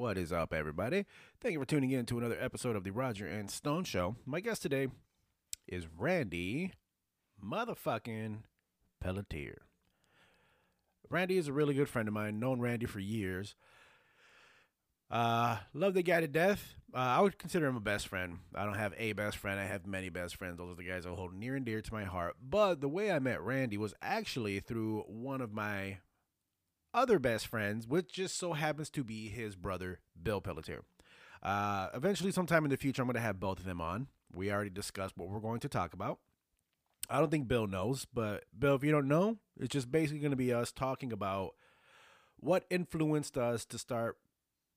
What is up, everybody? Thank you for tuning in to another episode of the Roger and Stone Show. My guest today is Randy motherfucking Pelletier. Randy is a really good friend of mine. Known Randy for years. Uh, love the guy to death. Uh, I would consider him a best friend. I don't have a best friend. I have many best friends. Those are the guys I hold near and dear to my heart. But the way I met Randy was actually through one of my other best friends, which just so happens to be his brother, Bill Pelletier. Uh, eventually, sometime in the future, I'm going to have both of them on. We already discussed what we're going to talk about. I don't think Bill knows, but Bill, if you don't know, it's just basically going to be us talking about what influenced us to start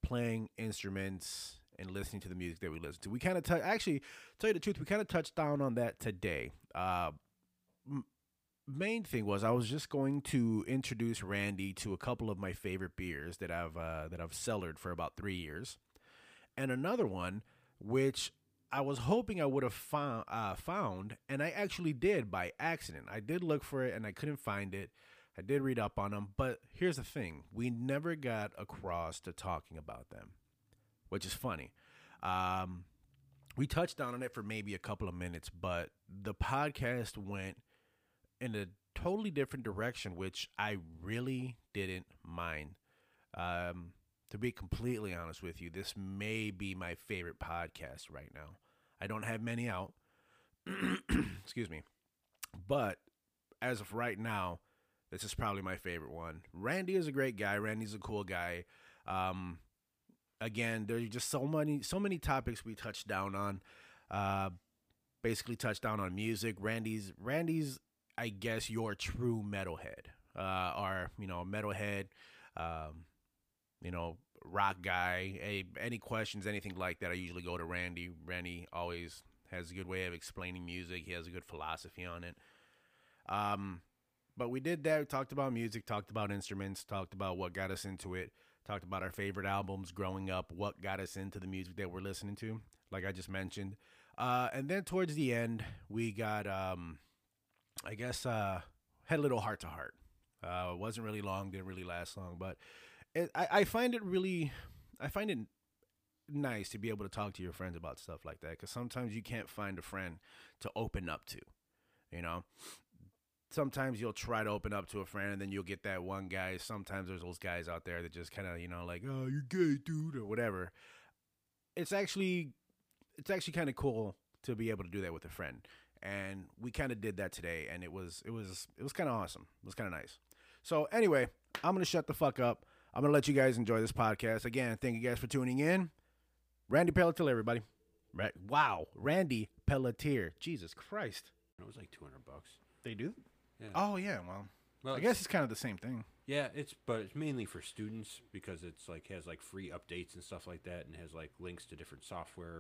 playing instruments and listening to the music that we listen to. We kind of t- actually tell you the truth, we kind of touched down on that today. Uh, main thing was I was just going to introduce Randy to a couple of my favorite beers that I've uh, that I've cellared for about three years, and another one which I was hoping I would have found, uh, found, and I actually did by accident. I did look for it and I couldn't find it. I did read up on them, but here's the thing: we never got across to talking about them, which is funny. Um, we touched on it for maybe a couple of minutes, but the podcast went in a totally different direction, which I really didn't mind. Um, to be completely honest with you, this may be my favorite podcast right now. I don't have many out. Excuse me. But as of right now, this is probably my favorite one. Randy is a great guy. Randy's a cool guy. Um, again, there's just so many so many topics we touched down on. Uh, basically touched down on music. Randy's Randy's I guess your true metalhead. Uh, or you know metalhead. Um, you know rock guy. A, any questions, anything like that, I usually go to Randy. Randy always has a good way of explaining music. He has a good philosophy on it. Um, but we did that. We talked about music, talked about instruments, talked about what got us into it, talked about our favorite albums growing up, what got us into the music that we're listening to, like I just mentioned. Uh, and then towards the end, we got, um, I guess, uh, had a little heart to heart. Uh, it wasn't really long, didn't really last long, but it, I, I find it really, I find it nice to be able to talk to your friends about stuff like that because sometimes you can't find a friend to open up to, you know. Sometimes you'll try to open up to a friend and then you'll get that one guy. Sometimes there's those guys out there that just kind of, you know, like, oh, you're gay, dude, or whatever. It's actually, it's actually kind of cool to be able to do that with a friend, and we kind of did that today, and it was, it was, it was kind of awesome. It was kind of nice. So anyway, I'm gonna shut the fuck up. I'm going to let you guys enjoy this podcast. Again, thank you guys for tuning in. Randy Pelletier, everybody. Right. Wow. Randy Pelletier. Jesus Christ. It was like 200 bucks. They do? Yeah. Oh, yeah. Well, Well, I guess it's kind of the same thing. Yeah, it's but it's mainly for students because it's like has like free updates and stuff like that, and has like links to different software.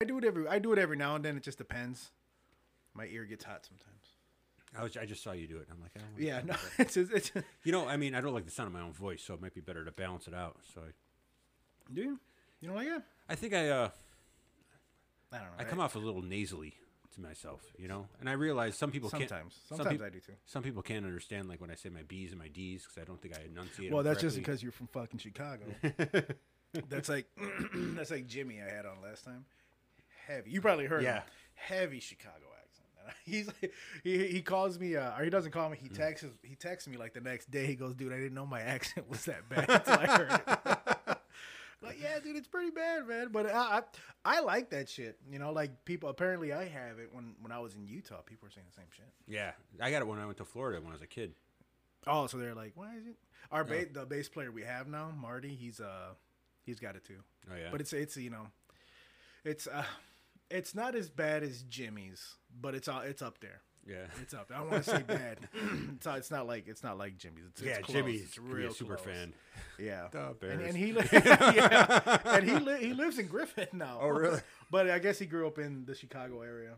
I do it every I do it every now and then. It just depends. My ear gets hot sometimes. I was I just saw you do it. I'm like, I don't Yeah, no, it's it's. You know, I mean, I don't like the sound of my own voice, so it might be better to balance it out. So I, Do you? You don't like it? I think I uh I don't know. I come off a little nasally to myself, you know, and I realize some people sometimes. can't. Sometimes peop- I do too. Some people can't understand like when I say my B's and my D's because I don't think I enunciate. Well, that's just because you're from fucking Chicago. that's like that's like Jimmy I had on last time. Heavy. You probably heard Yeah. him. Heavy Chicago accent. And He's like, he he calls me uh, or he doesn't call me. He texts he texts me like the next day. He goes, "Dude, I didn't know my accent was that bad until I heard it." like, yeah, dude, it's pretty bad, man. But I, I I like that shit. You know, like people. Apparently, I have it when when I was in Utah. People were saying the same shit. Yeah, I got it when I went to Florida when I was a kid. Oh, so they're like, why is it? Our ba- the bass player we have now, Marty, he's uh he's got it too. Oh yeah, But it's it's you know, it's uh it's not as bad as Jimmy's, but it's all it's up there. yeah. It's up. There. I don't want to say bad. it's not, it's not like it's not like Jimmy's. It's, Yeah, it's close. Jimmy's it's real super close. fan. Yeah, The and, Bears. and he li- yeah, and he li- he lives in Griffin now. Oh, really? But I guess he grew up in the Chicago area.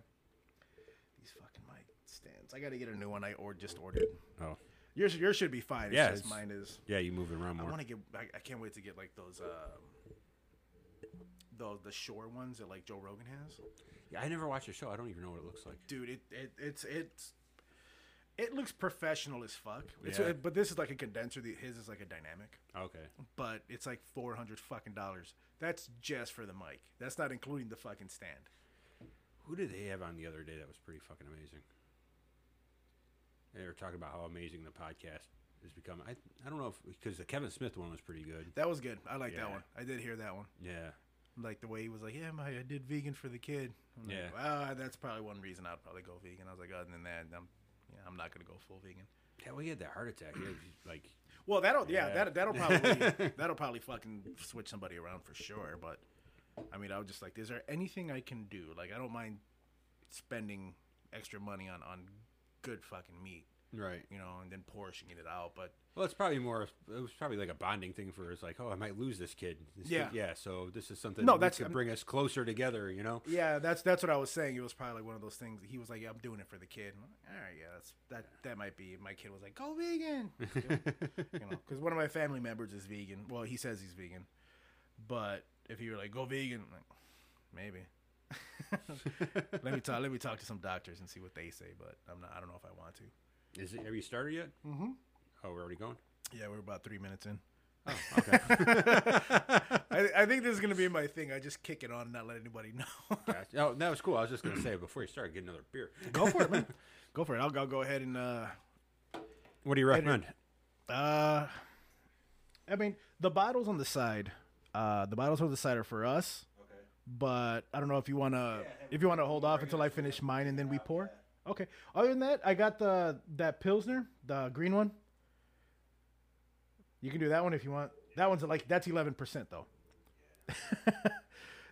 These fucking mic stands. I got to get a new one. I or just ordered. Oh, Yours yours should be fine. It's Yeah, mine is. yeah, you moving around more. I want to get. I, I can't wait to get like those. Um, the the Shure ones that like Joe Rogan has. Yeah, I never watched the show. I don't even know what it looks like. Dude, it, it it's it's it looks professional as fuck. It's, Yeah. but this is like a condenser. The- His is like a dynamic, Okay. but it's like four hundred fucking dollars. That's just for the mic. That's not including the fucking stand. Who did they have on the other day that was pretty fucking amazing? They were talking about how amazing the podcast has become. I I don't know if because the Kevin Smith one was pretty good. That was good. I like that one. I did hear that one. Yeah. Like the way he was like, "Yeah, my, I did vegan for the kid." I'm like, Yeah. well, that's probably one reason I'd probably go vegan. I was like, other than that, I'm, yeah, I'm not gonna go full vegan. Yeah, well, he had that heart attack. He had, like, Well, that'll yeah, Yeah. that that'll probably that'll probably fucking switch somebody around for sure. But I mean, I was just like, is there anything I can do? Like, I don't mind spending extra money on on good fucking meat, right. you know, and then Porsche portioning it out. But Well, it's probably more. It was probably like a bonding thing for. It's like, oh, I might lose this kid. This Yeah. kid- yeah. So this is something. No, that that's- could bring us closer together. You know. yeah, that's that's what I was saying. It was probably like one of those things. He was like, yeah, I'm doing it for the kid. I'm like, All right, yeah, that's that that might be. My kid was like, go vegan, you know, because one of my family members is vegan. Well, he says he's vegan, but if you were like, go vegan, I'm like, maybe. let me talk. Let me talk to some doctors and see what they say. But I'm not. I don't know if I want to. Is it? Have you started yet? Mm-hmm. Oh, we're already going. Yeah, we're about three minutes in. Oh, okay. I, I think this is gonna be my thing. I just kick it on and not let anybody know. Gotcha. Oh, that was cool. I was just gonna say before you start, get another beer. go for it, man. Go for it. I'll, I'll go ahead and. uh What do you recommend? Uh, I mean, the bottles on the side, uh, the bottles on the side are for us. Okay. But I don't know if you wanna if you wanna hold off until I finish mine and then we pour. Okay. Other than that, I got the that pilsner, the green one. You can do that one if you want. That one's like that's eleven percent though.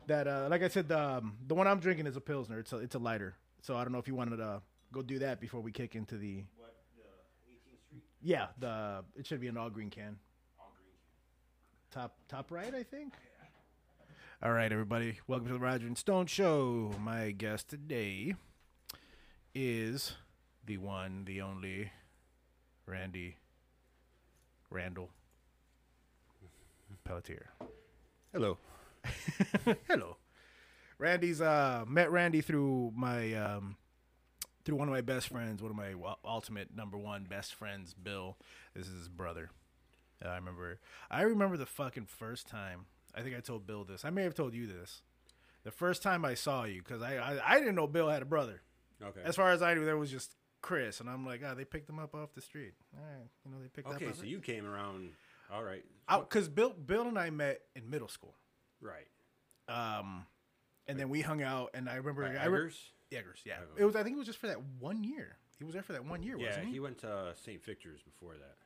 that uh, like I said, the um, the one I'm drinking is a pilsner. It's a it's a lighter. So I don't know if you wanted to go do that before we kick into the. What? The 18th Street. Yeah, the it should be an all green can. All green. Top top right, I think. All right, everybody. Welcome to the Roger and Stone Show. My guest today is the one, the only Randy Randall Pelletier. Hello. Hello. Randy's uh met Randy through my um through one of my best friends, one of my ultimate number one best friends, Bill. This is his brother. Uh, I remember I remember the fucking first time. I think I told Bill this. I may have told you this. The first time I saw you cuz I, I I didn't know Bill had a brother. Okay. As far as I knew there was just Chris and I'm like, "Ah, they picked him up off the street." All right, you know, they picked okay. up Okay, So you came around. All right. cuz Bill Bill and I met in middle school. Right. Um and then we hung out and I remember By I re- Eggers? Eggers, yeah. Oh. It was. I think it was just for that one year. He was there for that one year, Yeah, wasn't he? he went to St. Victor's before that.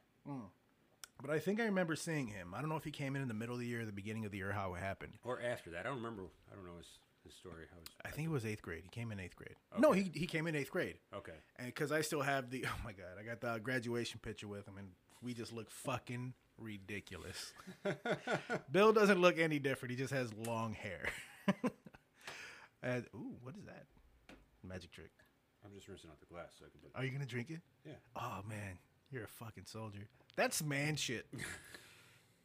But I think I remember seeing him. I don't know if he came in in the middle of the year, or the beginning of the year, how it happened. Or after that. I don't remember. I don't know his, his story. How was, I think it was eighth grade. He came in eighth grade. No, he he came in eighth grade, okay. and because I still have the oh my god, I got the graduation picture with him, and we just look fucking ridiculous. Bill doesn't look any different. He just has long hair. and, ooh, what is that? Magic trick. I'm just rinsing out the glass so I can Are you gonna drink it? Yeah. Oh man, you're a fucking soldier. That's man shit.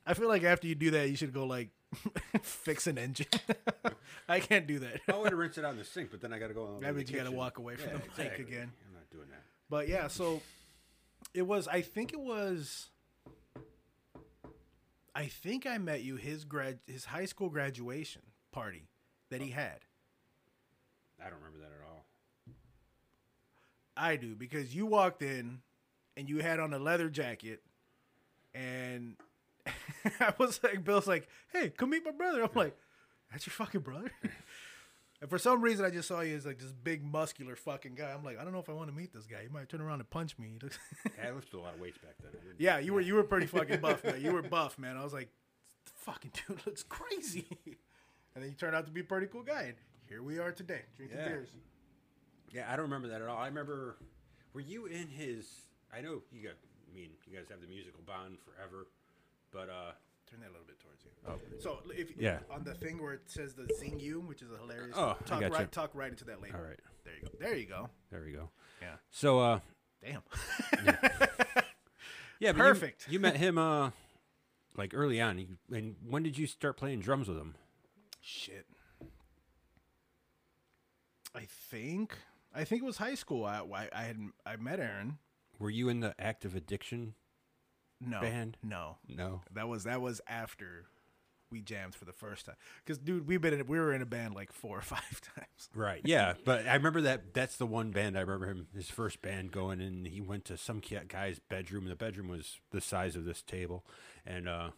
I feel like after you do that, you should go like fix an engine. I can't do that. I would have rinsed it out in the sink, but then I got to go. That means you gotta walk away from Yeah, the exactly. again. I'm not doing that. But yeah, so it was. I think it was. I think I met you his grad his high school graduation party that he oh. had. I don't remember that at all. I do because you walked in and you had on a leather jacket, and I was like, Bill's like, "Hey, come meet my brother." I'm like, "That's your fucking brother." and for some reason, I just saw you as like this big, muscular fucking guy. I'm like, I don't know if I want to meet this guy. He might turn around and punch me. He looks- Yeah, I lifted a lot of weights back then. Yeah, you were you were pretty fucking buff, man. You were buff, man. I was like, "The fucking dude looks crazy. And then you turned out to be a pretty cool guy. And here we are today, drinking Yeah. beers. Yeah, I don't remember that at all. I remember. Were you in his? I know you got. I mean, you guys have the musical bond forever, but uh, Turn that a little bit towards you. Oh, so if Yeah. on the thing where it says the zing you, which is a hilarious. Oh, I talk gotcha. right, talk right into that later. all right, There you go. There you go. there we go. Yeah. So, uh, Damn. yeah, you- Perfect. You, met him uh, like early on. You, and when did you start playing drums with him? Shit. I think I think it was high school. I I, I had I met Aaron. Were you in the active addiction? No Band? No, No. that was that was after we jammed for the first time. Because dude, we've been in, we were in a band like four or five times. Right. Yeah, but I remember that. That's the one band I remember him. His first band going, and he went to some guy's bedroom. and The bedroom was the size of this table, and uh,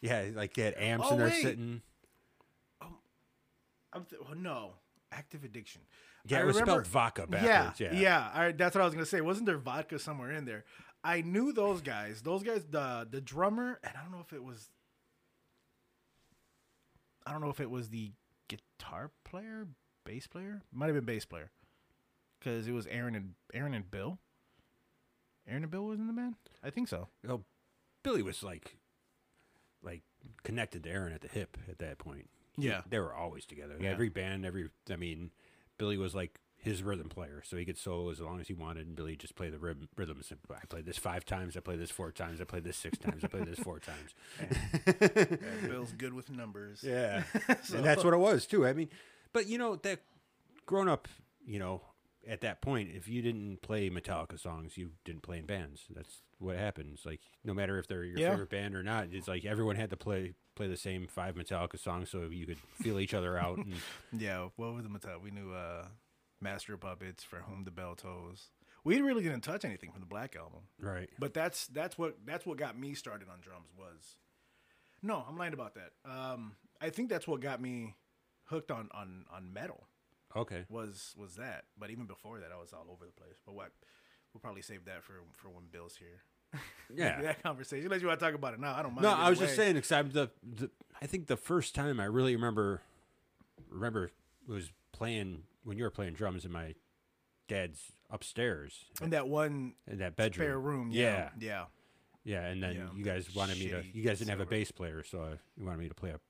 yeah, like they had amps Oh, in there wait. sitting. I'm th- oh, no, active addiction. Yeah, I it was remember- spelled vodka Yeah, yeah, Yeah. I, that's what I was gonna say. Wasn't there vodka somewhere in there? I knew those guys. Those guys, the the drummer, and I don't know if it was. I don't know if it was the guitar player, bass player. Might have been bass player, because it was Aaron and Aaron and Bill. Aaron and Bill was in the band. I think so. Well, Billy was like, like connected to Aaron at the hip at that point. He- Yeah. they were always together. Yeah. Every band, every. I mean, Billy was like his rhythm player, so he could solo as long as he wanted, and Billy just play the rhythm, rhythms. I played this five times. I played this four times. I played this six times. I played this four times. Yeah, Bill's good with numbers. Yeah, So- and that's what it was too. I mean, but you know that grown up, you know, at that point, if you didn't play Metallica songs, you didn't play in bands. That's what happens. Like no matter if they're your Yeah. favorite band or not, it's like everyone had to play play the same five Metallica songs so you could feel each other out. And Yeah, what were the Metallica? We knew uh, Master of Puppets, For Whom the Bell Tolls. We really didn't touch anything from the Black Album, right, but that's that's what that's what got me started on drums. Was no, I'm lying about that. Um, I think that's what got me hooked on on on metal. okay, Was was that? But even before that, I was all over the place. But what? We'll probably save that for for when Bill's here. yeah. that conversation. Unless you want to talk about it now, I don't mind. No, I was just saying I'm the, the. I think the first time I really remember, remember was playing when you were playing drums in my dad's upstairs in that one in that bedroom. spare room. Yeah, Yeah, yeah. yeah, and then Yeah. you guys wanted me to. You guys didn't have a bass player, so I, you wanted me to play a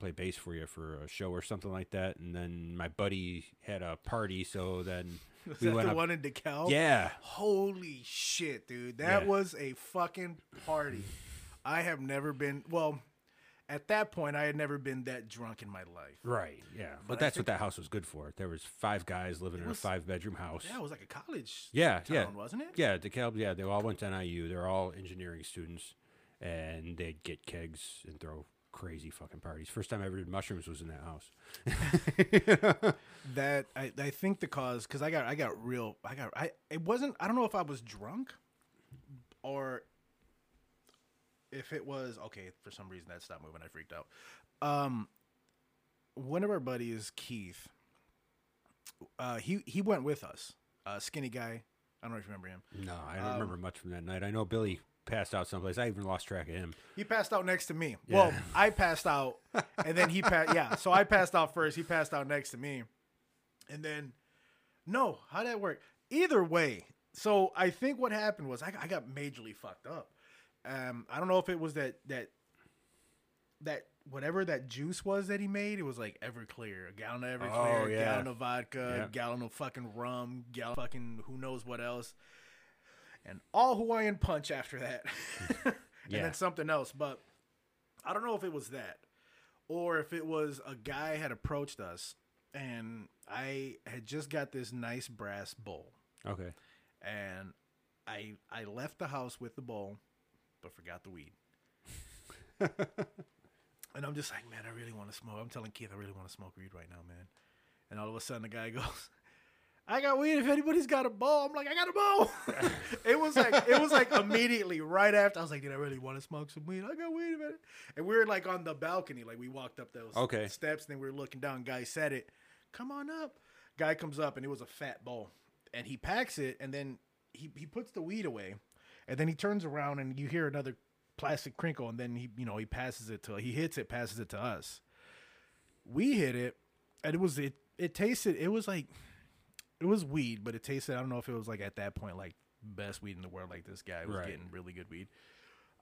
play bass for you for a show or something like that. And then my buddy had a party, so then Was we that went the up. one in DeKalb? Yeah, Holy shit, dude. That Yeah. was a fucking party. I have never been, well, at that point, I had never been that drunk in my life. right, yeah. But, But I that's think- what that house was good for. There was five guys living in was- a five bedroom house. Yeah, it was like a college Yeah, town, yeah. wasn't it? Yeah, DeKalb. Yeah, they all went to NIU. They're all engineering students, and they'd get kegs and throw crazy fucking parties. First time I ever did mushrooms was in that house. That, I, I think the cause, because I got, I got real, I got, I, it wasn't, I don't know if I was drunk or if it was, okay, for some reason that stopped moving. I freaked out. Um, one of our buddies, Keith, uh, he, he went with us. Uh, skinny guy. I don't know if you remember him. No, I don't Um, remember much from that night. I know Billy passed out someplace. I even lost track of him. He passed out next to me. Yeah. Well, I passed out, and then he passed. Yeah, so I passed out first. He passed out next to me, and then no, how would that work? Either way, so I think what happened was I, I got majorly fucked up. Um, I don't know if it was that that that whatever that juice was that he made. It was like Everclear, a gallon of Everclear, Oh, yeah. gallon of vodka, Yeah. gallon of fucking rum, gallon fucking who knows what else, and all Hawaiian punch after that, and Yeah. then something else. But I don't know if it was that, or if it was a guy had approached us, and I had just got this nice brass bowl, Okay. and I I left the house with the bowl, but forgot the weed. and I'm just like, man, I really want to smoke. I'm telling Keith, I really want to smoke weed right now, man. And all of a sudden, the guy goes, "I got weed. If anybody's got a bowl, I'm like, I got a bowl." it was like, it was like immediately right after. I was like, "Did I really want to smoke some weed? I got weed, man." And we were like on the balcony, like we walked up those Okay. steps, and then we were looking down. Guy said it, "Come on up." Guy comes up, and it was a fat bowl, and he packs it, and then he he puts the weed away, and then he turns around, and you hear another plastic crinkle, and then he you know he passes it to he hits it, passes it to us. We hit it, and it was it it tasted it was like it was weed, but it tasted I don't know if it was like at that point like best weed in the world like this guy was Right. getting really good weed.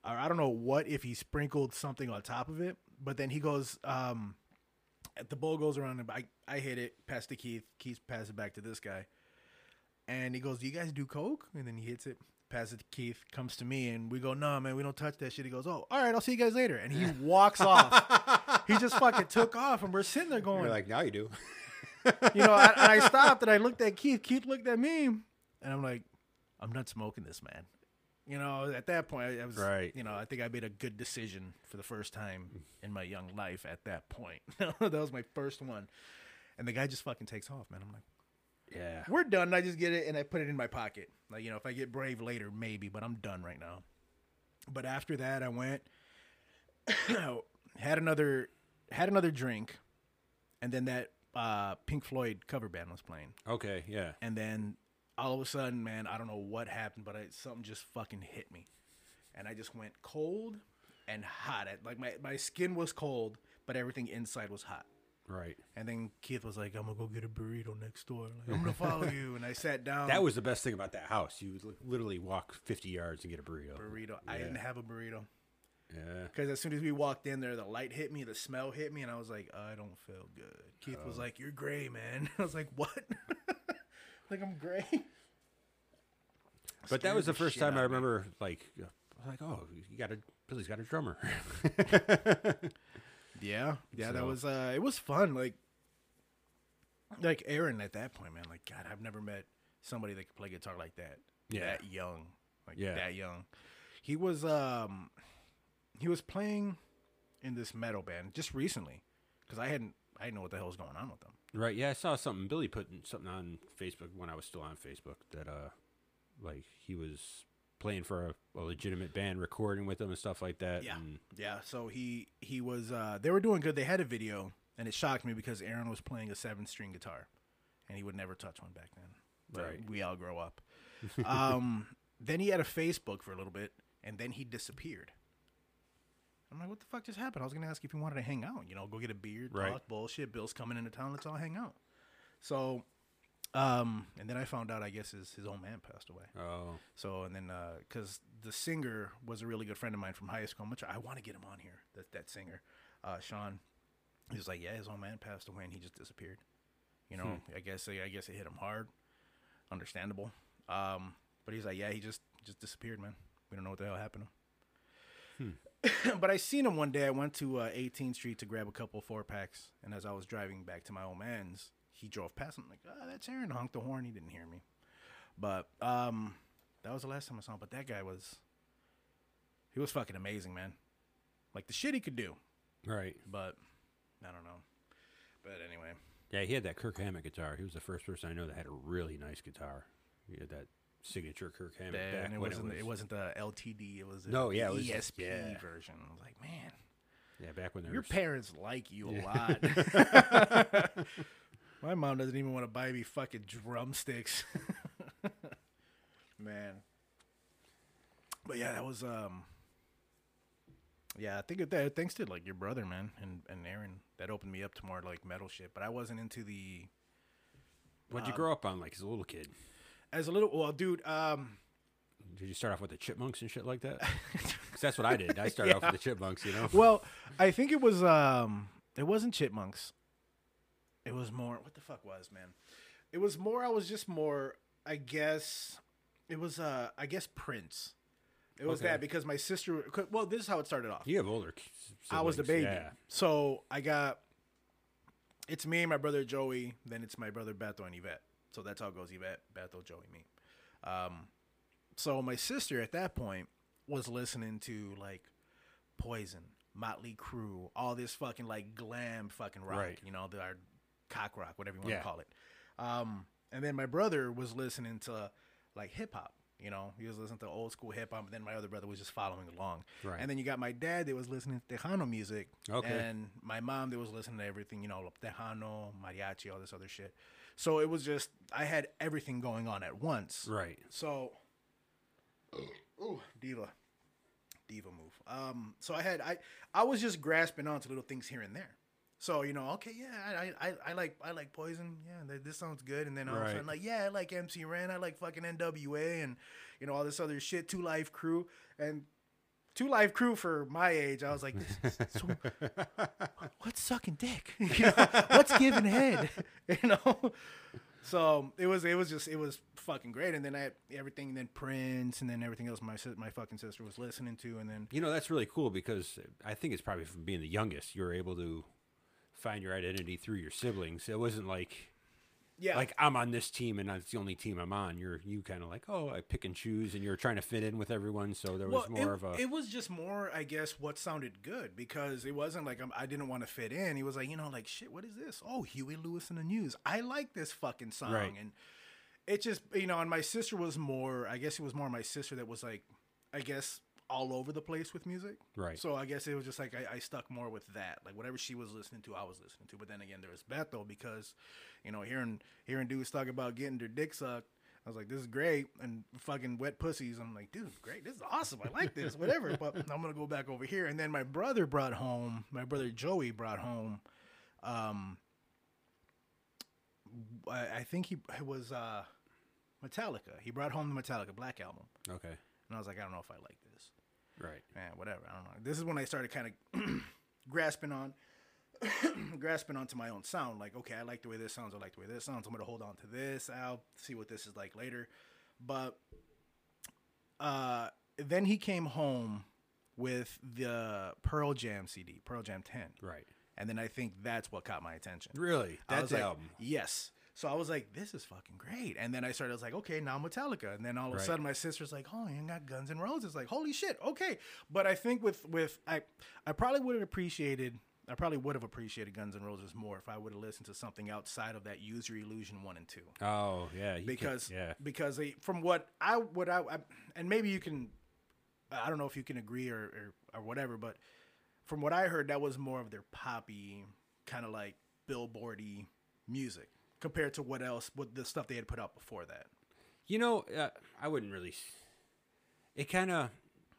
Or I don't know what if he sprinkled something on top of it, but then he goes um the bowl goes around and I, I hit it, pass to Keith, Keith passes it back to this guy. And he goes, Do you guys do coke? And then he hits it, passes it to Keith, comes to me, and we go, No, man, we don't touch that shit. He goes, Oh, all right, I'll see you guys later. And he walks off. he just fucking took off, and we're sitting there going, You're like, now you do. you know, I, and I stopped and I looked at Keith. Keith looked at me, and I'm like, I'm not smoking this, man. You know, at that point, I was, Right. You know, I think I made a good decision for the first time mm. in my young life. At that point, that was my first one, and the guy just fucking takes off, man. I'm like, Yeah. we're done. I just get it and I put it in my pocket. Like, you know, if I get brave later, maybe, but I'm done right now. But after that, I went, had another, had another drink, and then that uh, Pink Floyd cover band was playing, Okay. Yeah. and then all of a sudden, man, I don't know what happened, but I, something just fucking hit me, and I just went cold and hot. I- Like my my skin was cold, but everything inside was hot. Right. And then Keith was like, "I'm gonna go get a burrito next door. Like, I'm gonna follow you." And I sat down. That was the best thing about that house. You li- literally walk 50 yards and get a burrito. burrito. I Yeah. didn't have a burrito Yeah. because as soon as we walked in there, the light hit me, the smell hit me, and I was like, "I don't feel good." Keith was like, "You're gray, man." I was like, "What?" like I'm gray. But that was the first time I out of me. remember, like, uh, like, oh, you got a Billy's got a drummer. Yeah, yeah, that was uh, it was fun. Like, like Aaron at that point, man. Like, God, I've never met somebody that could play guitar like that. Yeah. that young, like Yeah. that young. He was um, he was playing in this metal band just recently because I hadn't I didn't know what the hell was going on with them. right? Yeah, I saw something. Billy put something on Facebook when I was still on Facebook that, uh, like he was playing for a, a legitimate band, recording with them and stuff like that. Yeah. And, Yeah, so he he was uh they were doing good. They had a video and it shocked me because Aaron was playing a seven string guitar and he would never touch one back then. But Right. We all grow up. um then he had a Facebook for a little bit and then he disappeared. I'm like, what the fuck just happened? I was gonna ask if he wanted to hang out, you know, go get a beer, talk Right. bullshit. Bill's coming into town, let's all hang out. So um and then I found out I guess his his old man passed away. oh, So and then because the singer was a really good friend of mine from high school, much I want to get him on here. That that singer, uh, Sean, he was like, yeah, his old man passed away and he just disappeared. You know, I guess I guess it hit him hard. Understandable. Um, but he's like, yeah, he just just disappeared, man. We don't know what the hell happened to him. but I seen him one day. I went to uh, 18th Street to grab a couple four packs, and as I was driving back to my old man's, he drove past. I'm like, oh, that's Aaron. Honked the horn. He didn't hear me. But um, that was the last time I saw him. But that guy was, he was fucking amazing, man. Like the shit he could do. right. But I don't know. But anyway, Yeah, he had that Kirk Hammett guitar. He was the first person I know that had a really nice guitar. He had that signature Kirk Hammett back and it wasn't it it, was, was, not the LTD. It was the No, yeah, it was- ESP yeah. version. I was like, man, yeah, back when your parents like you a lot. My mom doesn't even want to buy me fucking drumsticks. Man. But yeah, that was um yeah, I think that thanks to like your brother, man, and and Aaron, that opened me up to more like metal shit. But I wasn't into the What'd you grow up on, like as a little kid? as a little well, dude. Um, Did you start off with the Chipmunks and shit like that? Because that's what I did. I started off with the Chipmunks, you know. well, I think it was um, it wasn't Chipmunks. It was more. What the fuck was man? It was more. I was just more. I guess it was. Uh, I guess Prince. It was Okay. that because my sister. Well, this is how it started off. You have older. I was the baby. Yeah. So I got it's me, and my brother Joey, then it's my brother Beto and Yvette. So that's how it goes Yvette, Beto, Joey, me. Um, so my sister at that point was listening to like Poison, Motley Crue, all this fucking like glam fucking rock, Right. you know, the our cock rock, whatever you want Yeah. to call it. Um, and then my brother was listening to like hip hop. You know, he was listening to old school hip hop, and then my other brother was just following along. Right. And then you got my dad that was listening to Tejano music. Okay. And my mom that was listening to everything, you know, Tejano, mariachi, all this other shit. So it was just I had everything going on at once. Right. So, ooh, diva, diva move. Um, so I had I I was just grasping onto little things here and there. So you know, okay, yeah, I I, I like I like Poison. Yeah, this sounds good. And then all of a sudden, like, yeah, I like MC Ren. I like fucking NWA and you know all this other shit. Two Live Crew and Two Live Crew for my age. I was like, this is so, what's sucking dick? You know, what's giving head? You know. So it was it was just it was fucking great, and then I everything, then Prince, and then everything else my my fucking sister was listening to, and then You know, that's really cool because I think it's probably from being the youngest, you were able to find your identity through your siblings. It wasn't like yeah, like I'm on this team and that's the only team I'm on. You're you kind of like, oh, I pick and choose, and you're trying to fit in with everyone. So there was more it, of a It was just more, I guess, what sounded good because it wasn't like I'm, I didn't want to fit in. He was like, you know, like shit. What is this? Oh, Huey Lewis and the News. I like this fucking song, Right. and it just, you know, and my sister was more. I guess it was more my sister that was like, I guess, all over the place with music. Right. So I guess it was just like I, I stuck more with that. Like whatever she was listening to, I was listening to. But then again, there was Bethel because, you know, hearing hearing dudes talk about getting their dick sucked. I was like, this is great. And fucking wet pussies. I'm like, dude, great. This is awesome. I like this. Whatever. but I'm going to go back over here. And then my brother brought home, my brother Joey brought home, um, I, I think he it was uh, Metallica. He brought home the Metallica Black Album. okay, And I was like, I don't know if I like right. eh, whatever. I don't know. This is when I started kind of grasping on, grasping onto my own sound. Like, okay, I like the way this sounds. I like the way this sounds. I'm gonna hold on to this. I'll see what this is like later. But uh, then he came home with the Pearl Jam CD, Pearl Jam 10, Right. and then I think that's what caught my attention. Really? That's the like, album. Yes. So I was like, this is fucking great. And then I started, I was like, okay, now Metallica. And then all of a sudden my sister's like, oh, you got Guns N' Roses. Like, holy shit, okay. But I think with, with I, I probably would have appreciated, I probably would have appreciated Guns N' Roses more if I would have listened to something outside of that Use Your Illusion 1 and 2 Oh yeah. could- because yeah. because they, from what I what I, I and maybe you can I don't know if you can agree or, or or whatever, but from what I heard, that was more of their poppy kind of like billboardy music compared to what else what the stuff they had put out before that. You know, uh, I wouldn't really. It kind of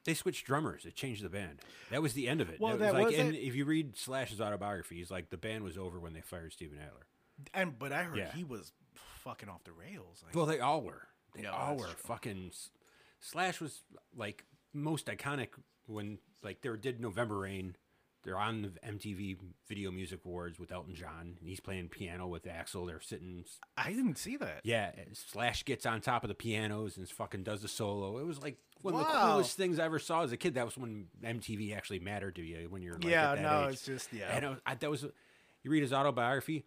they switched drummers. It changed the band. That was the end of it. Well, It that like, was and if you read Slash's autobiography, he's like the band was over when they fired Steven Adler. And but I heard Yeah. he was fucking off the rails. Like, Well, they all were. They Yeah, all were. true. Fucking Slash was like most iconic when like they did November Rain. They're on the MTV Video Music Awards with Elton John, and he's playing piano with Axl. They're sitting. I didn't see that. Yeah, Slash gets on top of the pianos and fucking does the solo. It was like one of the coolest things I ever saw as a kid. That was when MTV actually mattered to you when you're like Yeah, at that no, age. it's just yeah. And I, I, that was, you read his autobiography.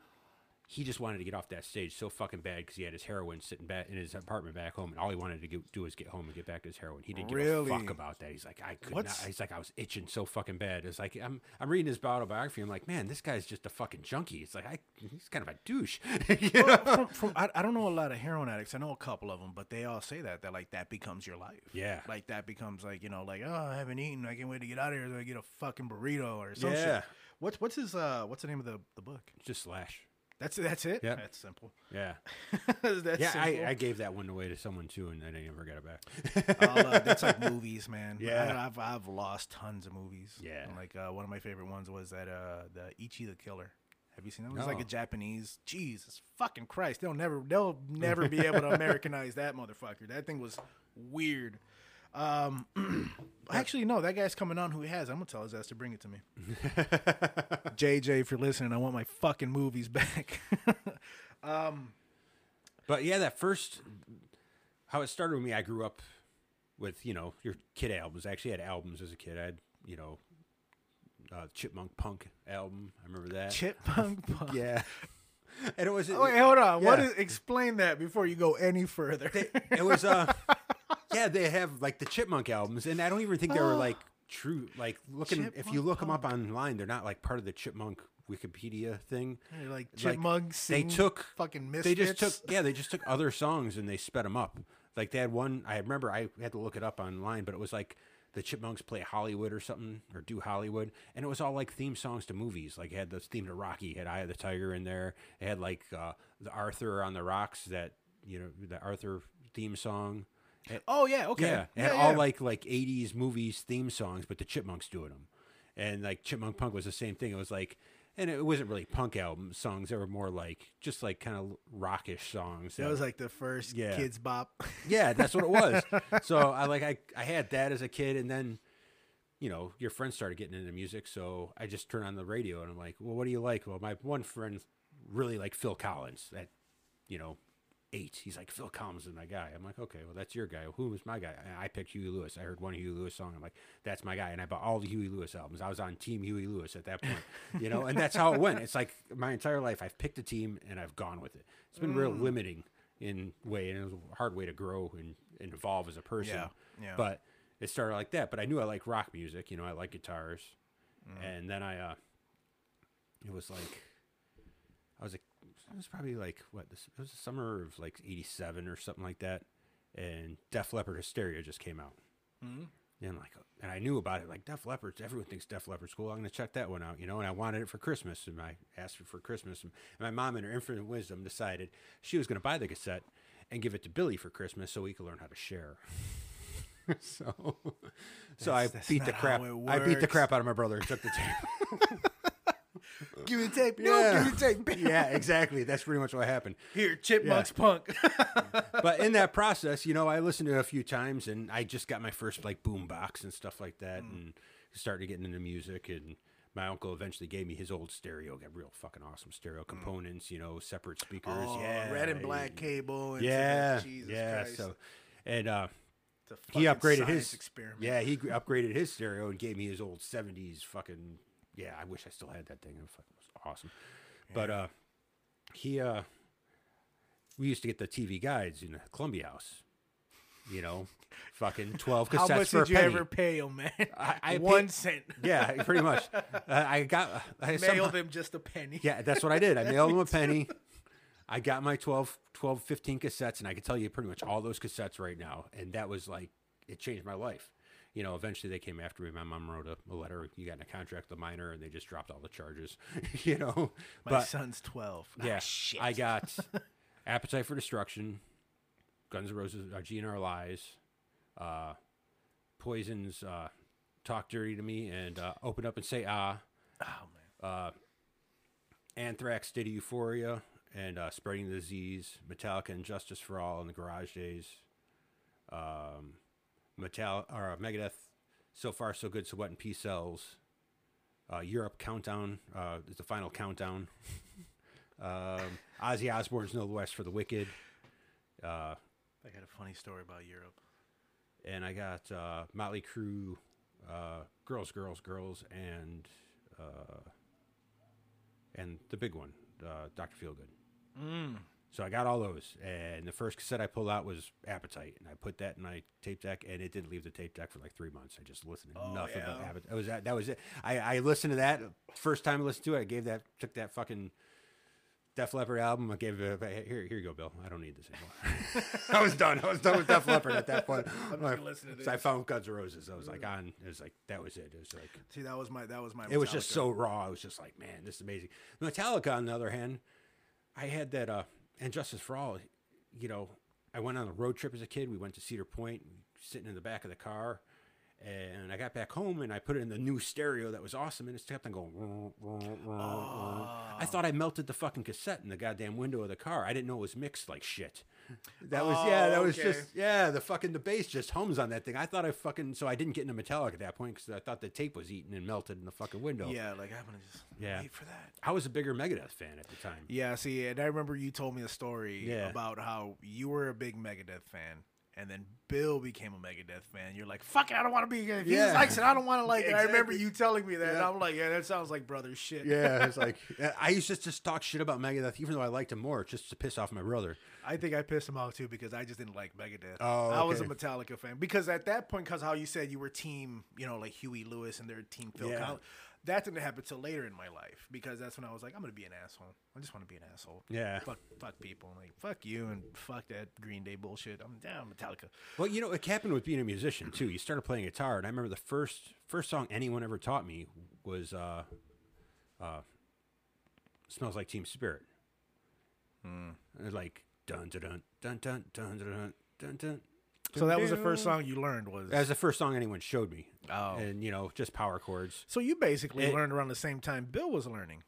He just wanted to get off that stage so fucking bad because he had his heroin sitting back in his apartment back home, and all he wanted to get, do was get home and get back to his heroin. He didn't give Really? a fuck about that. He's like, I could What's- not. He's like, I was itching so fucking bad. It's like I'm, I'm reading his autobiography. I'm like, man, this guy's just a fucking junkie. It's like I, he's kind of a douche. Well, from, from, I, I don't know a lot of heroin addicts. I know a couple of them, but they all say that that like that becomes your life. Yeah. like that becomes like you know like oh I haven't eaten. I can't wait to get out of here. So I get a fucking burrito or some Yeah. shit. What's what's his uh what's the name of the the book? just Slash. That's that's it. Yeah. that's simple. Yeah. that's yeah. I, I gave that one away to someone too, and I never got it back. Uh, that's like movies, man. Yeah. I, have I've lost tons of movies. Yeah. And, like uh, one of my favorite ones was that uh the Ichi the Killer. Have you seen that? It was like a Japanese. Jesus fucking Christ! They'll never they'll never be able to Americanize that motherfucker. That thing was weird. Um, actually, no, that guy's coming on. Who he has? I'm gonna tell his ass to bring it to me. JJ, if you're listening, I want my fucking movies back. Um, but yeah, that first how it started with me, I grew up with, you know, your kid albums. I actually had albums as a kid. I had, you know, uh, Chipmunk Punk album. I remember that. Chipmunk Punk. yeah. And it was Oh, wait, hold on. What Yeah. is? Explain that before you go any further. it was uh yeah, they have like the Chipmunk albums and I don't even think they were like true like looking if you Chipmunk look them up online, they're not like part of the Chipmunk Wikipedia thing. You're like chipmunks. they sing took fucking they just took yeah they just took other songs and they sped them up like they had one i remember i had to look it up online but it was like the chipmunks play hollywood or something or do hollywood and it was all like theme songs to movies like it had the theme to rocky had eye of the tiger in there it had like uh, the arthur on the rocks that you know the arthur theme song It- Oh yeah, okay. yeah, it had all like like '80s movies theme songs, but the Chipmunks doing them, and like Chipmunk Punk was the same thing. It was like, and it wasn't really punk album songs. They were more like just like kind of rockish songs. that that- was like the first Yeah. Kidz Bop. yeah, that's what it was. so I like I I had that as a kid, and then you know, your friends started getting into music, so I just turn on the radio and I'm like, well, what do you like? Well, my one friend really liked Phil Collins That, you know, eight. He's like, Phil Collins is my guy. I'm like, okay, well, that's your guy. Who was my guy? And I picked Huey Lewis. I heard one Huey Lewis song. I'm like, that's my guy. And I bought all the Huey Lewis albums. I was on Team Huey Lewis at that point, you know, and that's how it went. It's like my entire life, I've picked a team and I've gone with it. It's been real limiting in way, and it was a hard way to grow and, and evolve as a person. Yeah, yeah. But it started like that. But I knew I like rock music. You know, I like guitars, and then I, uh, it was like, I was like, it was probably like what this it was the summer of like '87 or something like that, and Def Leppard Hysteria just came out. Mm-hmm. And like, and I knew about it. Like Def Leppard, everyone thinks Def Leppard's cool. I'm gonna check that one out, you know. And I wanted it for Christmas, and I asked it for Christmas. And my mom, in her infinite wisdom, decided she was gonna buy the cassette and give it to Billy for Christmas so he could learn how to share. so, so I That's- that's beat the crap. I beat the crap out of my brother and took the tape. Give me the tape. Yeah. No, give me the tape. yeah, exactly. That's pretty much what happened. Here, Chipmunks Punk. but in that process, you know, I listened to it a few times, and I just got my first like boom box and stuff like that, Mm. and started getting into music. And my uncle eventually gave me his old stereo, got real fucking awesome stereo components, you know, separate speakers, Mm. Oh, yeah, red and black cable. And yeah, Jesus yeah. Christ. So, and uh, he upgraded his experiment. Yeah, he upgraded his stereo and gave me his old '70s fucking. Yeah, I wish I still had that thing. It was awesome. But uh, he uh, we used to get the TV guides in the Columbia House. You know, fucking twelve cassettes How much did you penny. ever pay him, man? I- I One paid- cent. Yeah, pretty much. Uh, I got I somehow- Mailed him just a penny. Yeah, that's what I did. I mailed him a penny. I got my 12, 12, 15 cassettes, and I can tell you pretty much all those cassettes right now. And that was like, it changed my life. You know, eventually they came after me. My mom wrote a, a letter. You got in a contract with a minor, and they just dropped all the charges. you know, My but son's twelve. yeah, Ah, shit. I got Appetite for Destruction, Guns N' Roses, uh, GNR Lies, uh, Poison's uh, Talk Dirty to Me, and uh, Open Up and Say Ah. Oh man. Anthrax, State of Euphoria, and uh, Spreading the Disease, Metallica and Justice for All in the Garage Days, um, Metal or uh, Megadeth, So Far So Good, So What and Peace Sells, uh, Europe Countdown uh, is the final countdown. um, Ozzy Osbourne's No Rest for the Wicked, uh, I got a funny story about Europe. and I got uh, Motley Crue, uh, Girls, Girls, Girls, and uh, and the big one, uh, Doctor Feelgood. Mm. So I got all those, and the first cassette I pulled out was Appetite, and I put that in my tape deck, and it didn't leave the tape deck for like three months. I just listened to Oh, nothing but yeah. Appetite. That was that. That was it. I, I listened to that first time I listened to it. I gave that took that fucking Def Leppard album. I gave it here. Here you go, Bill. I don't need this anymore. I was done. I was done with Def Leppard at that point. I'm just gonna listen to So I found Guns N' Roses. I was like on. It was like that was it. It was like See, that was my that was my. it was just so raw. I was just like, man, this is amazing. Metallica, on the other hand, I had that, uh, and Justice for All, you know, I went on a road trip as a kid. We went to Cedar Point, sitting in the back of the car. And I got back home and I put it in the new stereo that was awesome, and it kept on going. "Wah, wah, wah, wah." I thought I melted the fucking cassette in the goddamn window of the car. I didn't know it was mixed like shit. That was yeah. Oh, That was okay. just yeah. The fucking the bass just hums on that thing. I thought I fucking so I didn't get into Metallica at that point because I thought the tape was eaten and melted in the fucking window. Yeah, like I'm gonna just Yeah. wait for that. I was a bigger Megadeth fan at the time. Yeah, see, and I remember you told me a story Yeah. about how you were a big Megadeth fan, and then Bill became a Megadeth fan. You're like, "Fuck it, I don't want to be." If he Yeah. likes it, I don't want to like it. I remember you telling me that, and Yeah. I'm like, "Yeah, that sounds like brother shit." Yeah, it's like I used to just talk shit about Megadeth, even though I liked him more, just to piss off my brother. I think I pissed him off too because I just didn't like Megadeth. Oh, I was a. Metallica fan because at that point, because how you said you were team, you know, like Huey Lewis and their team Phil Yeah. Collins. That didn't happen till later in my life because that's when I was like, I'm gonna be an asshole. I just want to be an asshole. Yeah. Fuck, fuck people. Like, fuck you and fuck that Green Day bullshit. I'm down Metallica. Well, you know, it happened with being a musician too. You started playing guitar, and I remember the first first song anyone ever taught me was uh, uh, "Smells Like Teen Spirit." And like dun dun dun dun dun dun dun dun. So that was the first song you learned was That was the first song anyone showed me. Oh. And you know, just power chords. So you basically It- learned around the same time Bill was learning.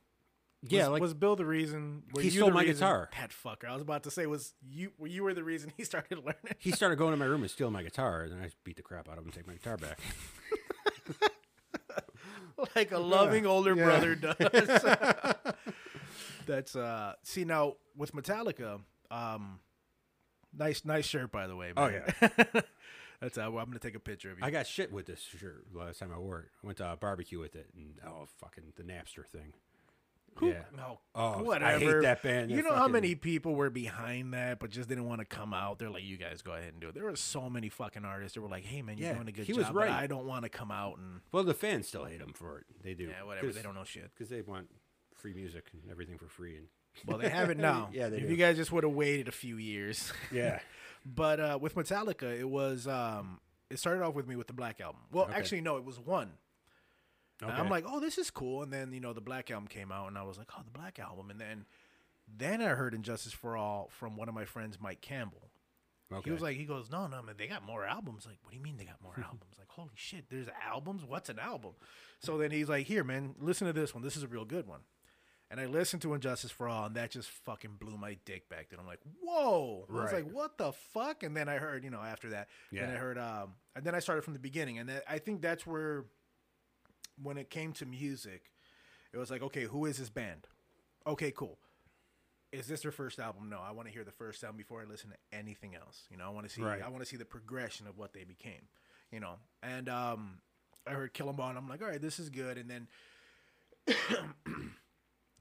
Yeah, was, like was Bill the reason? Were He you stole my reason- guitar. That fucker. I was about to say was you. were You were the reason he started learning. he started going to my room and stealing my guitar, and I beat the crap out of him and take my guitar back. like a loving older brother does. That's uh see now with Metallica, um nice nice shirt by the way, Oh, man. That's uh, well, I'm gonna take a picture of you. I got shit with this shirt last time I wore it. I went to a barbecue with it, and oh, fucking the Napster thing. Who- Yeah. No. Oh, whatever. I hate that band. You know how many people were behind that, but just didn't want to come out. They're like, "You guys go ahead and do it." There were so many fucking artists that were like, "Hey, man, you're Yeah, doing a good he job, was but right. I don't want to come out and Well, the fans still hate them for it. They do. yeah, whatever. They don't know shit." because they want free music and everything for free. And Well, they have it now. Yeah, they if do. you guys just would have waited a few years. yeah, But uh, with Metallica, it was um, it started off with me with the Black album. Well, Okay. actually, no, it was one. Okay. I'm like, oh, this is cool. And then you know the Black album came out, and I was like, oh, the Black album. And then then I heard And Justice for All from one of my friends, Mike Campbell. okay. He was like, he goes, no, no, man, they got more albums. Like, what do you mean they got more albums? Like, holy shit, there's albums. What's an album? So then he's like, here, man, listen to this one. This is a real good one. And I listened to And Justice for All, and that just fucking blew my dick back. Then I'm like, whoa! I was like, what the fuck? And then I heard, you know, after that, then I heard, um, and then I started from the beginning, and that, I think that's where, when it came to music, it was like, okay, who is this band? Okay, cool. Is this their first album? No, I want to hear the first album before I listen to anything else. You know, I want to see, Right. I want to see the progression of what they became. You know, and um, I heard Kill 'Em All, and I'm like, all right, this is good. And then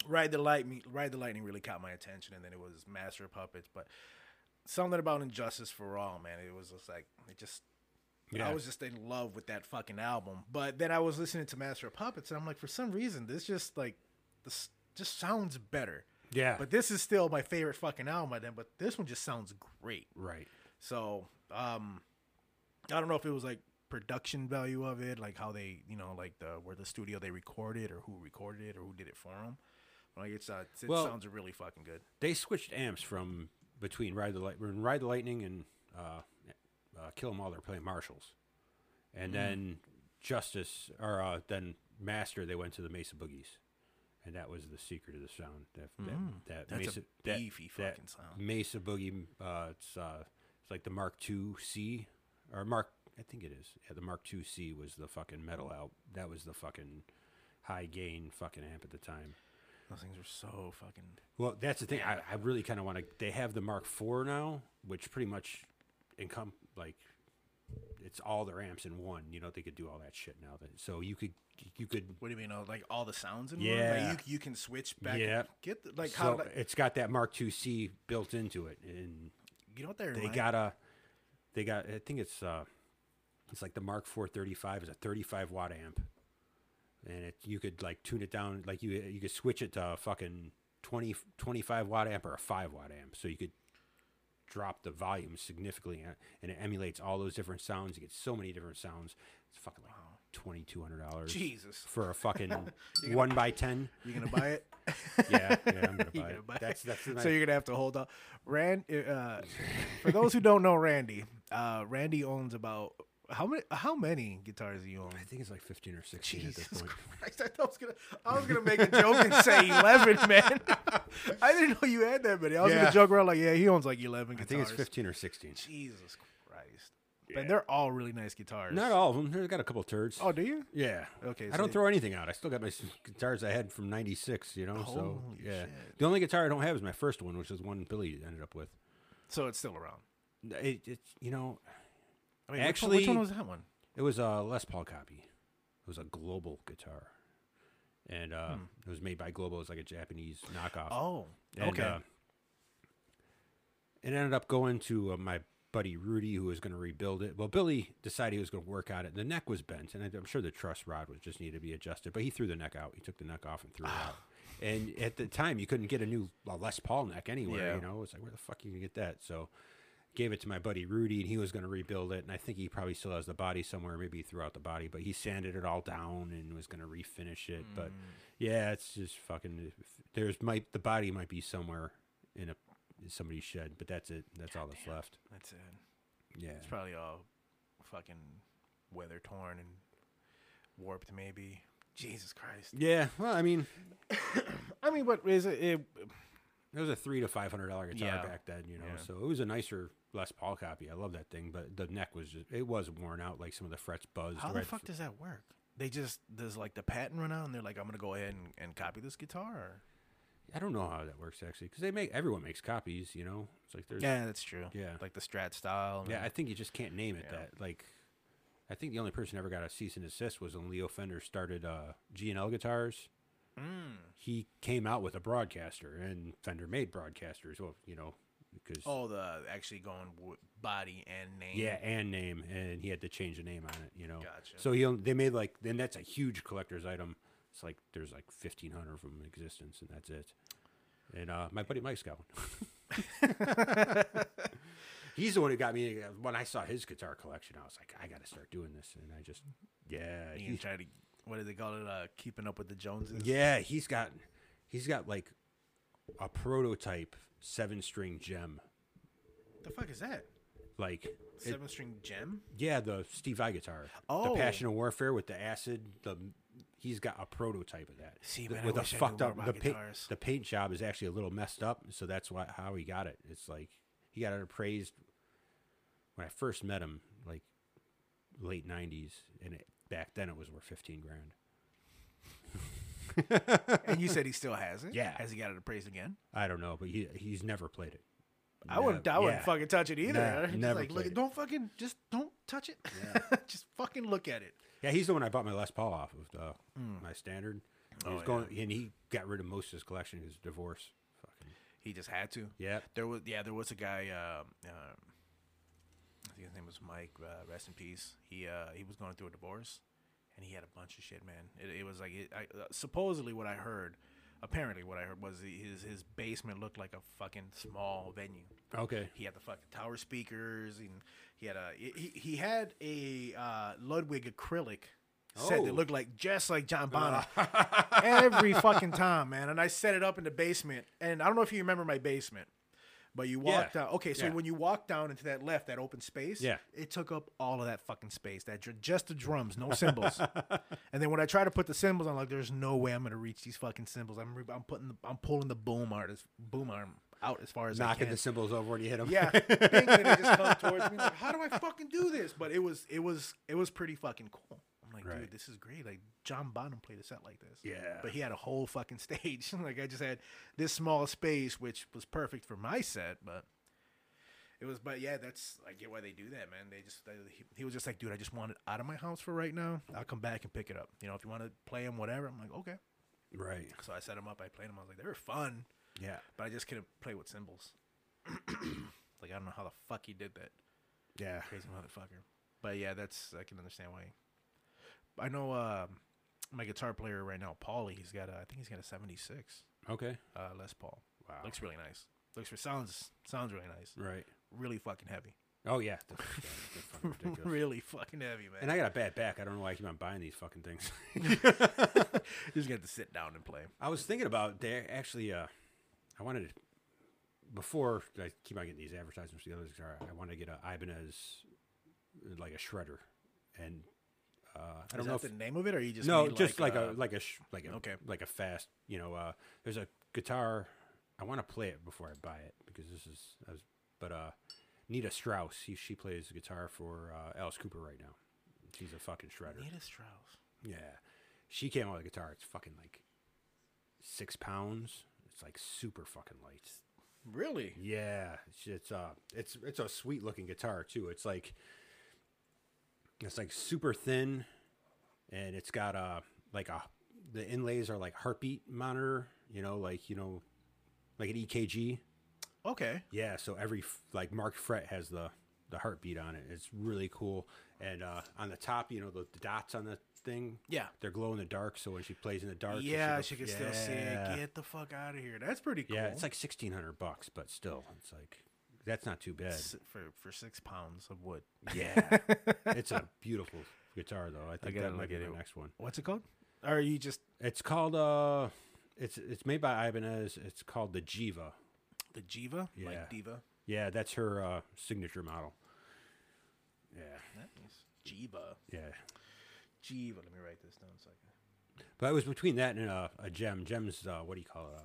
Ride the Lightning, Ride the Lightning really caught my attention, and then it was Master of Puppets. But something about And Justice for All, man, it was just like it just. Yeah. I was just in love with that fucking album. But then I was listening to Master of Puppets, and I'm like, for some reason, this just like this just sounds better. yeah, But this is still my favorite fucking album by them. But this one just sounds great. right. So, um, I don't know if it was like production value of it, like how they, you know, like the where the studio they recorded or who recorded it or who did it for them. Like it's uh, it Well- sounds really fucking good. They switched amps from between Ride the Light, when Ride the Lightning and uh, uh, Kill 'Em All. They're playing Marshalls, and then Justice or uh, then Master. They went to the Mesa Boogies, and that was the secret of the sound. That that, that That's Mesa beefy that fucking sound. Mesa Boogie. Uh, it's uh, it's like the Mark II C or Mark. I think it is. Yeah, the Mark II C was the fucking metal out. That was the fucking high gain fucking amp at the time. Those things are so fucking. Well, that's the thing. I, I really kind of want to. They have the Mark IV now, which pretty much income like it's all their amps in one. You know, they could do all that shit now. That so you could you could What do you mean? uh, Like all the sounds in one? Yeah. Like you you can switch back. Yeah. Get the, like so how like, it's got that Mark II C built into it, and you know what they're they got a they got I think it's uh it's like the Mark IV 35 is a 35 watt amp, and it you could like tune it down like you you could switch it to a fucking 20 25 watt amp or a 5 watt amp, so you could drop the volume significantly, and it emulates all those different sounds. You get so many different sounds. It's fucking like twenty two hundred dollars Jesus. for a fucking one by ten. You gonna buy it? Yeah, yeah, I'm gonna buy gonna it. buy That's that's so you're gonna have to hold up Rand, uh, for those who don't know Randy, uh, Randy owns about how many how many guitars do you own? I think it's like fifteen or sixteen at Jesus this point. Christ! I, thought I was gonna I was gonna make a joke and say eleven, man. I didn't know you had that many. I was Yeah. gonna joke around like, yeah, he owns like eleven I think it's fifteen or sixteen. Jesus Christ! And they're all really nice guitars. Not all of them. They got a couple turds. Oh, do you? yeah. Okay, I don't they- throw anything out. I still got my guitars I had from '96. You know. so yeah. shit. The only guitar I don't have is my first one, which is one Billy ended up with. So it's still around. It, it you know, I mean, which one- Actually- which one was that one? it was a Les Paul copy. It was a global guitar, and uh, it was made by Global. It was like a Japanese knockoff. Hmm. Oh, And, okay. uh, it ended up going to uh, my buddy Rudy, who was going to rebuild it. Well, Billy decided he was going to work on it. The neck was bent, and I'm sure the truss rod was just needed to be adjusted. But he threw the neck out. He took the neck off and threw it out. And at the time, you couldn't get a new uh, Les Paul neck anywhere. Yeah. You know, it's like where the fuck you gonna get that? So. Gave it to my buddy Rudy, and he was going to rebuild it. And I think he probably still has the body somewhere. Maybe he threw out the body, but he sanded it all down and was going to refinish it. But mm. yeah, it's just fucking. There's might the body might be somewhere in a in somebody's shed, but that's it. That's all that's left. That's it. Yeah. It's probably all fucking weather torn and warped, maybe. Jesus Christ. Yeah. Well, I mean, I mean, what is it? it it was a three to five hundred dollar guitar Yeah. back then, you know. Yeah. So it was a nicer Les Paul copy. I love that thing, but the neck was just it was worn out, like some of the frets buzzed. how the fuck does that work? they just does like the patent run out, and they're like, I'm gonna go ahead and, and copy this guitar. Or? I don't know how that works actually, because they make everyone makes copies. You know, it's like there's Yeah, that's true. Yeah. like the Strat style. and Yeah, I think you just can't name it Yeah. that. Like, I think the only person ever got a cease and desist was when Leo Fender started uh, G and L guitars. Mm. He came out with a broadcaster, and Fender made broadcasters. Well, you know, because Oh, the actually going body and name. yeah, and name, and he had to change the name on it. You know, Gotcha. so he they made like, then that's a huge collector's item. It's like there's like fifteen hundred of them in existence, and that's it. And uh, my buddy Mike's got one. He's the one who got me when I saw his guitar collection. I was like, I got to start doing this, and I just, yeah, You he- tried to what do they call it? Uh, keeping up with the Joneses. yeah, he's got, he's got like a prototype seven string JEM, The fuck is that? like it- Seven string JEM. yeah, the Steve Vai guitar, Oh. the Passion of Warfare with the acid. The he's got a prototype of that. See, The- man, I with a wish fucked more up the paint. The paint job is actually a little messed up, so that's why how he got it. It's like he got it appraised when I first met him, like late '90s, and it, back then it was worth fifteen grand. and you said he still has it. Yeah. Has he got it appraised again? I don't know, but he he's never played it. I wouldn't. I wouldn't Yeah. fucking touch it either. Nah, never like, look, it. don't fucking just don't touch it. just fucking look at it. Yeah, he's the one I bought my Les Paul off of, the, my standard. He Oh, was going, and he got rid of most of his collection. His divorce. Fucking He just had to. yeah. There was yeah, there was a guy. Uh, uh, I think his name was Mike. Uh, rest in peace. He uh, he was going through a divorce, and he had a bunch of shit, man. It, it was like it, I, uh, supposedly what I heard. Apparently, what I heard was his his basement looked like a fucking small venue. Okay. He had the fucking tower speakers, and he had a he, he had a uh, Ludwig acrylic set Oh. that looked like just like John Bonham every fucking time, man. And I set it up in the basement, and I don't know if you remember my basement, but you walked Yeah. down. Okay, so Yeah. when you walk down into that left, that open space, Yeah. it took up all of that fucking space. That dr- just the drums, no cymbals. and then when I try to put the cymbals on, like, there's no way I'm gonna reach these fucking cymbals. I'm re- I'm putting the, I'm pulling the boom art as boom arm out as far as I Knocking the cymbals over when you hit them. Yeah, they just come towards me. Like, how do I fucking do this? But it was, it was, it was pretty fucking cool. Right. dude, this is great. Like John Bonham played a set like this. Yeah. but he had a whole fucking stage. like I just had this small space, which was perfect for my set. But it was, but yeah, that's I get why they do that, man. They just, they, he, he was just like, dude, I just want it out of my house for right now. I'll come back and pick it up. You know, if you want to play them, whatever. I'm like, okay. Right. So I set them up. I played them. I was like, they were fun, Yeah. but I just couldn't play with cymbals. like I don't know how the fuck he did that Yeah. crazy motherfucker. But yeah, that's I can understand why. I know uh, my guitar player right now, Paulie. He's got a, I think he's got a '76 Okay. uh, Les Paul. Wow. Looks really nice. Looks for sounds sounds really nice. Right. Really fucking heavy. Oh yeah. Fucking really fucking heavy, man. And I got a bad back. I don't know why I keep on buying these fucking things. just get to sit down and play. I was thinking about they actually. Uh, I wanted to, before I keep on getting these advertisements for the other guitar. I wanted to get a Ibanez, like a shredder, and uh, I Is don't know if the name of it, or you just no, just like, uh, a like a sh- like a okay. like a fast. You know, uh, there's a guitar. I want to play it before I buy it because this is. Was, but uh, Nita Strauss, he, she plays guitar for uh, Alice Cooper right now. She's a fucking shredder. Nita Strauss. Yeah, she came out with a guitar. It's fucking like six pounds. It's like super fucking light. Really? Yeah, it's it's uh it's it's a sweet looking guitar too. It's like it's like super thin, and it's got a like a the inlays are like heartbeat monitor. You know, like you know, like an EKG. Okay. Yeah, so every like marked fret has the the heartbeat on it. It's really cool. And uh, on the top, you know, the, the dots on the thing, Yeah. they're glow in the dark. So when she plays in the dark, Yeah, go- she can still see it. Get the fuck out of here. That's pretty cool. Yeah, it's like sixteen hundred bucks, but still, it's like that's not too bad. S- for for six pounds of wood. Yeah, it's a beautiful guitar though. I think that might be the next one. What's it called? Or are you just It's called uh, it's it's made by Ibanez. It's called the Jiva. the Jiva? Yeah. Like Diva? Yeah, that's her uh, signature model. Yeah, Nice. Jiva. yeah. Jiva. Let me write this down a second. But it was between that and uh, a JEM. JEM's uh, what do you call it?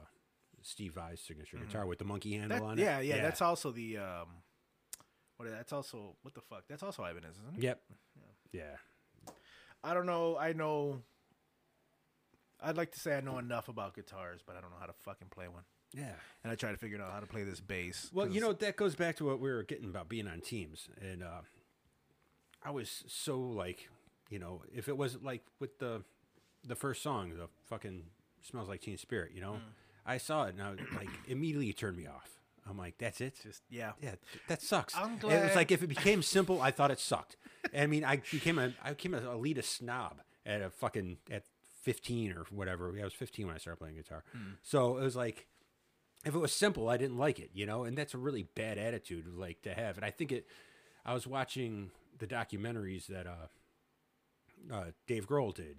Steve Vai's signature guitar with the monkey handle That- on it. yeah, yeah, That's also the um. What? That's also what the fuck? That's also Ibanez, isn't it? Yep. Yeah. I don't know. I know. I'd like to say I know enough about guitars, but I don't know how to fucking play one. Yeah. And I try to figure out how to play this bass. Well, you know that goes back to what we were getting about being on teams, and uh, I was so like, you know, if it was like with the the first song, the fucking smells like Teen Spirit, you know, I saw it and I was like immediately it turned me off. I'm like, that's it. just yeah. Yeah, that sucks. I'm glad. It was like if it became simple, I thought it sucked. I mean, I became a I became a elitist snob at a fucking at 15 or whatever. I was 15 when I started playing guitar. So it was like if it was simple, I didn't like it, you know, and that's a really bad attitude like to have. And I think it. I was watching the documentaries that uh, uh, Dave Grohl did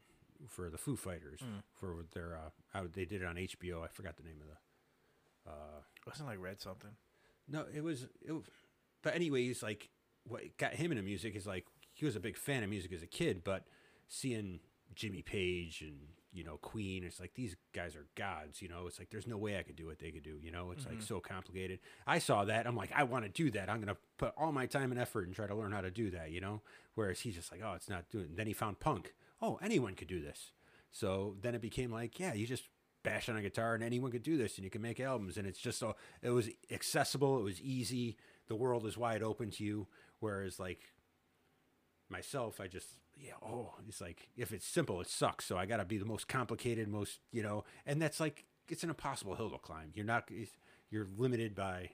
for the Foo Fighters for their uh, how they did it on HBO. I forgot the name of the Uh, Wasn't like read something. no, it was. It, was- but anyways, like what got him into music is like he was a big fan of music as a kid, but seeing Jimmy Page and you know Queen, it's like these guys are gods. You know, it's like there's no way I could do what they could do. You know, it's like so complicated. I saw that. I'm like, I want to do that. I'm gonna put all my time and effort and try to learn how to do that. You know, whereas he's just like, oh, it's not doing. then he found punk. Oh, anyone could do this. So then it became like, yeah, you just bash on a guitar and anyone could do this and you can make albums and it's just so it was accessible, it was easy, the world is wide open to you. Whereas like myself, I just yeah, oh, it's like if it's simple, it sucks. So I got to be the most complicated, most you know, and that's like it's an impossible hill to climb. You're not you're limited by.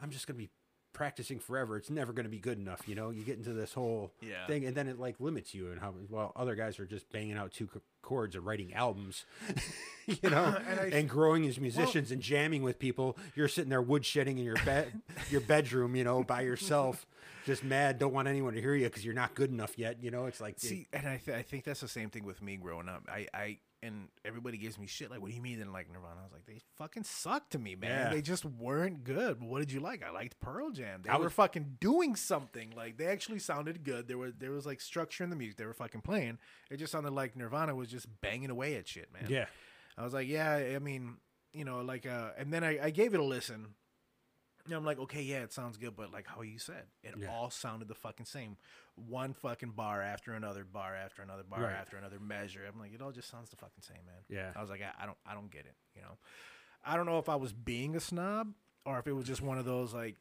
I'm just gonna be practicing forever. It's never gonna be good enough. You know, you get into this whole Yeah. thing, and then it like limits you and how well other guys are just banging out two c- chords and writing albums, you know, And I- and growing as musicians and jamming with people. You're sitting there woodshedding in your bed, your bedroom, you know, by yourself, just mad, don't want anyone to hear you because you're not good enough yet. You know, it's like See, and I, th- I think that's the same thing with me growing up. I, I, and everybody gives me shit like, "What do you mean?" Then like Nirvana, I was like, "They fucking sucked to me, man. Yeah. They just weren't good." What did you like? I liked Pearl Jam. They I were was- fucking doing something. Like they actually sounded good. There was there was like structure in the music. They were fucking playing. It just sounded like Nirvana was just banging away at shit, man. yeah, I was like, yeah, I mean, you know, like, uh, and then I, I gave it a listen. And I'm like, okay, yeah, it sounds good, but like how you said, it Yeah. all sounded the fucking same. One fucking bar after another bar after another bar Right. after another measure. I'm like, it all just sounds the fucking same, man. Yeah. I was like, I, I don't, I don't get it. You know, I don't know if I was being a snob or if it was just one of those like.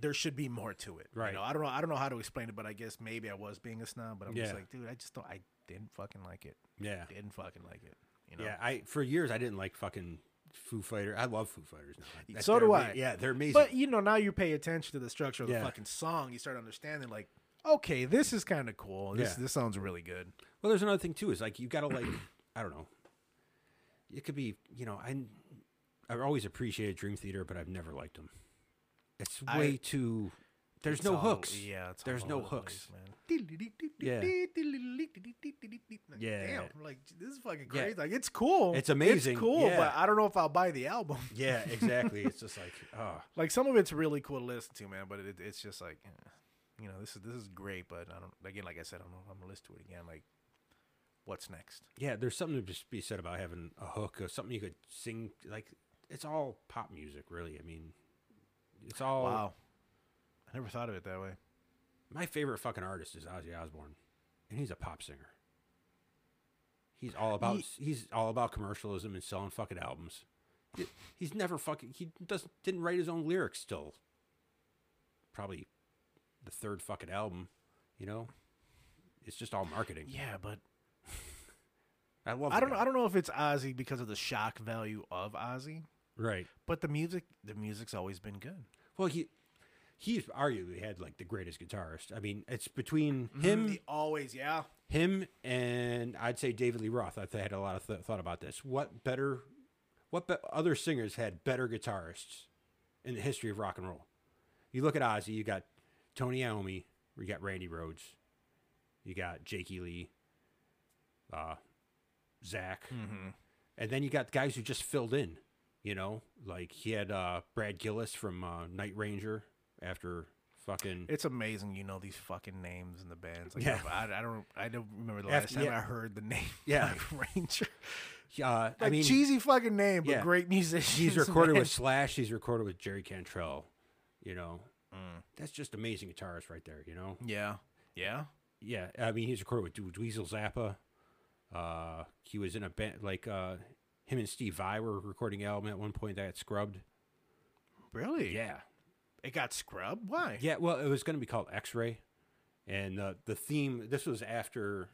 There should be more to it, Right. You know, I don't know. I don't know how to explain it, but I guess maybe I was being a snob. But I'm just like, dude, I just don't. I didn't fucking like it. yeah, Didn't fucking like it. You know? yeah. I for years I didn't like fucking Foo Fighter. I love Foo Fighters now. That's- So do I. Yeah, they're amazing. But you know, now you pay attention to the structure of the Yeah. fucking song, you start understanding like, okay, this is kind of cool. This Yeah. this sounds really good. Well, there's another thing too. Is like you gotta like, I don't know. It could be, you know, I I've always appreciated Dream Theater, but I've never liked them. It's I- way too. There's It's no all- hooks. Yeah, it's There's all no hooks. place, man. Yeah. Like, Yeah. Damn, like this is fucking Yeah. crazy. Like it's cool. It's amazing, It's cool, yeah. but I don't know if I'll buy the album. Yeah, exactly. it's just like, oh, like some of it's really cool to listen to, man. But it, it's just like, you know, this is this is great, but I don't. Again, like I said, I don't know if I'm gonna listen to it again. Like, what's next? yeah. There's something to just be said about having a hook or something you could sing. Like it's all pop music, really. I mean, it's all. Wow, I never thought of it that way. My favorite fucking artist is Ozzy Osbourne, and he's a pop singer. He's all about he's all about commercialism and selling fucking albums. He's never fucking he doesn't didn't write his own lyrics still. Probably the third fucking album, you know. It's just all marketing. Yeah, but I love. I don't guy. I don't know if it's Ozzy because of the shock value of Ozzy, Right. but the music, the music's always been good. Well, he he's arguably had like the greatest guitarist. I mean, it's between him He always, yeah. him and I'd say David Lee Roth. I've had a lot of th- thought about this. What better, what be- other singers had better guitarists in the history of rock and roll? You look at Ozzy. You got Tony Iommi. You got Randy Rhoads. You got Jakey Lee. Uh, Zakk. And then you got guys who just filled in. You know, like he had uh, Brad Gillis from uh, Night Ranger after fucking. It's amazing, you know these fucking names in the bands. Like, Yeah. I, I don't, I don't remember the last time yeah. I heard the name. Yeah. like Ranger. Uh, I mean, cheesy fucking name, but yeah. great musician. he's recorded with Slash. He's recorded with Jerry Cantrell. You know, Mm. that's just amazing guitarist right there. You know, Yeah, yeah. Yeah, I mean he's recorded with Dwe- Dweezil Zappa. Uh, he was in a band like uh, him and Steve Vai were recording an album at one point that got scrubbed. Really? Yeah, It got scrubbed. Why? yeah. Well, it was going to be called X Ray, and uh, the theme. This was after.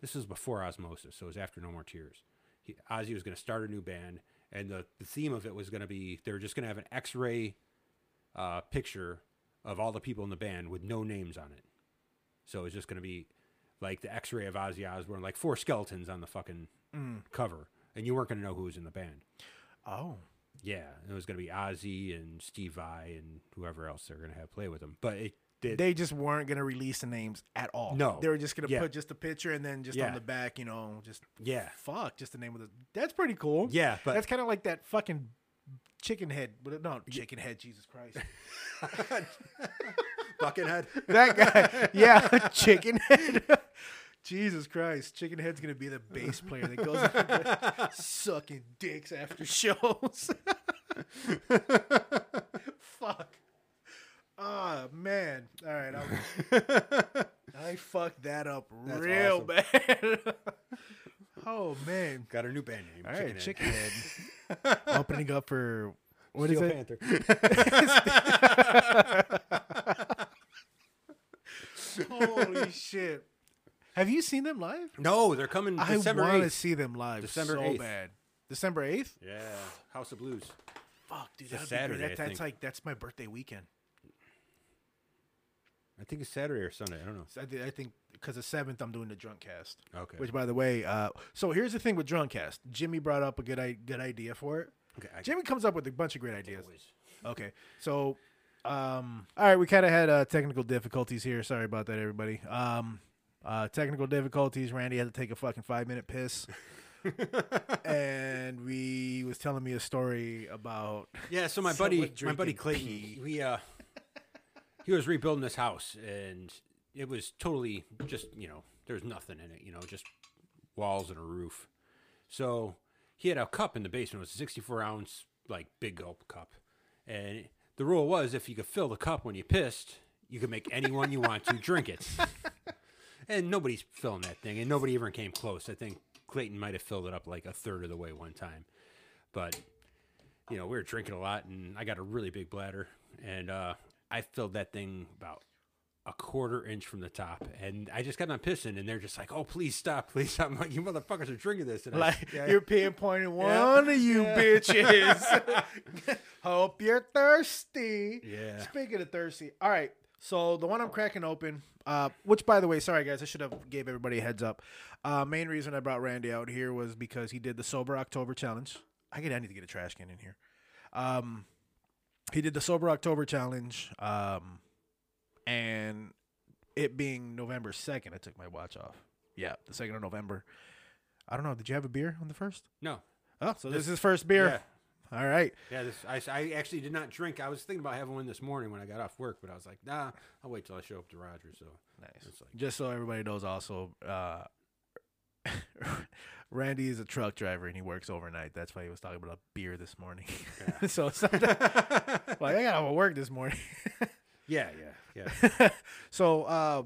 This was before Ozzmosis, so it was after No More Tears. He, Ozzy was going to start a new band, and the the theme of it was going to be they were just going to have an X Ray uh, picture of all the people in the band with no names on it. So it was just going to be like the X-ray of Ozzy Osbourne, like four skeletons on the fucking cover, and you weren't going to know who was in the band. Oh. Yeah, it was going to be Ozzy and Steve Vai and whoever else they're going to have play with them. But it did. They just weren't gonna release the names at all. No. They were just gonna Yeah. put just a picture and then just Yeah. on the back, you know, just yeah, fuck, just the name of the. That's pretty cool. yeah, but that's kind of like that fucking chicken head. No, chicken head. Jesus Christ. Buckethead. that guy. Yeah, chicken head. Jesus Christ, Chicken Head's gonna be the bass player that goes sucking dicks after shows. Fuck. Ah man. All right, I fucked that up That's real awesome. bad. oh man. Got a new band name. All right, Chickenhead. Chicken Head. Opening up for what is Steel it? Panther. Holy shit! Have you seen them live? no, they're coming I December want to 8th. see them live December so 8th. bad. December eighth. Yeah, House of Blues. Fuck, dude, It's a that'd Saturday, be great. I That, that's think. like that's my birthday weekend. I think it's Saturday or Sunday. I don't know. So I, thi- I think because the seventh, I'm doing the drunk cast. Okay. Which, by the way, uh, so here's the thing with drunk cast. Jimmy brought up a good I- good idea for it. okay. I Jimmy comes up with a bunch of great ideas. Okay, so um, all right, we kind of had uh, technical difficulties here. Sorry about that, everybody. Um, uh, technical difficulties. Randy had to take a fucking five minute piss, and we was telling me a story about Yeah, so my buddy, my buddy Clayton, pee. we uh, he was rebuilding this house, and it was totally just you know, there's nothing in it, you know, just walls and a roof. So he had a cup in the basement. It was a 64 ounce like big gulp cup, and the rule was if you could fill the cup when you pissed, you could make anyone you want to drink it. And nobody's filling that thing, and nobody even came close. I think Clayton might have filled it up like a third of the way one time, but you know, we were drinking a lot and I got a really big bladder and uh, I filled that thing about a quarter inch from the top and I just got on pissing and they're just like, oh, please stop, please stop. I'm like, you motherfuckers are drinking this. And I- like yeah, you're pinpointing one Yeah. of you Yeah. bitches. Hope you're thirsty. Yeah. Speaking of thirsty, all right. So the one I'm cracking open, uh, which by the way, sorry guys, I should have gave everybody a heads up. Uh, main reason I brought Randy out here was because he did the sober October challenge. I get I need to get a trash can in here. Um, he did the sober October challenge. Um, and it being November second, I took my watch off. Yeah, the second of November. I don't know. Did you have a beer on the first? no. Oh, so this is his first beer. All right. Yeah, this, I, I actually did not drink. I was thinking about having one this morning when I got off work, but I was like, nah, I'll wait till I show up to Rogers. So Nice. like, Just so everybody knows, also, uh, Randy is a truck driver and he works overnight. That's why he was talking about a beer this morning. so sometimes, like I got to work this morning. yeah, yeah, yeah. so uh,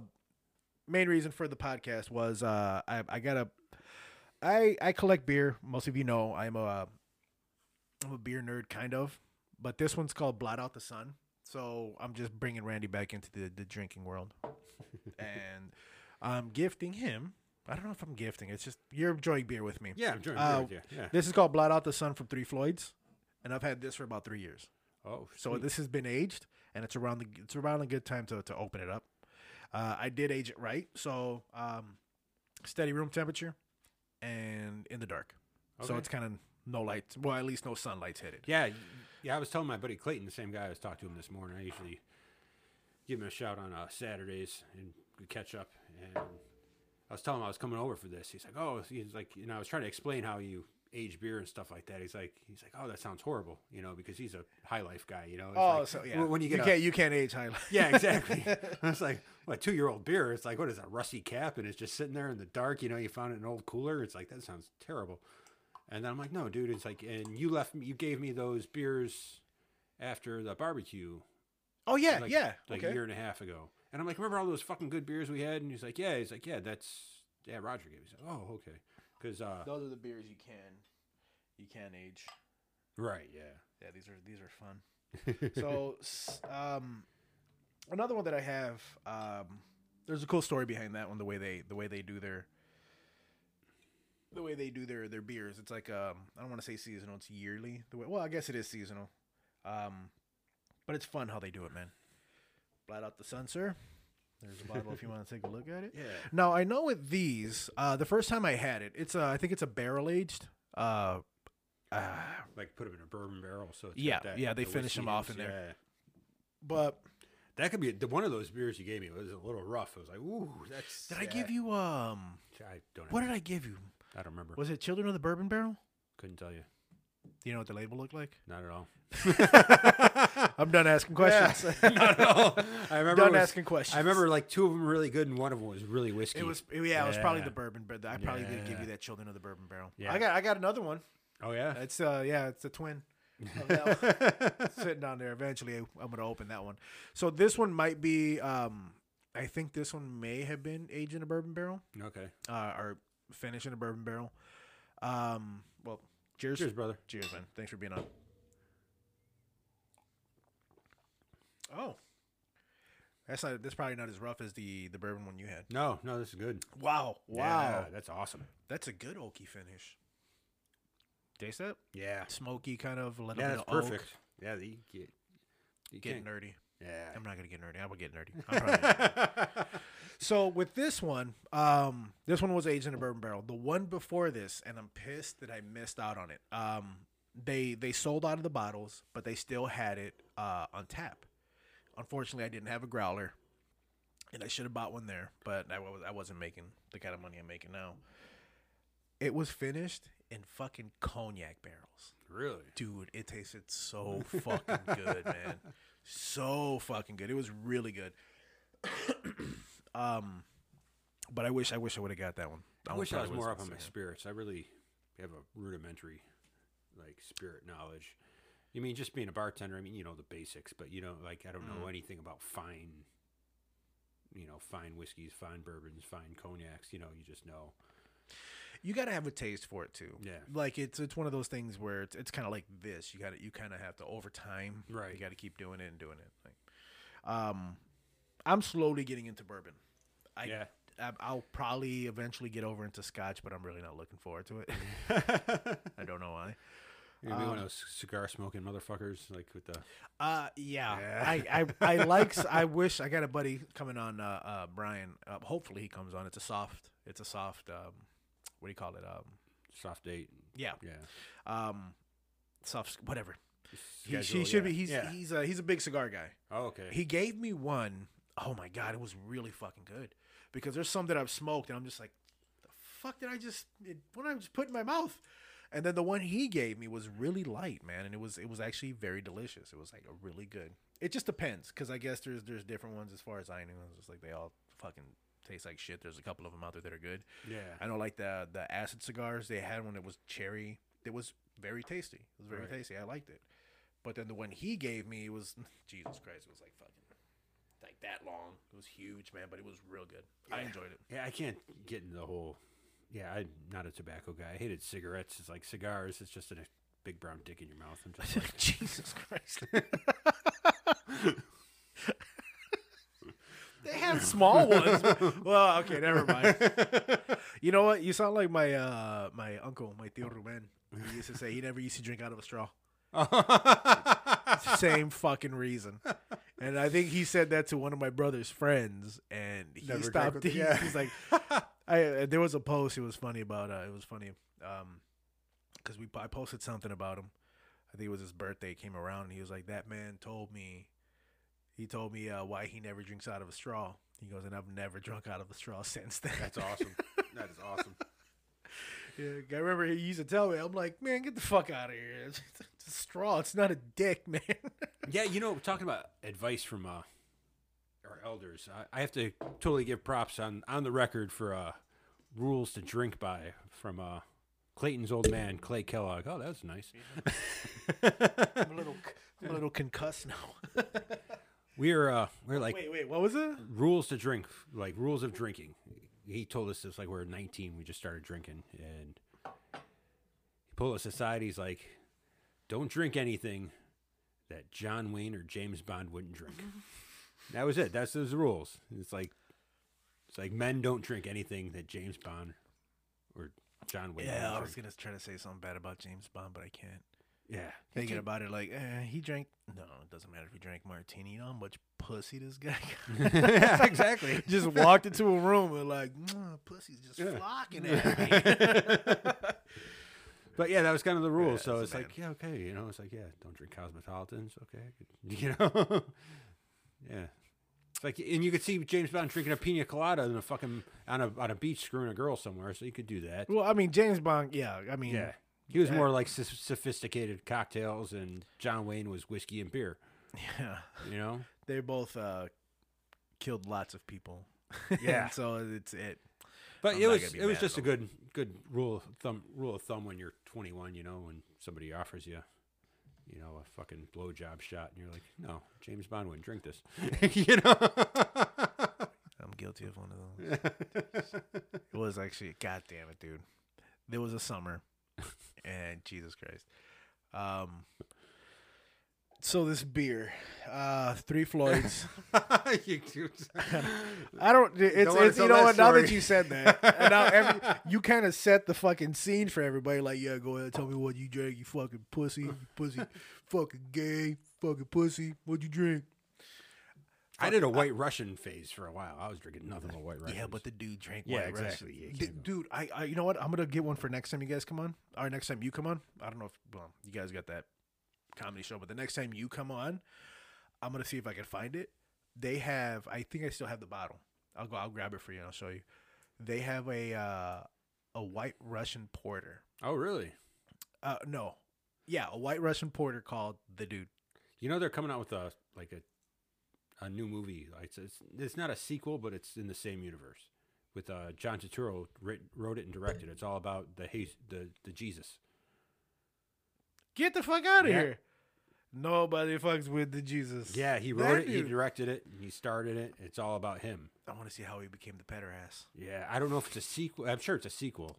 main reason for the podcast was uh, I I got a I I collect beer. Most of you know I'm a I'm a beer nerd kind of, but this one's called Blot Out the Sun. So I'm just bringing Randy back into the, the drinking world, and I'm gifting him. I don't know if I'm gifting. It's just you're enjoying beer with me. Yeah, I'm drinking Uh, beer with you. Yeah. This is called Blot Out the Sun from Three Floyds, and I've had this for about three years. Oh, So sweet. this has been aged, and it's around the it's around a good time to, to open it up. Uh, I did age it right, so um, steady room temperature and in the dark. So it's kind of no lights. Well, at least no sunlight's hit it. Yeah, yeah. I was telling my buddy Clayton, the same guy I was talking to him this morning. I usually give him a shout on uh, Saturdays and we catch up. And I was telling him I was coming over for this. He's like, "Oh," he's like, you know, I was trying to explain how you age beer and stuff like that. He's like, he's like, "Oh, that sounds horrible," you know, because he's a high life guy, you know. It's Oh, like, so yeah. when you get a- can't you can't age High Life. yeah, exactly. I was like, what, two year old beer? It's like, what is that, rusty cap? And it's just sitting there in the dark. You know, you found it in an old cooler. It's like, that sounds terrible. And then I'm like, no, dude. It's like, and you left me, you gave me those beers after the barbecue, oh yeah, like, yeah. like okay. a year and a half ago. And I'm like, remember all those fucking good beers we had? And he's like, yeah. He's like, yeah, that's yeah. Roger gave me. He's like, oh, okay. Because uh, Those are the beers you can, you can age. right, yeah. Yeah, these are these are fun. so, um, another one that I have, um, there's a cool story behind that one. The way they the way they do their the way they do their their beers. It's like um, I don't want to say seasonal. It's yearly. The way, well, I guess it is seasonal. Um, but it's fun how they do it, man. Blot out the sun, sir. There's a bottle if you want to take a look at it. Yeah. Now I know with these, uh, the first time I had it, it's uh, I think it's a barrel aged. Uh, uh, Like put them in a bourbon barrel. So it's Yeah, that- yeah, they the finish them off in there. yeah. but That could be the, one of those beers you gave me It was a little rough. I was like, ooh, that's. did I give you um? I don't. What did I give you? I don't remember. Was it Children of the Bourbon Barrel? Couldn't tell you. Do you know what the label looked like? Not at all. I'm done asking questions. Not at all. I remember. done was- asking questions. I remember like two of them were really good, and one of them was really whiskey. It was yeah, it was probably the bourbon, but I probably did give you that Children of the Bourbon Barrel. Yeah. I got I got another one. Oh yeah. It's uh yeah, it's a twin. of that one. sitting down there. Eventually, I'm gonna open that one. So this one might be. Um, I think this one may have been aged in a bourbon barrel, okay. uh, or finished in a bourbon barrel. Um, well, cheers, Cheers, brother. cheers, man. Thanks for being on. Oh, that's not. That's probably not as rough as the the bourbon one you had. No, no, this is good. Wow, wow, Yeah, that's awesome. that's a good oaky finish. Taste that Yeah. smoky kind of a little Yeah, bit that's perfect. oak. Yeah, you get. You Get nerdy. Yeah. I'm not gonna get nerdy. I will get nerdy. I'm probably not. so with this one, um, this one was aged in a bourbon barrel. The one before this, and I'm pissed that I missed out on it. Um, they they sold out of the bottles, but they still had it uh, on tap. Unfortunately, I didn't have a growler, and I should have bought one there, but I was I wasn't making the kind of money I'm making now. It was finished in fucking cognac barrels really. dude, it tasted so fucking good, man. So fucking good. It was really good. um, but I wish I wish I would have got that one. I would wish I was more up on my spirits. I really have a rudimentary, like spirit knowledge. You mean just being a bartender? I mean, you know the basics, but you know, like I don't know Mhm. anything about fine, you know, fine whiskeys, fine bourbons, fine cognacs. You know, you just know. You got to have a taste for it too. Yeah. Like it's it's one of those things where it's it's kind of like this. You got to you kind of have to over time. Right. You got to keep doing it and doing it. Like, um, I'm slowly getting into bourbon. I, yeah. I I'll probably eventually get over into scotch, but I'm really not looking forward to it. I don't know why. You know, one Um, of those cigar smoking motherfuckers, like with the. Uh, yeah. Yeah. I, I, I like. I wish I got a buddy coming on. Uh, uh Brian. Uh, hopefully he comes on. It's a soft. It's a soft. Um, what do you call it? Um, Soft date. yeah. Yeah. Um, soft. Whatever. He, Schedule, he should yeah. be. He's Yeah. he's a he's a big cigar guy. Oh, okay. He gave me one. Oh my god, it was really fucking good. Because there's some that I've smoked and I'm just like, the fuck did I just? It, what did I just put in my mouth? And then the one he gave me was really light, man, and it was it was actually very delicious. It was like a really good. It just depends, because I guess there's there's different ones as far as I know. It's just like they all fucking taste like shit. There's a couple of them out there that are good. yeah. I know like the the acid cigars they had one that was cherry. It was very tasty. It was very Right. tasty. I liked it. But then the one he gave me was Jesus Christ. It was like fucking like that long. It was huge, man. But it was real good. I enjoyed it. Yeah, I can't get into the whole. Yeah, I'm not a tobacco guy. I hated cigarettes. It's like cigars. It's just a big brown dick in your mouth. I'm just like, Jesus Christ. small ones. Well, okay, never mind. You know what? You sound like my uh my uncle, my tío Ruben. He used to say he never used to drink out of a straw. Same fucking reason. And I think he said that to one of my brother's friends, and he Never stopped. He, yeah. He's like, I uh, there was a post. It was funny about. Uh, it was funny, um, because we I posted something about him. I think it was his birthday came around, and he was like, "That man told me, he told me uh, why he never drinks out of a straw." He goes, and I've never drunk out of a straw since then. That's awesome. That is awesome. Yeah, I remember he used to tell me, I'm like, man, get the fuck out of here. It's, it's a straw. It's not a dick, man. Yeah, you know, talking about advice from uh, our elders, I, I have to totally give props on on the record for uh, rules to drink by from uh, Clayton's old man Clay Kellogg. Oh, that was nice. I'm a little, I'm a little concussed now. We're uh we're like wait, wait, what was it? rules to drink, like rules of drinking. He told us this like we are 19, we just started drinking, and he pulled us aside. He's like, "Don't drink anything that John Wayne or James Bond wouldn't drink." that was it. That's those rules. It's like it's like men don't drink anything that James Bond or John Wayne. Yeah, I was drink. gonna try to say something bad about James Bond, but I can't. Yeah. Thinking about it, like eh, he drank. No, it doesn't matter if he drank martini. You know how much pussy this guy. got? yeah, exactly. just walked into a room and like, "Mm, pussy's just Yeah. flocking at me. But yeah, that was kind of the rule. Yeah, so it's like, yeah, okay, you know, it's like, yeah, don't drink cosmopolitans, okay, you know, yeah. It's like, and you could see James Bond drinking a pina colada in a fucking on a on a beach, screwing a girl somewhere, so you could do that. well, I mean, James Bond. Yeah, I mean, Yeah, he was more like sophisticated cocktails, and John Wayne was whiskey and beer. yeah. You know, They both uh, killed lots of people. Yeah. so it's it. but I'm it was it was just a good good rule of thumb rule of thumb when you're 21. You know, when somebody offers you. You know, a fucking blowjob shot, and you're like, "No, James Bond wouldn't drink this." you know, I'm guilty of one of those. it was actually, god damn it, dude. There was a summer, and Jesus Christ. Um. So this beer, uh, Three Floyds. You- you- I don't. It's wanna it's you know what? Now that you said that, and now every, you kind of set the fucking scene for everybody. Like, yeah, go ahead, tell me what you drank. You fucking pussy, you pussy, fucking gay, fucking pussy. What you drink? I did a White Russian phase for a while. I was drinking nothing but White Russian. Yeah, but the dude drank. Yeah, White Russian. Yeah, D- dude, I, I, you know what? I'm gonna get one for next time you guys come on, or next time you come on. I don't know if well, you guys got that comedy show, but the next time you come on, I'm gonna see if I can find it. They have, I think I still have the bottle. I'll go, I'll grab it for you and I'll show you. They have a uh, a White Russian porter. oh, really? Uh, no, yeah, a White Russian porter called the Dude. You know they're coming out with a like a a new movie. It's it's, it's not a sequel, but it's in the same universe. With uh, John Turturro writ, wrote it and directed. It's all about the Jesus, the the Jesus. Get the fuck out of Yeah. here! Nobody fucks with the Jesus. Yeah, he That wrote it, he directed it, he started it. It's all about him. I want to see how he became the petter ass. Yeah, I don't know if it's a sequel. I'm sure it's a sequel.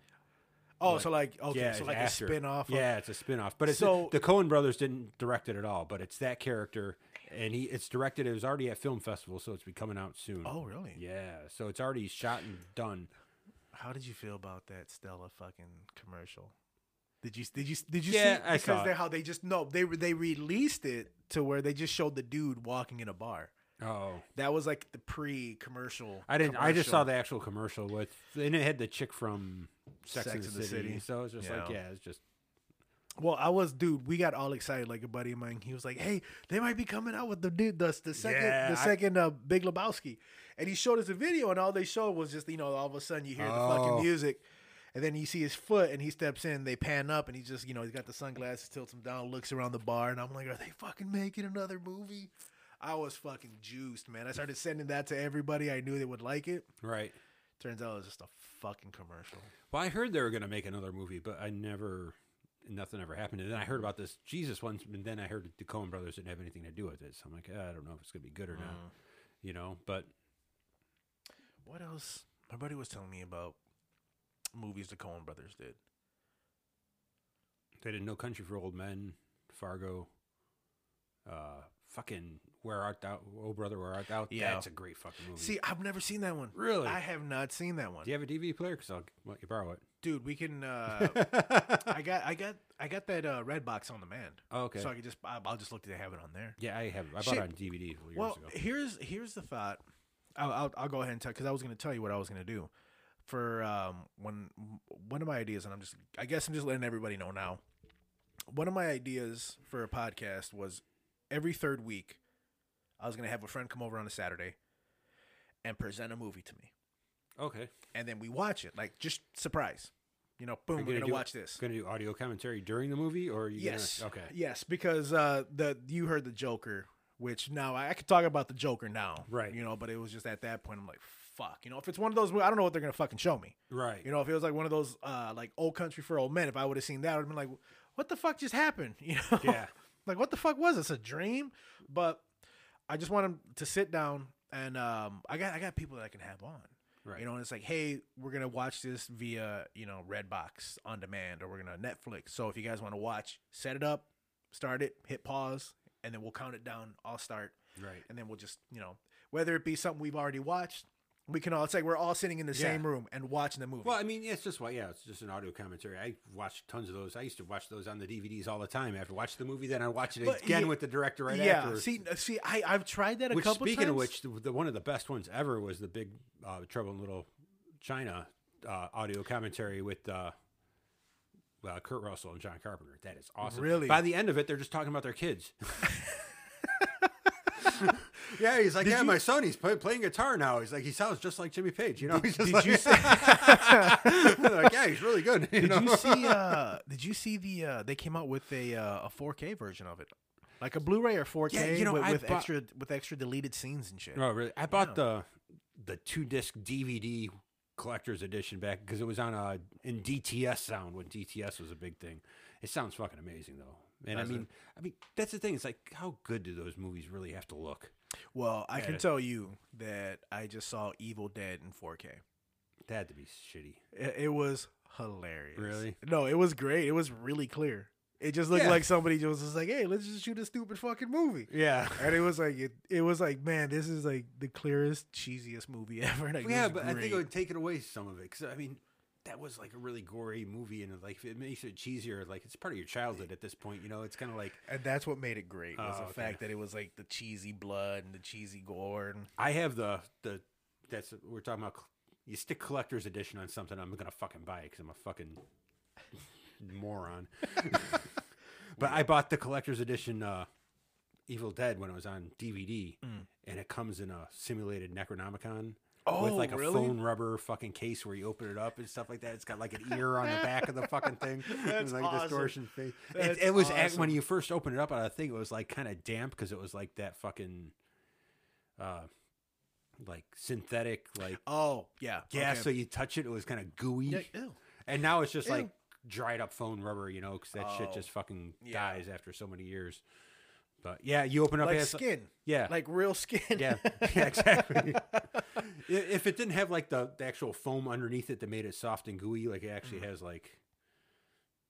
Oh, Like- so like okay, yeah, so like after. a spin off. Yeah, it's a spin-off. But it's So- the Coen brothers didn't direct it at all, but it's that character and he it's directed it was already at film festival, so it's be coming out soon. Oh, really? Yeah, so it's already shot and done. How did you feel about that Stella fucking commercial? Did you did you did you Yeah, see I saw because they it. how they just no they they released it to where they just showed the dude walking in a bar. Oh. That was like the pre-commercial. I didn't I just saw the actual commercial with and it had the chick from Sex, and the, City, So it was just like, Yeah. yeah, it's just Well, I was, dude. We got all excited. Like a buddy of mine, he was like, "Hey, they might be coming out with the dude, the, the second, Yeah, the I- second uh, Big Lebowski." And he showed us a video, and all they showed was just, you know, all of a sudden you hear the Oh. fucking music, and then you see his foot, and he steps in. They pan up, and he just, you know, he's got the sunglasses, tilts them down, looks around the bar, and I'm like, "Are they fucking making another movie?" I was fucking juiced, man. I started sending that to everybody I knew they would like it. right. Turns out it was just a fucking commercial. Well, I heard they were gonna make another movie, but I never nothing ever happened. And then I heard about this Jesus one, and then I heard that the Coen brothers didn't have anything to do with it. So I'm like, "Ah, I don't know if it's gonna be good or not. Mm. You know, but What else? My buddy was telling me about movies the Coen brothers did. they did No Country for Old Men, Fargo, uh, fucking Where Art Thou, Oh Brother, Where Art Thou? Yeah. That's a great fucking movie. See, I've never seen that one. Really? I have not seen that one. do you have a DVD player? Because I'll let you borrow it. Dude, we can. Uh, I got, I got, I got that uh, red box on demand. Oh, okay. So I can just, I- I'll just look to have it on there. yeah, I have. I bought Shit. it on DVD years Well, ago. here's here's the thought. I'll I'll, I'll go ahead and tell because I was going to tell you what I was going to do for um one one of my ideas, and I'm just I guess I'm just letting everybody know now. One of my ideas for a podcast was every third week, I was going to have a friend come over on a Saturday and present a movie to me, Okay. and then we watch it like just surprise. You know, boom, we're gonna gonna do- watch this. Going to do audio commentary during the movie, or Yes. Gonna, okay. Yes, because uh, the you heard the Joker, which now I, I could talk about the Joker now, Right. You know, but it was just at that point I'm like, fuck. You know, if it's one of those, I don't know what they're gonna fucking show me. Right. You know, if it was like one of those uh, like Old Country for Old Men, if I would have seen that, I would have been like, what the fuck just happened? You know, Yeah. Like what the fuck was this a dream? But I just want them to sit down and um, I got I got people that I can have on. Right. You know, and it's like, hey, we're gonna watch this via you know Redbox on demand, or we're gonna Netflix. So if you guys want to watch, set it up, start it, hit pause, and then we'll count it down. I'll start, Right. and then we'll just you know whether it be something we've already watched, we can all. It's like we're all sitting in the Yeah. same room and watching the movie. Well, I mean, it's just why, yeah, it's just an audio commentary. I watched tons of those. I used to watch those on the DVDs all the time. After watch the movie, then I watch it But again yeah- with the director right yeah, after. see, see, I I've tried that a which, couple speaking times. of which, the, the one of the best ones ever was the big uh, Trouble in Little China uh, audio commentary with uh, uh, Kurt Russell and John Carpenter. That is awesome. Really? By the end of it, they're just talking about their kids. yeah, he's like, Did yeah, you- my son, he's play, playing guitar now. He's like, he sounds just like Jimmy Page. You know, he's just did like, you see- like, yeah, he's really good. You Did know? you see? Uh, did you see the? Uh, they came out with a uh, a 4K version of it, like a Blu-ray or 4K Yeah, you know, with, with bought- extra with extra deleted scenes and shit. Oh, really? I bought Yeah. the the two disc DVD collector's edition back because it was on a in DTS sound when DTS was a big thing. It sounds fucking amazing though. And Does I mean, I mean that's the thing. It's like how good do those movies really have to look? Well, I can Yeah. tell you that I just saw Evil Dead in 4K. That had to be shitty. It, it was hilarious. Really? No, it was great. It was really clear. It just looked Yeah. like somebody just was like, "Hey, let's just shoot a stupid fucking movie." Yeah. And it was like it, it was like, man, this is like the clearest, cheesiest movie ever. Like, yeah, is but I think it would take it away some of it because I mean. That was like a really gory movie, and like it makes it cheesier. Like it's part of your childhood at this point, you know. It's kind of like and that's what made it great was Oh, the okay. fact that it was like the cheesy blood and the cheesy gore. And I have the the that's we're talking about. You stick collector's edition on something, I'm gonna fucking buy it because I'm a fucking moron. but I bought the collector's edition uh, Evil Dead when it was on DVD, and it comes in a simulated Necronomicon. With Oh, like a really? phone rubber fucking case where you open it up and stuff like that. It's got like an ear on the back of the fucking thing. That's like awesome. distortion face. It, it was awesome. when you first opened it up. I think it was like kind of damp because it was like that fucking, uh, like synthetic like oh yeah, gas. okay. So you touch it, it was kind of gooey. Yeah, ew. And now it's just Ew. like dried up phone rubber, you know, because that shit Oh, just fucking yeah. dies after so many years. But yeah, you open up like has- skin, Yeah, like real skin. yeah, yeah, exactly. If it didn't have like the, the actual foam underneath it that made it soft and gooey, like it actually has like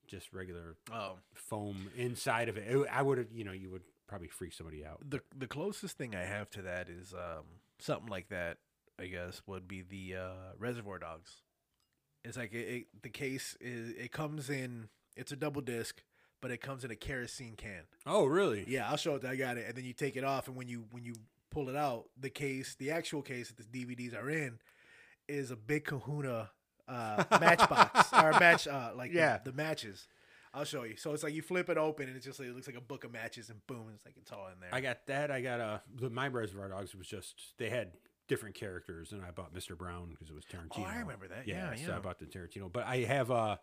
just regular oh, foam inside of it, it I would have, you know, you would probably freak somebody out. the the closest thing I have to that is um something like that. I guess would be the uh, Reservoir Dogs. It's like it, it, the case is it comes in. It's a double disc, but it comes in a kerosene can. Oh, really? Yeah, I'll show it. I got it, and then you take it off, and when you when you pull it out, the case, the actual case that the DVDs are in, is a big Kahuna uh, matchbox or match, uh, like the- Yeah. the, matches. I'll show you. So it's like you flip it open, and it's just like, it looks like a book of matches, and boom, it's like it's all in there. I got that. I got uh, the my Reservoir Dogs was just they had different characters, and I bought Mr. Brown because it was Tarantino. oh, I remember that. Yeah, yeah. so I bought the Tarantino, but I have uh,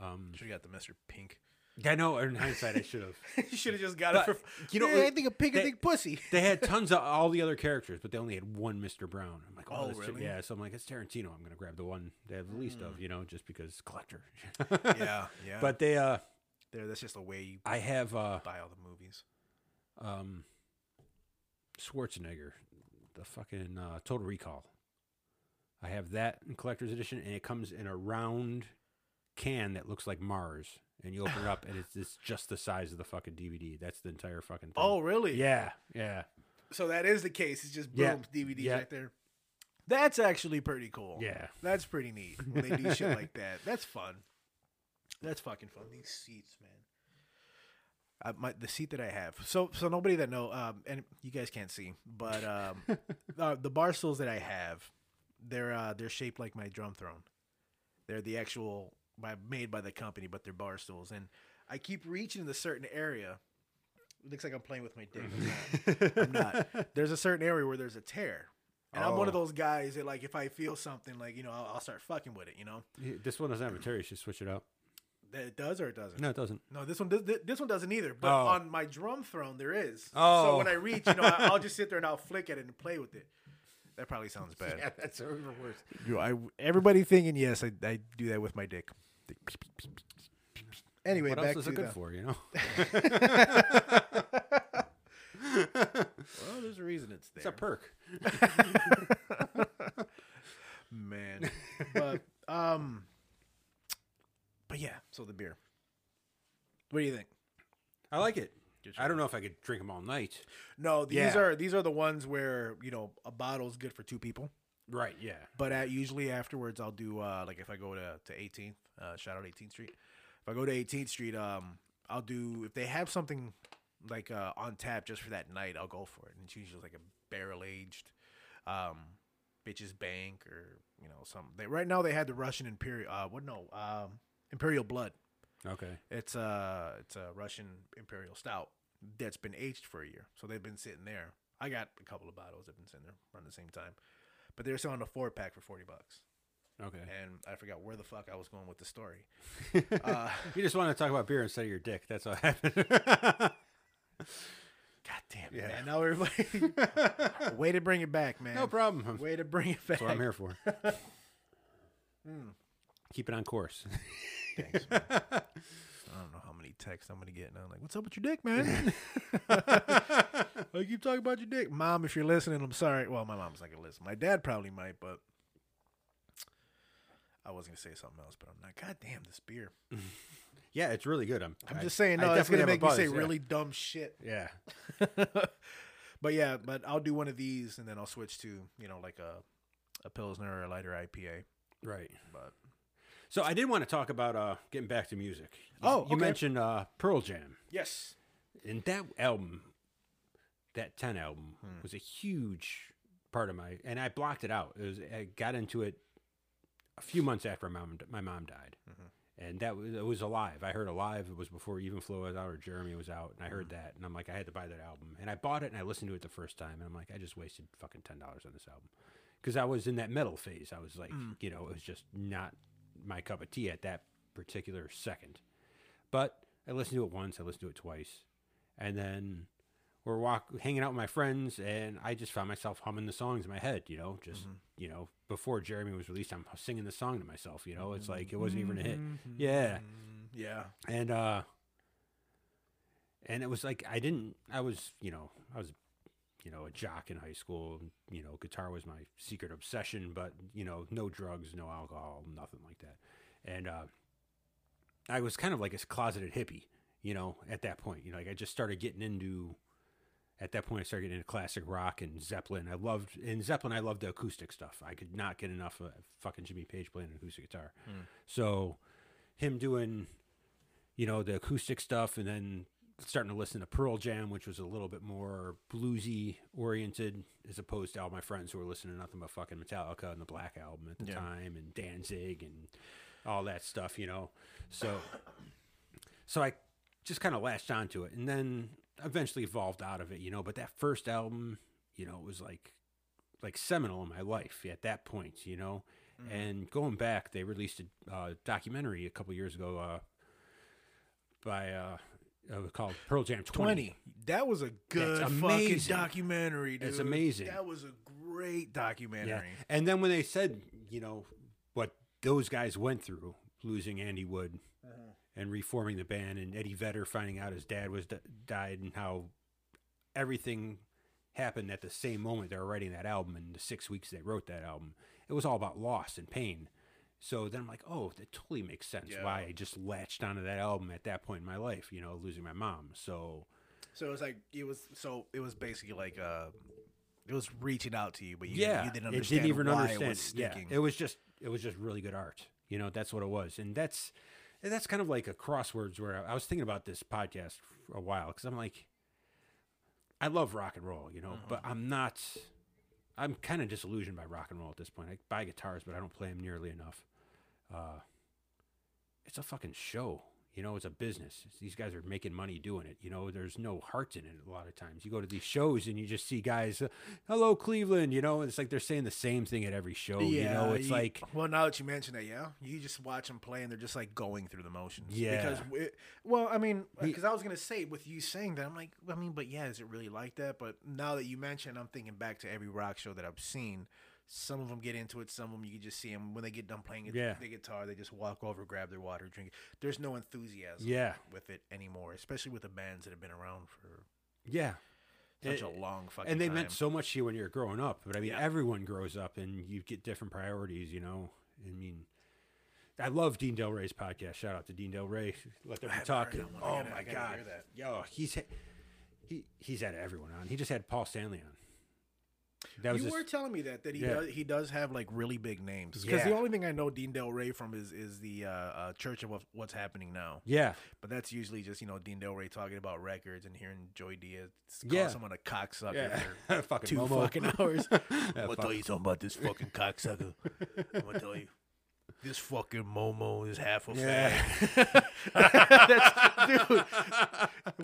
um, Should have got the Mr. Pink. I know in hindsight I should have. you should have just got But, it for. you know, yeah, I think a pig, a big pussy. They had tons of all the other characters, but they only had one Mr. Brown. I'm like, oh, Oh, really? yeah. So I'm like, it's Tarantino. I'm gonna grab the one they have the least of, you know, just because collector. yeah, yeah. But they, uh, there, that's just the way you I have uh, buy all the movies. um, Schwarzenegger, the fucking uh, Total Recall. I have that in collector's edition, and it comes in a round can that looks like Mars. And you open it up, and it's, it's just the size of the fucking DVD. That's the entire fucking thing. Oh, really? yeah, yeah, So that is the case. It's just boom, Yeah. DVDs Yeah. right there. That's actually pretty cool. yeah. That's pretty neat when they do shit like that. That's fun. That's fucking fun. These seats, man. Uh, my the seat that I have. So so nobody that know um and you guys can't see, but um uh, the bar stools that I have, they're uh they're shaped like my drum throne. They're the actual by made by the company, but they're bar stools and I keep reaching in a certain area. It looks like I'm playing with my dick. I'm not. There's a certain area where there's a tear. And I'm one of Oh. those guys that like if I feel something like, you know, I'll, I'll start fucking with it, you know? Yeah, This one doesn't have a tear. You should switch it out. That it does or it doesn't. No, it doesn't. No, this one this, this one doesn't either. But Oh. on my drum throne there is. Oh. So Oh. when I reach, you know, I'll just sit there and I'll flick at it and play with it. That probably sounds bad. Yeah, that's even worse. You know, I, everybody thinking yes, I, I do that with my dick. Anyway, What back else is to it good the- for? You know. Well, there's a reason it's there. It's a perk. man. but um, but yeah. So the beer. What do you think? I like it. Good I don't know if I could drink them all night. No, these Yeah. are these are the ones where you know a bottle's good for two people. Right. Yeah. But at, usually afterwards, I'll do uh, like if I go to to 18th, uh, shout out 18th Street. If I go to 18th Street, um, I'll do if they have something like uh, on tap just for that night, I'll go for it. And it's usually like a barrel aged, um, bitches bank or you know something. They, right now they had the Russian Imperial. Uh, what no, um, Imperial Blood. Okay. It's a it's a Russian Imperial Stout that's been aged for a year, so they've been sitting there. I got a couple of bottles that have been sitting there around the same time, but they're selling a four pack for forty bucks, Okay. and I forgot where the fuck I was going with the story. Uh, You just want to talk about beer instead of your dick. That's what happened. God damn it, Yeah. man! Now everybody, way to bring it back, man. no problem. Way to bring it back. That's what I'm here for. Keep it on course. Thanks, man. I don't know how many texts I'm gonna get, and I'm like, "What's up with your dick, man?" I keep talking about your dick, mom. If you're listening, I'm sorry. Well, my mom's not gonna listen. My dad probably might, but I was gonna say something else, but I'm not. God damn, this beer. yeah, it's really good. I'm. I'm I- just saying, I no, it's definitely gonna have make me say yeah. really dumb shit. Yeah. but yeah, but I'll do one of these, and then I'll switch to you know like a a pilsner or a lighter IPA. Right. But So I did want to talk about uh, getting back to music. You- Oh, you okay. mentioned uh, Pearl Jam, yes, and that album, that ten album, Hmm. was a huge part of my. And I blocked it out. It was I got into it a few months after my mom my mom died, Mm-hmm. and that was it was alive. I heard alive. It was before Even Flow was out or Jeremy was out, and I Mm-hmm. heard that, and I'm like, I had to buy that album, and I bought it, and I listened to it the first time, and I'm like, I just wasted fucking ten dollars on this album because I was in that metal phase. I was like, Mm. you know, it was just not my cup of tea at that particular second. But I listened to it once, I listened to it twice, and then we're walk hanging out with my friends, and I just found myself humming the songs in my head. You know, just you know, before Jeremy was released, I'm singing the song to myself. You know, it's like it wasn't even a hit. Yeah, Mm, yeah, and uh, and it was like I didn't. I was, you know, I was you know, a jock in high school. You know, guitar was my secret obsession, but you know, no drugs, no alcohol, nothing like that. And uh, I was kind of like a closeted hippie, you know, at that point. You know, like I just started getting into. At that point, I started getting into classic rock and Zeppelin. I loved in Zeppelin. I loved the acoustic stuff. I could not get enough of fucking Jimmy Page playing an acoustic guitar. So, him doing, you know, the acoustic stuff, and then starting to listen to Pearl Jam, which was a little bit more bluesy oriented, as opposed to all my friends who were listening to nothing but fucking Metallica and the Black Album at the Yeah. time, and Danzig and all that stuff, you know. So, so I just kind of latched onto it, and then eventually evolved out of it, you know. But that first album, you know, was like like seminal in my life at that point, you know. And going back, they released a uh, documentary a couple years ago uh, by uh, uh, called Pearl Jam 20. twenty. That was a good fucking amazing. documentary, dude. It's amazing. That was a great Yeah. documentary. And then when they said, you know, what those guys went through, losing Andy Wood and reforming the band, and Eddie Vedder finding out his dad was d- died, and how everything happened at the same moment they were writing that album, and the six weeks they wrote that album, it was all about loss and pain. So then I'm like, oh, that totally makes sense Yeah. why I just latched onto that album at that point in my life, you know, losing my mom. So So it was like it was. So it was basically like uh, it was reaching out to you, but you, yeah, you didn't it understand didn't even why understand. it was sticking. Yeah, it was just it was just really good art. You know, that's what it was, and that's that's kind of like a crosswords where I, I was thinking about this podcast for a while because I'm like, I love rock and roll, you know, but I'm not. I'm kind of disillusioned by rock and roll at this point. I buy guitars, but I don't play them nearly enough. Uh, it's a fucking show. You know, it's a business. These guys are making money doing it. You know, there's no heart in it a lot of times. You go to these shows and you just see guys, uh, hello, Cleveland. You know, it's like they're saying the same thing at every show. you know, it's you- like, well, now that you mention that, yeah, you just watch them play, and they're just like going through the motions. Yeah. Because, it, well, I mean, because I was gonna say with you saying that, I'm like, I mean, but yeah, is it really like that? But now that you mention, I'm thinking back to every rock show that I've seen. Some of them get into it. Some of them you can just see them when they get done playing Yeah. the guitar. They just walk over, grab their water, drink. it. There's no enthusiasm yeah, with it anymore, especially with the bands that have been around for yeah. such It- a long fucking. and they time. meant so much to you when you're growing up. But I mean, Yeah. everyone grows up and you get different priorities. You know, I mean, I love Dean Delray's podcast. Shout out to Dean Delray. Let them talk. heard him. I Oh my god, yo, he's he he's had everyone on. He just had Paul Stanley on. That was You just, were telling me that that he Yeah. does, he does have like really big names because the only thing I know Dean Delray from is is the uh, uh, Church of What's Happening Now, yeah, but that's usually just you know Dean Delray talking about records and hearing Joey Diaz call Yeah. someone a cocksucker yeah, for fucking two Momo. fucking hours. Yeah, I'm gonna fuck. tell you something about this fucking cocksucker. I'm gonna tell you. This fucking Momo is half a Yeah. fag. That's, dude,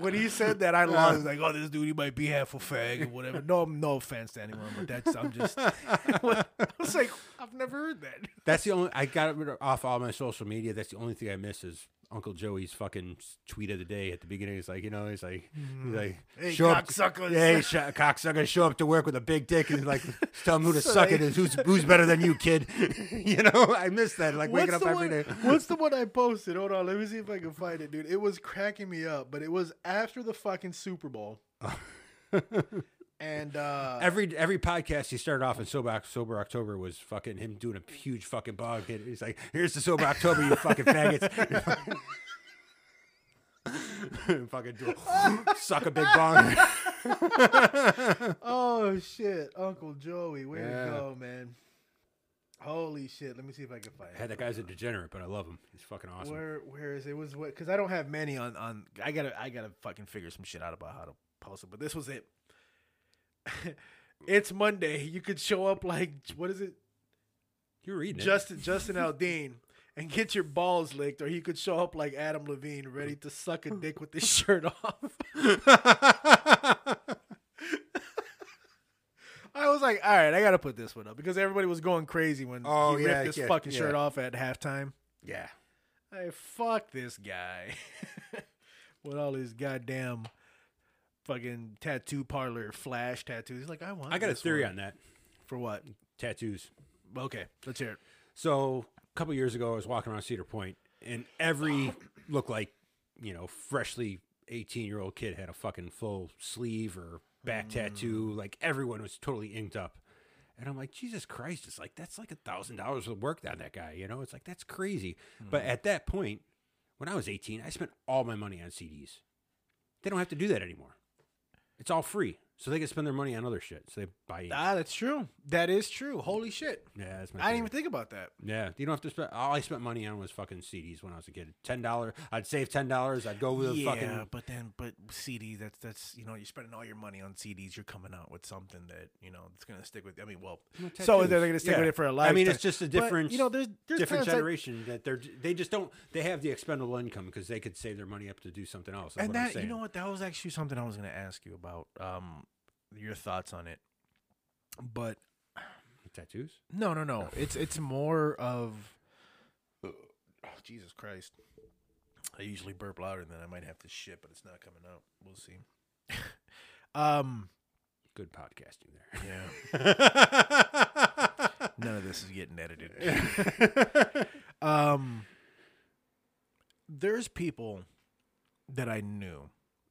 when he said that, I lost. Like, oh, this dude, he might be half a fag or whatever. No, no offense to anyone, but that's I'm just. I was like, I've never heard that. That's the only I got it off all my social media. That's the only thing I miss is Uncle Joey's fucking tweet of the day at the beginning. He's like, you know, he's like, he's like, Mm. Hey, show up, cocksuckers. hey, sh- cocksucker, show up to work with a big dick, and he's like, tell him who to So suck they- it is. Who's who's better than you, kid? you know, I miss that. Like waking up every one, day. What's the one I posted? Hold on, let me see if I can find it, dude. It was cracking me up, but it was after the fucking Super Bowl. And uh Every every podcast he started off in sober sober October was fucking him doing a huge fucking bog hit. He's like, "Here's the sober October, you fucking faggots." fucking do a, suck a big bong. oh shit, Uncle Joey, where Yeah. to go, man? Holy shit! Let me see if I can find Hey, that guy's a degenerate, but I love him. He's fucking awesome. Where where is it? it was what? Because I don't have many on on. I gotta I gotta fucking figure some shit out about how to post it. But this was it. it's Monday. You could show up like what is it? You're reading it. Justin Justin Aldean and get your balls licked, or he could show up like Adam Levine, ready to suck a dick with his shirt off. I was like, all right, I gotta put this one up because everybody was going crazy when Oh, he yeah, ripped his yeah, fucking yeah. shirt off at halftime. yeah. Hey, fuck this guy with all his goddamn fucking tattoo parlor flash tattoos. He's like, I want. I got a this theory one." on that. for what? Tattoos. Okay, let's hear it. So a couple years ago, I was walking around Cedar Point, and every looked like you know freshly eighteen year old kid had a fucking full sleeve or back hmm. tattoo. Like everyone was totally inked up. And I'm like, Jesus Christ! It's like that's like a thousand dollars of work on that guy. You know, it's like that's crazy. Hmm. But at that point, when I was 18, I spent all my money on CDs. They don't have to do that anymore. It's all free, so they can spend their money on other shit. So they buy. inks. Ah, that's true. That is true. Holy shit! yeah, that's my. I didn't even think about that. Yeah, you don't have to spend. All I spent money on was fucking CDs when I was a kid. Ten dollars. I'd save ten dollars. I'd go with a yeah, fucking. but then, but CDs. That's that's you know, you're spending all your money on CDs. You're coming out with something that you know it's gonna stick with. I mean, well, so they're gonna stick Yeah. with it for a lifetime. I mean, it's just a But, different. you know, there's there's different generation that they're they just don't they have the expendable income because they could save their money up to do something else. That's and that you know what that was actually something I was gonna ask you about. Um, your thoughts on it, but tattoos. no, no, no. It's it's more of. Oh, Jesus Christ! I usually burp louder than I might have to shit, but it's not coming out. We'll see. um. Good podcasting there. Yeah. None of this is getting edited. um, there's people that I knew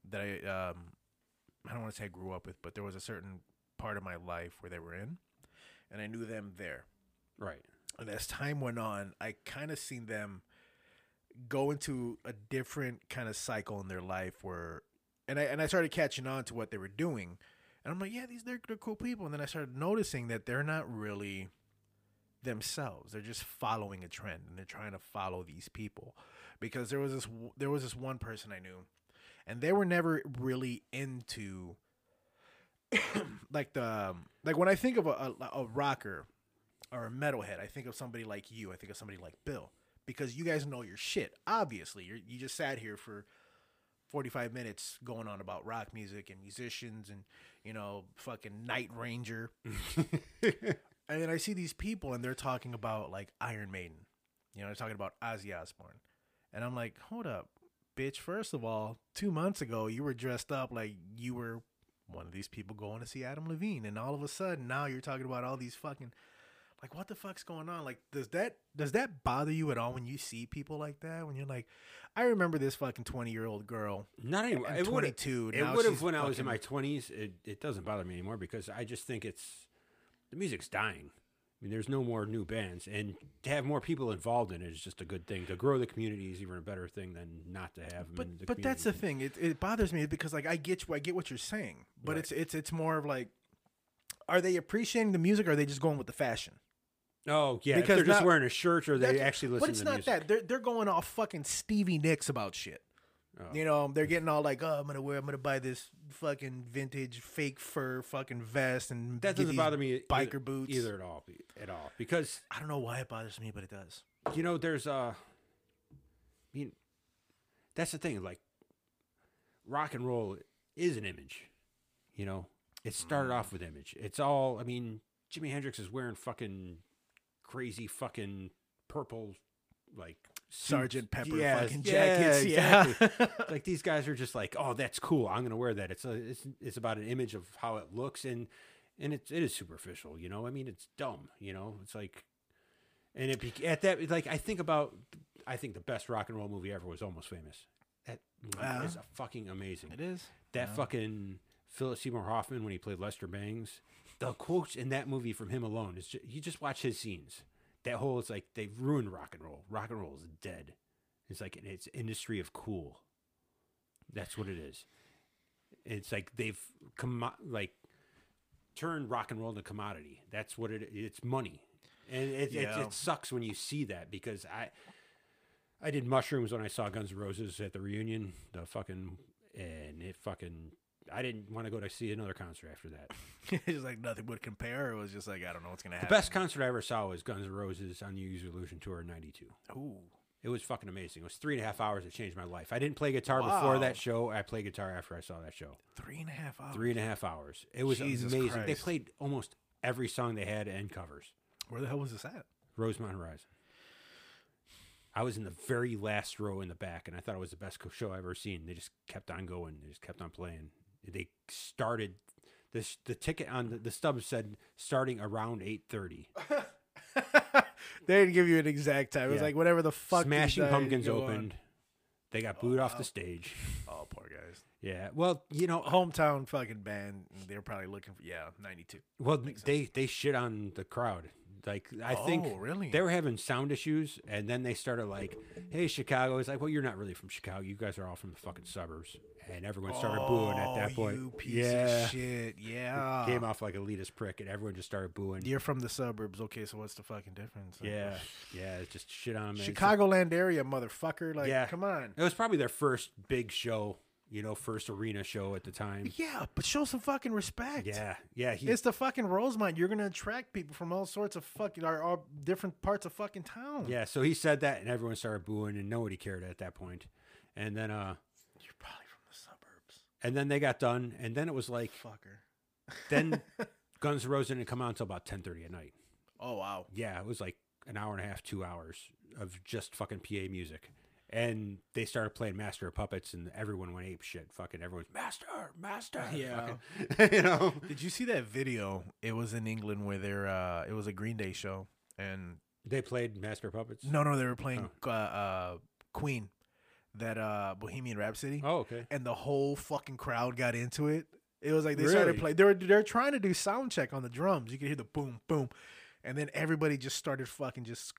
that I um, I don't want to say I grew up with, but there was a certain part of my life where they were in, and I knew them there. right. And as time went on, I kind of seen them go into a different kind of cycle in their life where, and I and I started catching on to what they were doing, and I'm like, yeah, these they're, they're cool people. And then I started noticing that they're not really themselves. They're just following a trend, and they're trying to follow these people. Because there was this there was this one person I knew, and they were never really into like the um, like when I think of a, a, a rocker or a metalhead, I think of somebody like you. I think of somebody like Bill because you guys know your shit. Obviously, you you just sat here for 45 minutes going on about rock music and musicians and you know fucking Night Ranger. and then I see these people and they're talking about like Iron Maiden. You know, they're talking about Ozzy Osbourne. And I'm like, "Hold up, bitch. First of all, 2 months ago you were dressed up like you were one of these people going to see Adam Levine and all of a sudden now you're talking about all these fucking like what the fuck's going on? Like does that does that bother you at all when you see people like that? When you're like, I remember this fucking twenty year old girl. Not anymore. It would've- 22. It would have when I was in my twenties. It it doesn't bother me anymore because I just think it's the music's dying. I mean, there's no more new bands, and to have more people involved in it is just a good thing. To grow the community is even a better thing than not to have them. But in the but that's the thing. It it bothers me because like I get you, I get what you're saying, but Right. it's it's it's more of like, are they appreciating the music? or Are they just going with the fashion? Oh yeah, Because they're just wearing a shirt or they actually listen But it's not music. that they're they're going off fucking Stevie Nicks about shit. Oh. You know, they're getting all like, oh, I'm gonna wear, I'm gonna buy this fucking vintage fake fur fucking vest and that doesn't bother me biker either, boots. either at all at all because I don't know why it bothers me, but it does. you know there's uh I mean that's the thing like rock and roll is an image you know it started Mm. off with image it's all i mean jimi hendrix is wearing fucking crazy fucking purple like. Sergeant Pepper fucking yeah, jackets. Yeah, exactly. like these guys are just like oh that's cool i'm gonna wear that it's a it's, it's about an image of how it looks and and it's it is superficial you know i mean it's dumb you know it's like and it be, at that like i think about i think the best rock and roll movie ever was almost famous that Uh-huh. is fucking amazing it is. that Yeah. fucking philip seymour hoffman when he played lester bangs the quotes in that movie from him alone is just, you just watch his scenes that whole it's like they've ruined rock and roll. Rock and roll is dead. It's like it's industry of cool. That's what it is. It's like they've come like turned rock and roll into commodity. That's what it it's money. And it, it, it sucks when you see that because i i did mushrooms when i saw guns N' roses at the reunion the fucking and it fucking i didn't want to go to see another concert after that it's just like nothing would compare. It was just like I don't know what's gonna happen. the best concert i ever saw was guns N' roses on the use illusion tour in 92 Ooh, it was fucking amazing. It was three and a half hours. It changed my life. I didn't play guitar before that show. I played guitar after I saw that show. three and a half hours. Three and a half hours. It was Jesus amazing. They played almost every song they had and covers. Where the hell was this at? Rosemont Horizon. I was in the very last row in the back, and I thought it was the best show I've ever seen. They just kept on going. They just kept on playing. They started this. The ticket on the, the stub said starting around eight thirty. they didn't give you an exact time. It was Yeah. like whatever the fuck. Smashing Pumpkins opened. They got booed off the stage. Oh, poor guys. Yeah. Well, you know, uh, Hometown fucking band. They're probably looking for yeah, ninety two. Well, they they shit on the crowd. Like I oh, think Oh, really? they were having sound issues, and then they started like, "Hey, Chicago." It's like, well, you're not really from Chicago. You guys are all from the fucking suburbs, and everyone started booing at that point. Oh, piece yeah, shit. Yeah. came off like elitist prick, and everyone just started booing. You're from the suburbs. Okay, so what's the fucking difference? Yeah, yeah, it's just shit on them. Chicagoland area, motherfucker. Like, Yeah. come on. It was probably their first big show, you know, first arena show at the time. Yeah, but show some fucking respect. Yeah, yeah. He, It's the fucking Rosemont. You're gonna attract people from all sorts of fucking our, our different parts of fucking town. yeah. So he said that, and everyone started booing, and nobody cared at that point. And then, uh, You're probably from the suburbs. And then they got done, and then it was like, Fucker. then Guns N' Roses didn't come out until about ten thirty at night. Oh wow. Yeah, it was like an hour and a half, two hours of just fucking PA music. And they started playing Master of Puppets, and everyone went ape shit. Fucking everyone's Master, Master. Yeah. fucking- you know. Did you see that video? It was in England where they're uh it was a Green Day show and They played Master of Puppets. no no they were playing uh, uh Queen that uh Bohemian Rhapsody Oh, okay. and the whole fucking crowd got into it. It was like they started Really? playing. They were they're trying to do sound check on the drums. You could hear the boom boom, and then everybody just started fucking just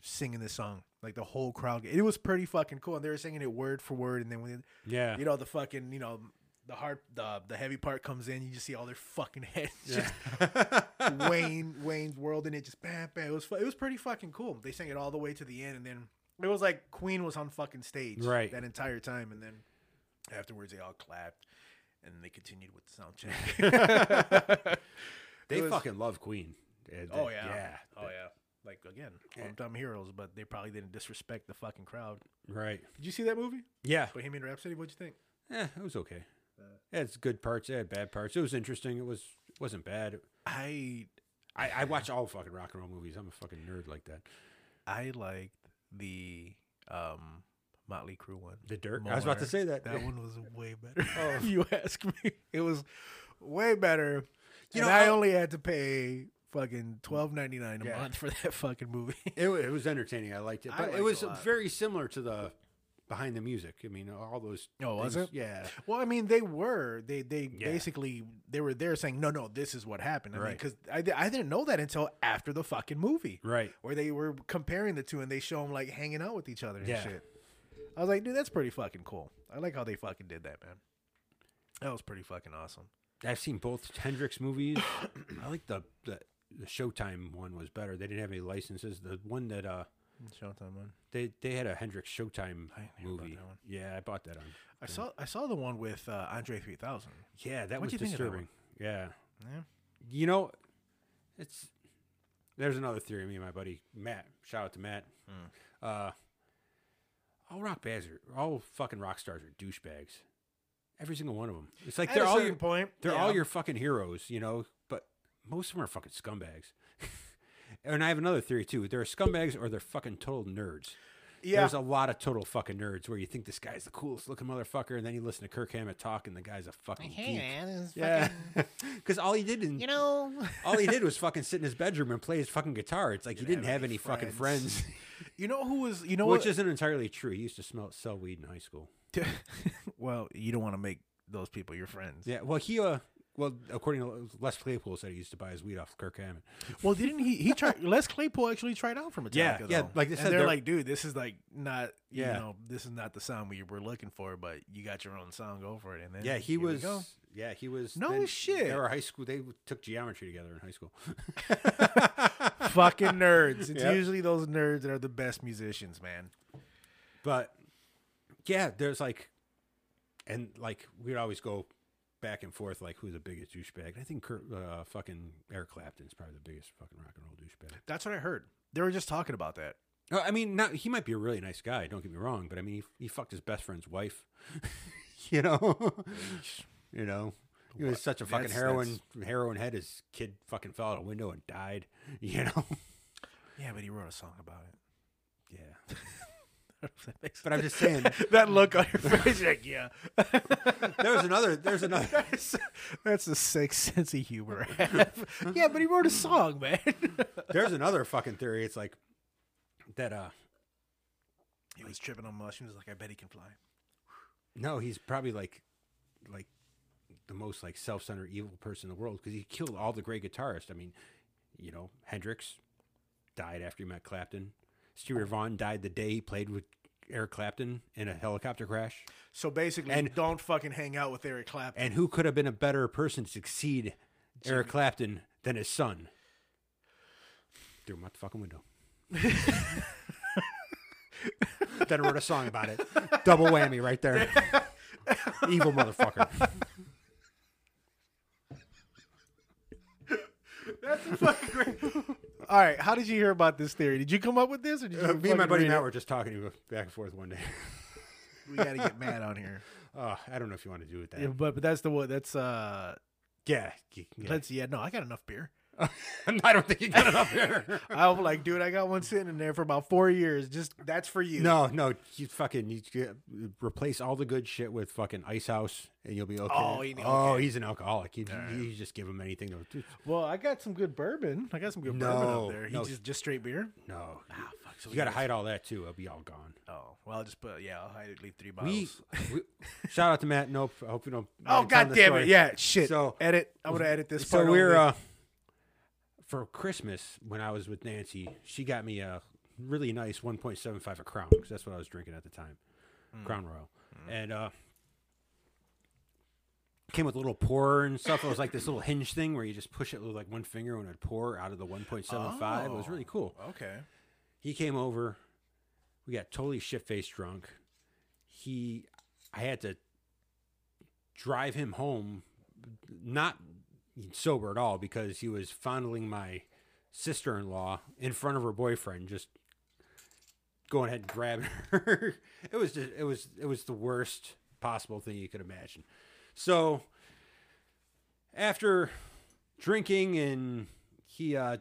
singing this song. Like the whole crowd. It was pretty fucking cool, and they were singing it word for word. And then when Yeah. you know the fucking you know the hard the the heavy part comes in, you just see all their fucking heads just Wayne Wayne's World, and it just bam bam. It was it was pretty fucking cool. They sang it all the way to the end, and then it was like Queen was on fucking stage Right. that entire time, and then afterwards they all clapped, and they continued with the sound check. they was- fucking love Queen. Uh, oh yeah, Yeah. oh yeah. Like again, Yeah. hometown heroes, but they probably didn't disrespect the fucking crowd. Right. Did you see that movie, Yeah. Bohemian Rhapsody? What'd you think? Yeah, it was okay. It had good parts. It had bad parts. It was interesting. It was it wasn't bad. I I, I watch all fucking rock and roll movies. I'm a fucking nerd like that. I liked the um Motley Crue one. The Dirt. I was about to say that. That one was way better. Oh. if you ask me, it was way better. You You know, I I- only had to pay fucking twelve ninety nine a Yeah. month for that fucking movie. It, it was entertaining. I liked it, but liked it it was very similar to the behind the music. I mean, all those. Oh, was it? Yeah. Well, I mean, they were they they Yeah. basically they were there saying no, no, this is what happened. I Right. because I, I didn't know that until after the fucking movie, Right. where they were comparing the two and they show them like hanging out with each other and Yeah. shit. I was like, dude, that's pretty fucking cool. I like how they fucking did that, man. That was pretty fucking awesome. I've seen both Hendrix movies. I like the, the the Showtime one was better. They didn't have any licenses. The one that uh Showtime one. they they had a Hendrix Showtime I didn't hear about movie. Yeah, I bought that on. I saw I saw the one with uh, Andre three thousand. Yeah, that What'd was of that disturbing. Yeah. Yeah. You know, it's there's another theory. Me and my buddy Matt. Shout out to Matt. Hmm. Uh, all rock bands are all fucking rock stars are douchebags. Every single one of them. It's like At they're all your, point, they're yeah. all your fucking heroes, you know. But most of them are fucking scumbags. And I have another theory too. They're scumbags or they're fucking total nerds. Yeah. There's a lot of total fucking nerds where you think this guy's the coolest looking motherfucker, and then you listen to Kirk Hammett talk, and the guy's a fucking Hey geek. man, Yeah, because all he did, in, you know, all he did was fucking sit in his bedroom and play his fucking guitar. It's like he didn't have any fucking friends, You know who was? You know which what? isn't entirely true. He used to smell sell weed in high school. well, you don't want to make those people your friends. Yeah, well, he uh, well, according to Les Claypool, said he used to buy his weed off Kirk Hammett. Well, didn't he? He tried. Les Claypool actually tried out for Metallica. Yeah, yeah, though. like they And said, they're, they're- like, dude, this is like not. You Yeah. know, this is not the sound we were looking for, but you got your own song. Go for it. And then Yeah, he was. Yeah, he was. No then- shit. They were high school. They took geometry together in high school. fucking nerds. It's Yep. usually those nerds that are the best musicians, man. But yeah, there's like, and like we'd always go back and forth like who's the biggest douchebag. I think Kurt, uh, fucking Eric Clapton's probably the biggest fucking rock and roll douchebag. That's what I heard. They were just talking about that. No, I mean, not he might be a really nice guy. Don't get me wrong, but I mean, he, he fucked his best friend's wife. you know, you know, he was such a fucking That's- heroin heroin head. His kid fucking fell out a window and died. You know, Yeah, but he wrote a song about it. yeah. But I'm just saying, that look on your face, like yeah, there's another. There's another. that's, that's the sick sense of humor. Yeah, but he wrote a song, man. There's another fucking theory. It's like that. Uh, he was tripping on mushrooms. Like I bet he can fly. No, he's probably like, like the most like self-centered evil person in the world because he killed all the great guitarists. I mean, you know, Hendrix died after he met Clapton. Stevie Vaughan died the day he played with Eric Clapton in a helicopter crash. So basically, And- don't fucking hang out with Eric Clapton. And who could have been a better person to succeed Eric Clapton than his son? Threw him out the fucking window. then wrote a song about it. Double whammy right there. Evil motherfucker. That's some fucking great. All right, how did you hear about this theory? Did you come up with this, or did you? Uh, me and my buddy read Matt it? were just talking back and forth one day. We got to get Matt on here. Uh, I don't know if you want to do it that. Yeah, but but that's the one. That's uh. Yeah, y- yeah. Let's yeah. No, I got enough beer. I don't think you got it up here. I'm like, dude, I got one sitting in there for about four years. Just that's for you. no, no, you fucking you get- replace all the good shit with fucking Ice House, and you'll be okay. Oh, he- oh, okay. he's an alcoholic. You, you just give him anything. To, Well, I got some good bourbon. I got some good bourbon up there. He no. just just straight beer. no, Ah, fuck. So you got to hide all that too. It'll be all gone. Oh well, I'll just put yeah. I'll hide it. Leave three bottles. we shout out to Matt. Nope. I hope you don't. oh god damn it! Yeah, shit. So- edit. I'm gonna edit this. So we're uh, for Christmas when I was with Nancy, she got me a really nice 1.75 a Crown because that's what I was drinking at the time, Mm. Crown Royal, and uh, came with a little pourer and stuff. It was like this little hinge thing where you just push it with like one finger and it'd pour out of the 1.75. It was Oh. really cool. okay. He came over. We got totally shit faced drunk. He, I had to drive him home, not sober at all, because he was fondling my sister in law in front of her boyfriend, just going ahead and grabbing her. it was just, it was, it was the worst possible thing you could imagine. So, after drinking and he uh,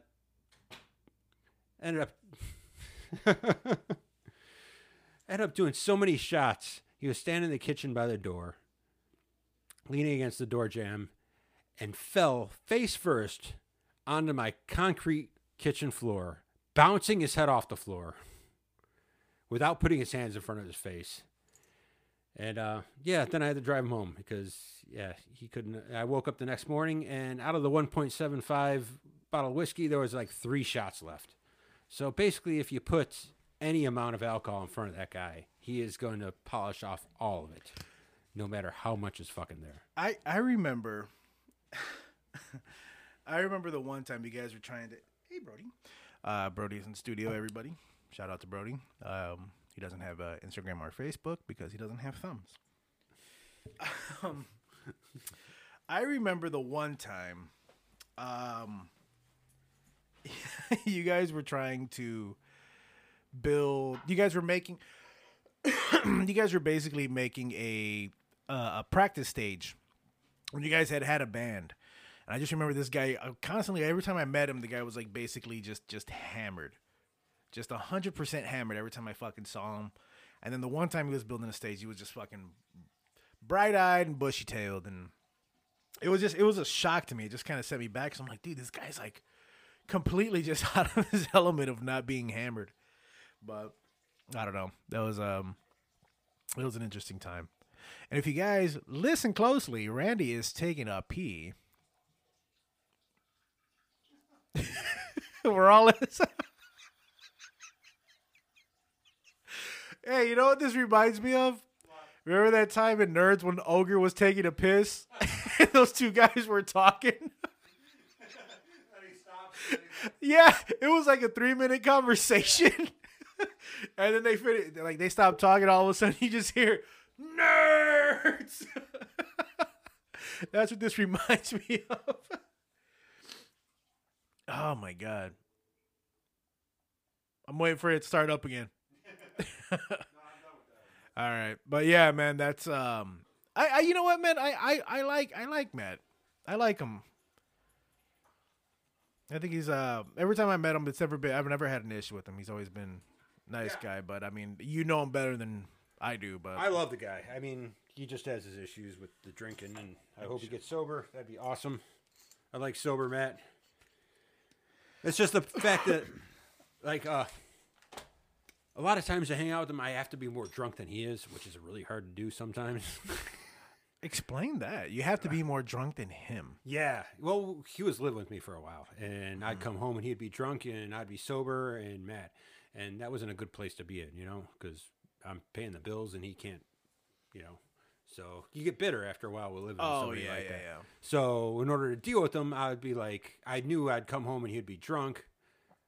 ended up ended up doing so many shots. He was standing in the kitchen by the door, leaning against the door jamb, and fell face first onto my concrete kitchen floor, bouncing his head off the floor without putting his hands in front of his face. And uh, yeah, then I had to drive him home because yeah, he couldn't. I woke up the next morning, and out of the 1.75 bottle of whiskey, there was like three shots left. So basically, if you put any amount of alcohol in front of that guy, he is going to polish off all of it, no matter how much is fucking there. I I remember. I remember the one time you guys were trying to. Hey, Brody. Uh, Brody's in studio. Everybody, shout out to Brody. Um, he doesn't have uh, Instagram or Facebook because he doesn't have thumbs. Um, I remember the one time. Um, you guys were trying to build. You guys were making. you guys were basically making a uh, a practice stage when you guys had had a band. And I just remember this guy uh, constantly. Every time I met him, the guy was like basically just just hammered, just hundred percent hammered. Every time I fucking saw him, and then the one time he was building a stage, he was just fucking bright eyed and bushy tailed, and it was just it was a shock to me. It just kind of set me back. So I'm like, dude, this guy's like completely just out of his element of not being hammered. But I don't know. That was um, it was an interesting time. And if you guys listen closely, Randy is taking a pee. We're all Hey, you know what this reminds me of? Remember that time in Nerds when Ogre was taking a piss? and those two guys were talking? yeah, it was like a three minute conversation. and then they finish, like they stopped talking. All of a sudden, you just hear nerds. That's what this reminds me of. oh my god! I'm waiting for it to start up again. All right, but yeah, man, that's um, I, I you know what, man, I, I, I like, I like Matt, I like him. I think he's uh every time I met him, it's never been I've never had an issue with him. He's always been nice Yeah. guy, but I mean, you know him better than I do, but I love the guy. I mean, he just has his issues with the drinking, and I hope he gets sober. That'd be awesome. I like sober Matt. It's just the fact that, like, uh, a lot of times I hang out with him, I have to be more drunk than he is, which is really hard to do sometimes. explain that. You have to be more drunk than him. yeah. Well, he was living with me for a while, and I'd come home and he'd be drunk, and I'd be sober and mad, and that wasn't a good place to be in, you know, because I'm paying the bills and he can't, you know. So you get bitter after a while with living with oh, somebody like that. So in order to deal with him, I would be like, I knew I'd come home and he'd be drunk.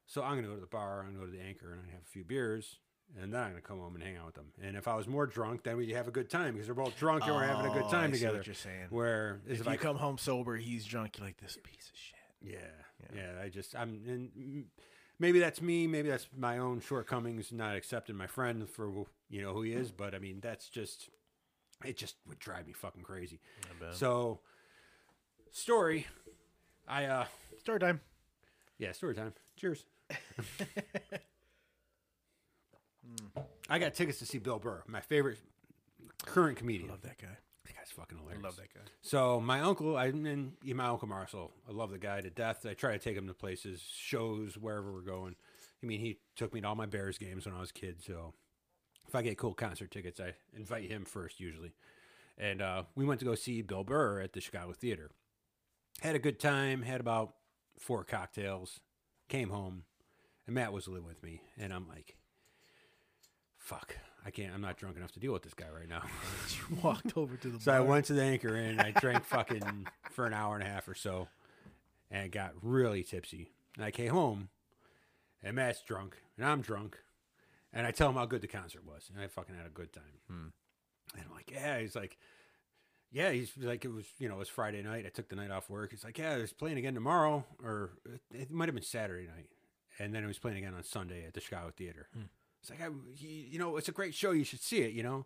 So I'm gonna go to the bar, I'm gonna go to the anchor, and I'd have a few beers, and then I'm gonna come home and hang out with them. And if I was more drunk, then we'd have a good time because we're both drunk and we're having a Oh, good time I see together. what you're saying. Where If if you I come home sober, he's drunk. You're like this piece of shit. yeah, yeah, I just I'm and maybe that's me, maybe that's my own shortcomings, not accepting my friend for you know who he is. But I mean, that's just it. Just would drive me fucking crazy. So, story, I uh Story time. Yeah, story time. Cheers. I got tickets to see Bill Burr, my favorite current comedian. Love that guy. That guy's fucking I hilarious. love that guy. So my uncle, I and yeah, my uncle Marcel, I love the guy to death. I try to take him to places, shows, wherever we're going. I mean, he took me to all my Bears games when I was a kid. So if I get cool concert tickets, I invite him first usually. And uh, we went to go see Bill Burr at the Chicago Theater. Had a good time. Had about four cocktails. Came home, and Matt was living with me, and I'm like, "Fuck, I can't. I'm not drunk enough to deal with this guy right now." You walked over to the So I went to the anchor and I drank fucking for an hour and a half or so, and got really tipsy. And I came home, and Matt's drunk, and I'm drunk, and I tell him how good the concert was, and I fucking had a good time. Hmm. And I'm like, yeah, he's like, yeah, he's like, it was, you know, it was Friday night. I took the night off work. He's like, yeah, it's playing again tomorrow, or it, it might have been Saturday night, and then it was playing again on Sunday at the Chicago Theater. Hmm. It's like, I, he, you know, it's a great show. You should see it. You know.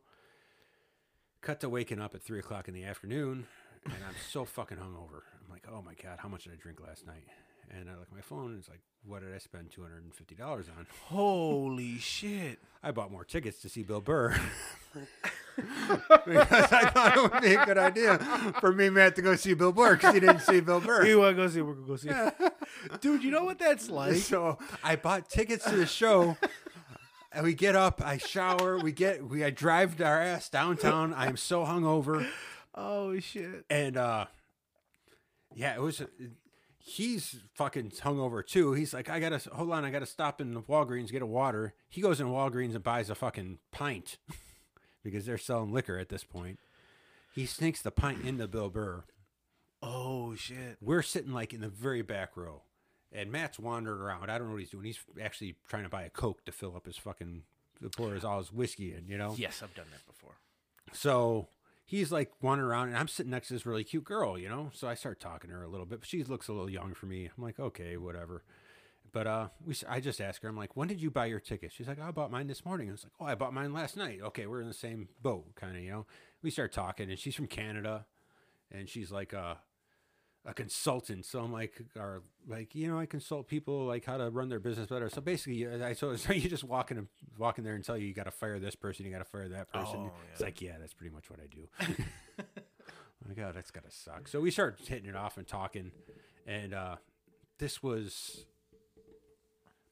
Cut to waking up at three o'clock in the afternoon, and I'm so fucking hungover. I'm like, oh my god, how much did I drink last night? And I look at my phone, and it's like, what did I spend two hundred and fifty dollars on? Holy shit. I bought more tickets to see Bill Burr. because I thought it would be a good idea for me, and Matt, to go see Bill Burr because he didn't see Bill Burr. We want to go see. We're gonna go see. Dude, you know what that's like? so I bought tickets to the show. And we get up, I shower, we get we I drive our ass downtown. I am so hungover. Oh shit. And uh yeah, it was he's fucking hungover too. He's like, I gotta hold on, I gotta stop in the Walgreens, get a water. He goes in Walgreens and buys a fucking pint because they're selling liquor at this point. He sneaks the pint into Bill Burr. Oh shit. We're sitting like in the very back row. And Matt's wandering around. I don't know what he's doing. He's actually trying to buy a Coke to fill up his fucking to pour his all his whiskey in, you know? Yes, I've done that before. So he's like wandering around, and I'm sitting next to this really cute girl, you know. So I start talking to her a little bit, but she looks a little young for me. I'm like, okay, whatever. But uh, we I just asked her, I'm like, when did you buy your ticket? She's like, I bought mine this morning. I was like, oh, I bought mine last night. Okay, we're in the same boat, kind of, you know. We start talking, and she's from Canada, and she's like uh, a consultant. So I'm like, or like, you know, I consult people like how to run their business better. So basically, I so, so you just walk in, walk in there and tell you you got to fire this person, you got to fire that person. Oh, It's like, yeah, that's pretty much what I do. oh my god, that's gotta suck. So we start hitting it off and talking, and uh, this was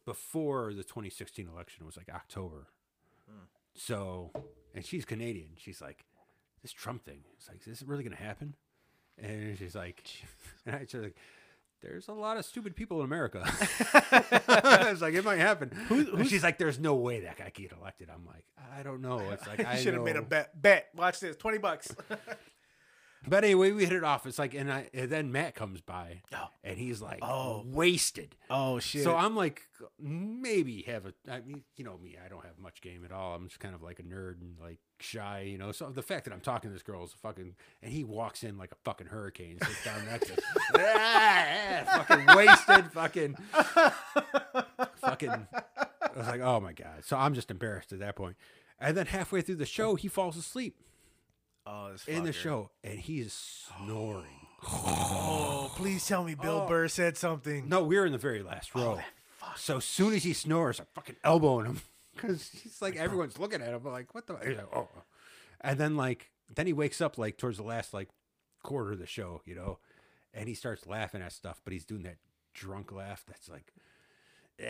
before the 2016 election. It was like October. So, and she's Canadian. She's like, this Trump thing. It's like, is this really gonna happen? And she's like, and I just like, there's a lot of stupid people in America. it's like it might happen. And she's like, there's no way that guy get elected. I'm like, I don't know. It's like I should have made a bet. Bet. Watch this. Twenty bucks. But anyway, we hit it off. It's like, and I and then Matt comes by, Oh. and he's like, Oh. wasted. oh shit. So I'm like, maybe have a. I mean, you know me, I don't have much game at all. I'm just kind of like a nerd and like shy, you know. So the fact that I'm talking to this girl is fucking, and he walks in like a fucking hurricane, sits down next to, us. Ah, fucking wasted, fucking, fucking. I was like, oh my god. So I'm just embarrassed at that point. And then halfway through the show, he falls asleep oh, in the show, and he is snoring. Oh, please tell me Bill Burr said something. No, we were in the very last row. fuck. so as soon as he snores, I'm fucking elbowing him because he's like everyone's looking at him. I'm like, what the? Like, oh. And then like then he wakes up like towards the last like quarter of the show, you know, and he starts laughing at stuff, but he's doing that drunk laugh that's like.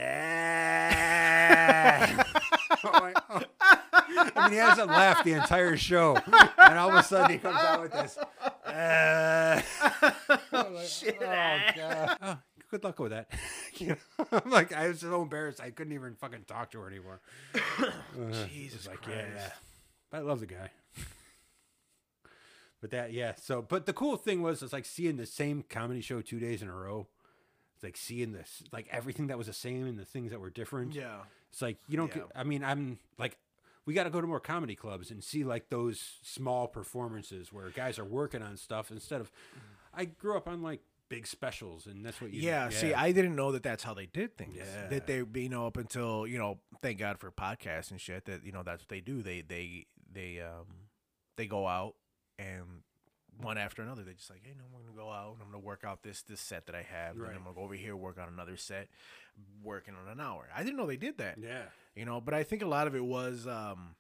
"Ah." I mean, he hasn't laughed the entire show, and all of a sudden he comes out with this. I'm like, Shit. Oh god. Oh, good luck with that. I'm like, I was so embarrassed. I couldn't even fucking talk to her anymore. Uh, Jesus like, Christ. yeah, but I love the guy. but that, yeah. So, but the cool thing was, it's like seeing the same comedy show two days in a row. It's like seeing this, like everything that was the same and the things that were different. Yeah. It's like you don't. Yeah. Get, I mean, I'm like, we got to go to more comedy clubs and see like those small performances where guys are working on stuff instead of. I grew up on like big specials, and that's what you. Yeah, see, I didn't know that that's how they did things. Yeah. That they, you know, up until you know, thank God for podcasts and shit. That you know, that's what they do. They they they um they go out and one after another. They're just like, hey, no, I'm gonna go out and I'm gonna work out this this set that I have. And Right. I'm gonna go over here work on another set, working on an hour. I didn't know they did that. yeah. You know, but I think a lot of it was um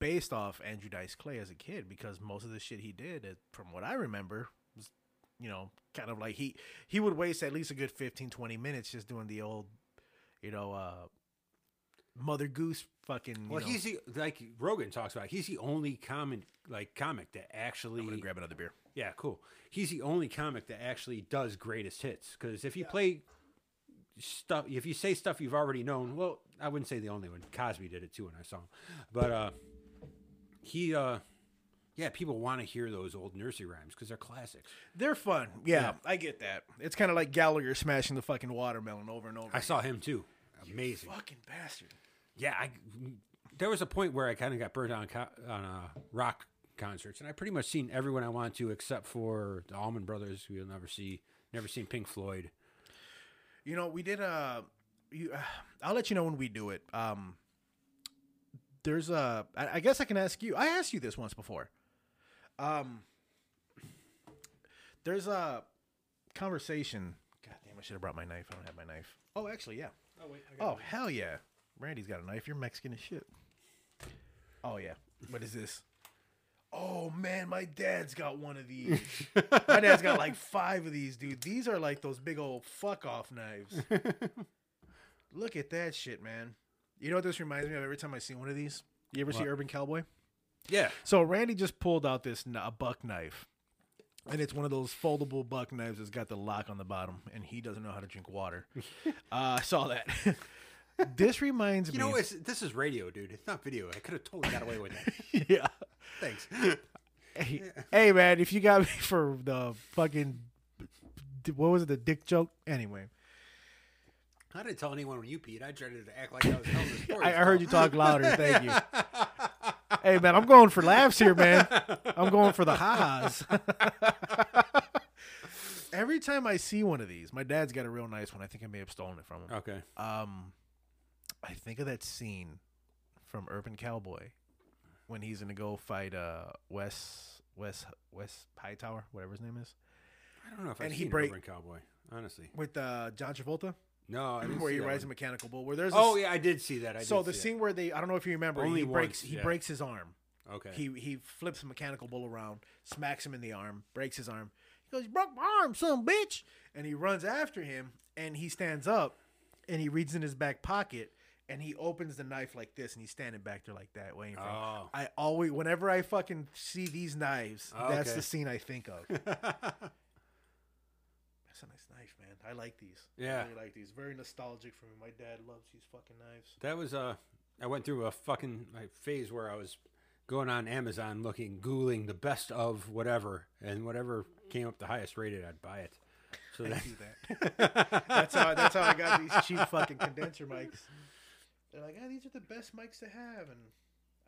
based off Andrew Dice Clay as a kid because most of the shit he did, uh, from what I remember, was you know kind of like he he would waste at least a good 15, 20 minutes just doing the old, you know, uh Mother Goose fucking. You Well, know, he's the like Rogan talks about. He's the only comic like comic that actually. I'm gonna grab another beer. Yeah, cool. He's the only comic that actually does greatest hits. Because if you play stuff, if you say stuff you've already known, well, I wouldn't say the only one. Cosby did it too when I saw him, but uh, he, uh, yeah, people want to hear those old nursery rhymes because they're classics. They're fun. Yeah, Yeah. I get that. It's kind of like Gallagher smashing the fucking watermelon over and over. I saw him too. Amazing. fucking bastard. Yeah, I, there was a point where I kind of got burned on, co- on uh, rock concerts, and I pretty much seen everyone I wanted to except for the Allman Brothers, who you'll never see. Never seen Pink Floyd. You know, we did a. You, uh, I'll let you know when we do it. Um, there's a. I, I guess I can ask you. I asked you this once before. Um, there's a conversation. God damn! I should have brought my knife. I don't have my knife. Oh, actually, yeah. Oh wait, Oh hell yeah! Randy's got a knife. You're Mexican as shit. Oh yeah. What is this? Oh man, my dad's got one of these. my dad's got like five of these, dude. These are like those big old fuck off knives. Look at that shit, man. You know what this reminds me of every time I see one of these? You ever see Urban Cowboy? Yeah. So Randy just pulled out this a buck knife, and it's one of those foldable buck knives that's got the lock on the bottom, and he doesn't know how to drink water. uh, I saw that. This reminds You me. You know, it's, this is radio, dude. It's not video. I could have totally got away with that. yeah. Thanks. Hey, hey, man, if you got me for the fucking what was it, the dick joke? Anyway, I didn't tell anyone when you peed. I tried to act like I was telling the story. I, I heard you talk louder. Thank you. hey, man, I'm going for laughs here, man. I'm going for the ha-has. Every time I see one of these, my dad's got a real nice one. I think I may have stolen it from him. Okay. Um, I think of that scene from Urban Cowboy when he's gonna go fight uh Wes Wes Wes Hightower, whatever his name is, I don't know if I've And he seen break- Urban Cowboy, honestly. with uh John Travolta, No, I didn't where he that rides a mechanical bull. Where there's Oh, a, yeah, I did see that. I so the scene where they I don't know if you remember Only he breaks once, he breaks his arm. Okay. He he flips a mechanical bull around, smacks him in the arm, breaks his arm. He goes, "You broke my arm, son, bitch!" And he runs after him, and he stands up, and he reaches in his back pocket, and he opens the knife like this, and he's standing back there like that, waiting for. him. Oh. I always, whenever I fucking see these knives, Oh, that's okay. the scene I think of. That's a nice knife, man. I like these. Yeah. I really like these. Very nostalgic for me. My dad loves these fucking knives. That was uh I went through a fucking like, phase where I was going on Amazon looking, googling the best of whatever, and whatever came up the highest rated, I'd buy it. So I that, do that. that's how that's how I got these cheap fucking condenser mics. They're like, ah, these are the best mics to have, and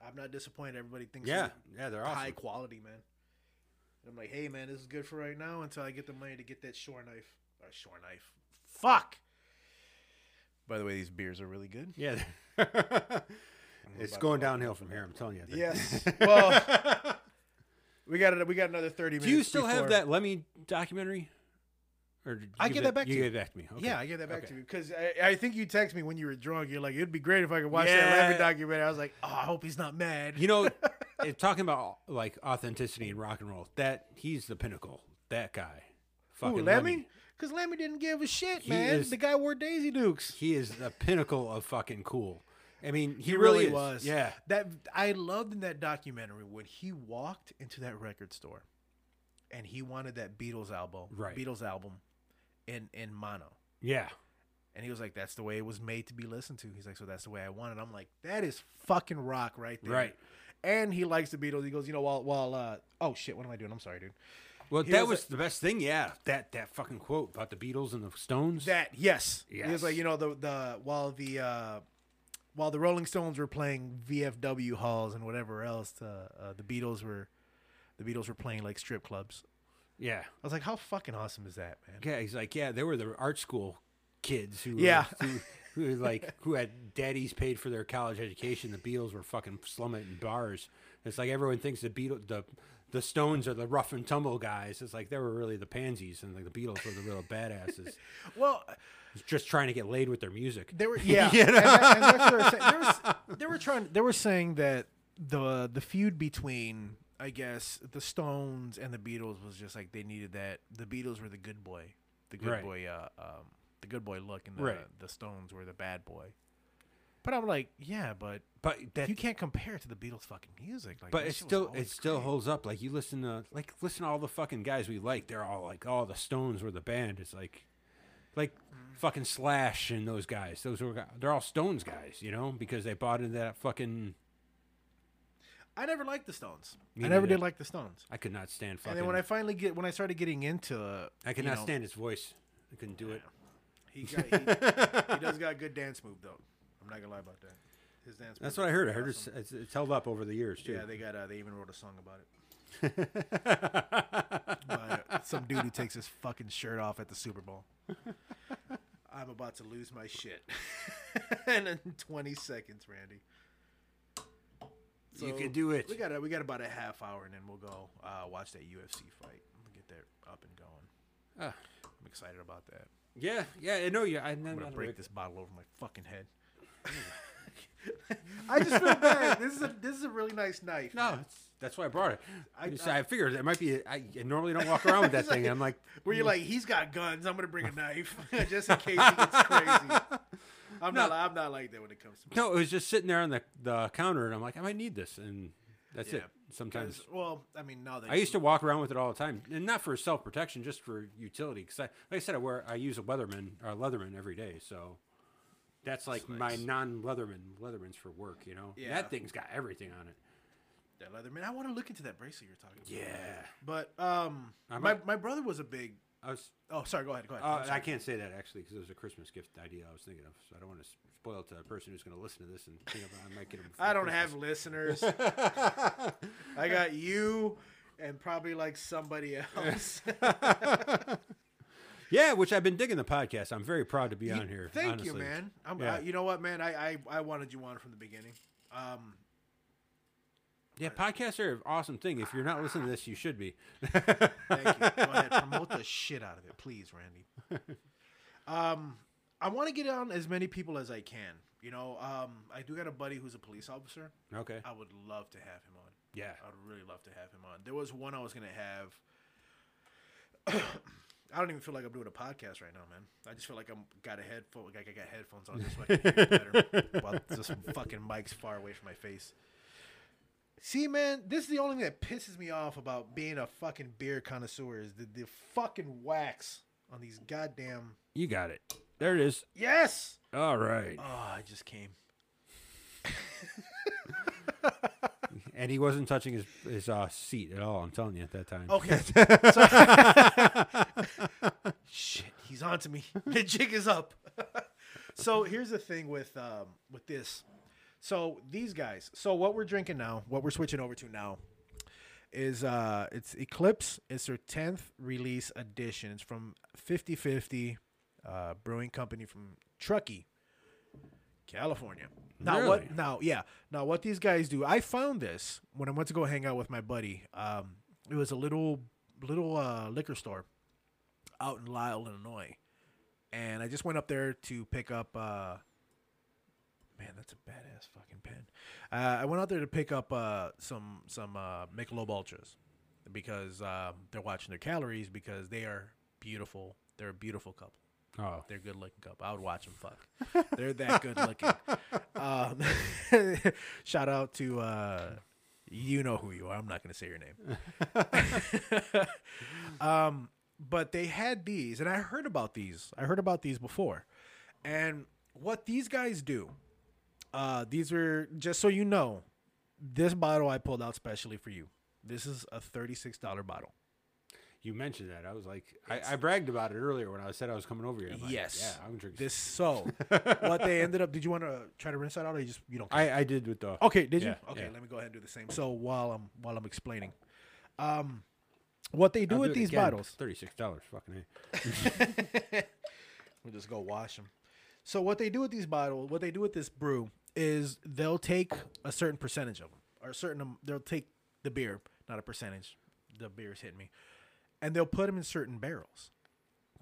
I'm not disappointed. Everybody thinks yeah, they're yeah, they're high awesome. quality, man. And I'm like, hey, man, this is good for right now until I get the money to get that Shure knife. Or Shure knife. Fuck. By the way, these beers are really good. Yeah, it's going downhill from here. I'm telling you. Yes. well, we got it. We got another thirty minutes. Do you still have before- that Lemmy documentary? Or did you I give give that back You to you. that to me. Okay. Yeah, I get that back Okay. to you because I, I think you text me when you were drunk. You're like, it'd be great if I could watch that Yeah. Lemmy documentary. I was like, oh, I hope he's not mad. You know, talking about like authenticity in rock and roll, that he's the pinnacle. That guy, fucking Who, Lemmy? Because Lemmy didn't give a shit, He man. is- the guy wore Daisy Dukes. He is the pinnacle of fucking cool. I mean, he, He really, really was. Yeah. That I loved in that documentary when he walked into that record store, and he wanted that Beatles album, Right. Beatles album, in in mono. Yeah. And he was like, "That's the way it was made to be listened to." He's like, "So that's the way I want it." I'm like, "That is fucking rock right there." Right. And he likes the Beatles. He goes, "You know, while while uh, oh shit, what am I doing? I'm sorry, dude." Well, He that was was the best thing. Yeah. That that fucking quote about the Beatles and the Stones. That yes, yes. He was like, you know, the the while the uh, while the Rolling Stones were playing VFW halls and whatever else, uh, uh, the Beatles were the Beatles were playing like strip clubs. Yeah. I was like, how fucking awesome is that, man? Yeah. He's like, yeah, they were the art school kids who, were- Yeah. who, who like who had daddies paid for their college education. The Beatles were fucking slumming in bars. It's like everyone thinks the Beatles, the the Stones are the rough and tumble guys. It's like they were really the pansies, and like the Beatles were the real badasses, Well, just trying to get laid with their music. they were yeah, You and, and they were saying. They were, they were trying. They were saying that the the feud between I guess the Stones and the Beatles was just like they needed that. The Beatles were the good boy, the good Right. boy, uh, um, the good boy look, and the Right. the Stones were the bad boy. But I'm like, yeah, but But that you can't compare it to the Beatles' fucking music. Like, But it still it still great. holds up. Like you listen to like listen to all the fucking guys we like. They're all like, oh, the Stones were the band. It's like, like Mm. fucking Slash and those guys. Those were they're all Stones guys, you know, because they bought into that fucking. I never liked the Stones. Me I never neither. did like the Stones. I could not stand fucking. And then when I finally get when I started getting into, uh, I could you not know, stand his voice. I couldn't do it. He got he, he does got a good dance move though. I'm not gonna lie about that. His dance. That's what I heard. I heard awesome. it's, it's, held up over the years too. Yeah, they got. Uh, they even wrote a song about it. By, uh, some dude who takes his fucking shirt off at the Super Bowl. I'm about to lose my shit. and in 20 seconds, Randy. You can do it. We got a, we got about a half hour, and then we'll go uh, watch that UFC fight. We'll get that up and going. Ah. I'm excited about that. yeah, yeah. I know you. I, I'm gonna break this bottle over my fucking head. I just feel bad. This is a this is a really nice knife. No, man. it's, that's why I brought it. I- I, I, figured it might be. I normally don't walk around with that thing. I'm like, Where you're like, he's got guns. I'm gonna bring a knife just in case he gets crazy. I'm not. I'm not like that when it comes to. no, it was just sitting there on the, the counter, and I'm like, I might need this, and that's it. Sometimes. well, I mean, no. I used to walk around with it all the time, and not for self protection, just for utility. Because I, like I said, I wear I use a Weatherman or a Leatherman every day, so that's like my nice. non Leatherman Leathermans for work. You know, Yeah. that thing's got everything on it. that Leatherman. I want to look into that bracelet you're talking about. Yeah, But um, my my brother was a big. I was. Oh, sorry. Go ahead. Go ahead. Uh. I can't say that actually because it was a Christmas gift idea I was thinking of, so I don't want to spoil it to a person who's going to listen to this and think about I might get them. I don't have listeners. I got you and probably like somebody else. Yeah, which I've been digging the podcast. I'm very proud to be on here. Thank you, honestly. man. I'm, Yeah. I, you know what, man? I, I I wanted you on from the beginning. Um, Yeah, podcasts are an awesome thing. If you're not listening to this, you should be. thank you. Go ahead, promote the shit out of it, please, Randy. Um, I want to get on as many people as I can. You know, um, I do got a buddy who's a police officer. Okay. I would love to have him on. Yeah. I would really love to have him on. There was one I was gonna have. I don't even feel like I'm doing a podcast right now, man. I just feel like I'm got a headphone, like I got headphones on just so I can hear better. While this fucking mic's far away from my face. See, man, this is the only thing that pisses me off about being a fucking beer connoisseur is the, the fucking wax on these goddamn. You got it. There it is. Yes. All right. Oh, I just came. And he wasn't touching his his uh, seat at all. I'm telling you at that time. Okay. So- Shit, he's on to me. The jig is up. so here's the thing with um, with this. So these guys. So what we're drinking now, what we're switching over to now, is uh, it's Eclipse. It's their tenth release edition. It's from 5050 uh, Brewing Company from Truckee, California. Now Really? what? Now yeah. Now what these guys do? I found this when I went to go hang out with my buddy. Um, it was a little little uh, liquor store out in Lisle, Illinois, and I just went up there to pick up. Uh, man, that's a badass fucking pen. Uh, I went out there to pick up uh, some some uh, Michelob Ultras because um, they're watching their calories because they are beautiful. They're a beautiful couple. Oh. They're good looking couple. I would watch them fuck. They're that good looking. Um, shout out to uh, you know who you are. I'm not going to say your name. um, but they had these, and I heard about these. I heard about these before, and what these guys do. Uh, these are just so you know. This bottle I pulled out specially for you. This is a thirty-six dollar bottle. You mentioned that. I was like, I, I bragged about it earlier when I said I was coming over here. I'm like, yes. yeah, I'm drinking. This so what they ended up. Did you want to try to rinse that out, or you just you don't? care? I, I did with the. Okay, did you? Okay, yeah. let me go ahead and do the same. So while I'm while I'm explaining, um, what they do I'll with it these again. bottles, Thirty-six dollars. Fucking. A. we'll just go wash them. So what they do with these bottles, what they do with this brew is they'll take a certain percentage of them, or a certain. They'll take the beer, not a percentage. The beer's hitting me, and they'll put them in certain barrels.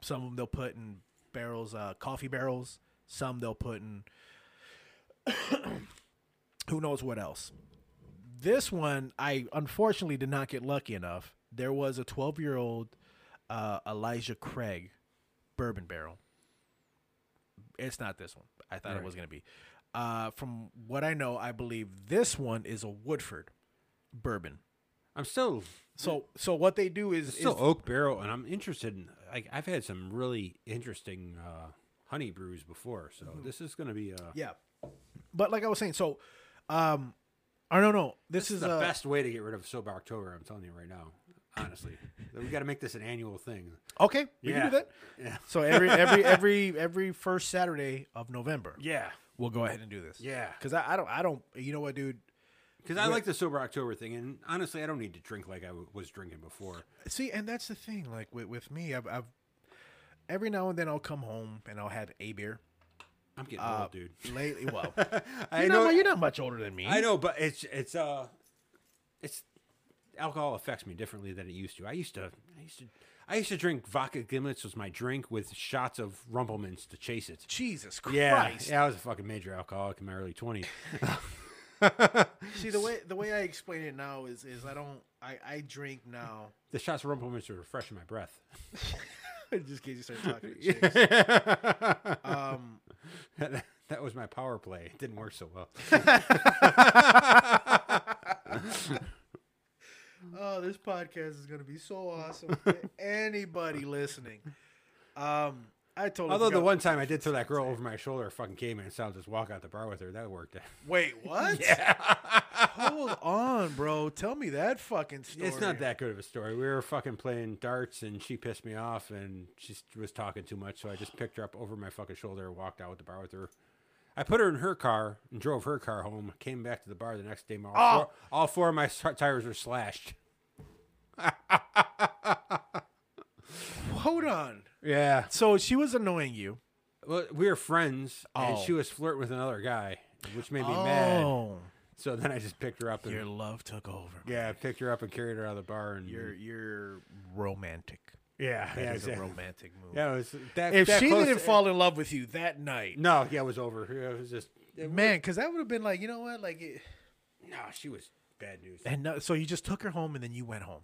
Some of them they'll put in barrels, uh, coffee barrels. Some they'll put in. who knows what else? This one, I unfortunately did not get lucky enough. There was a 12 year old uh, Elijah Craig bourbon barrel. It's not this one. I thought it was going to be. Uh, from what I know, I believe this one is a Woodford bourbon. I'm still So, so what they do is, It's still is- oak barrel, and I'm interested in. Like, I've had some really interesting uh, honey brews before, so this is going to be. Uh, Mm-hmm. yeah. But like I was saying, so, um, I don't know. This, this is is the uh, best way to get rid of sober October. I'm telling you right now, honestly, we got to make this an annual thing. Okay, we can do that. Yeah, So every every every every first Saturday of November, yeah, we'll go ahead and do this. yeah. Because I, I don't I don't you know what, dude. Because I like the sober October thing, and honestly, I don't need to drink like I w- was drinking before. See, and that's the thing. Like with, with me, I've, I've every now and then I'll come home and I'll have a beer. I'm getting Uh, old, dude. Lately, well, I you're, know, not, you're not much older than me. I know, but it's it's uh, it's alcohol affects me differently than it used to. I used to, I used to, I used to drink vodka gimlets was my drink with shots of Rumple Minze to chase it. Jesus Christ. yeah, I was a fucking major alcoholic in my early twenties. See the way the way I explain it now is is I don't I I drink now. the shots of Rumple Minze were refreshing my breath. just in case you start talking to. Um, that, that was my power play. It didn't work so well. Oh, this podcast is gonna be so awesome. to Anybody listening? Um, I told. Although the one time I did throw that girl over my shoulder, fucking came in, so I'll just walk out the bar with her. That worked. out. Wait, what? Yeah. Hold on, bro. Tell me that fucking story. It's not that good of a story. We were fucking playing darts, and she pissed me off, and she was talking too much. So I just picked her up over my fucking shoulder and walked out with the bar with her. I put her in her car and drove her car home. Came back to the bar the next day. All, ah! four, all four of my tires were slashed. Hold on. Yeah. So she was annoying you. Well, we were friends, and Oh. she was flirting with another guy, which made me oh. mad. Oh, So then I just picked her up and your love took over. yeah, I picked her up and carried her out of the bar. And You're you're romantic. Yeah, That yeah, is a romantic move. Yeah, it was that. if that she close didn't fall in love with you that night, no, yeah, it was over. It was just man, because that would have been like, you know what, like, it, no, she was bad news. and no, so you just took her home and then you went home,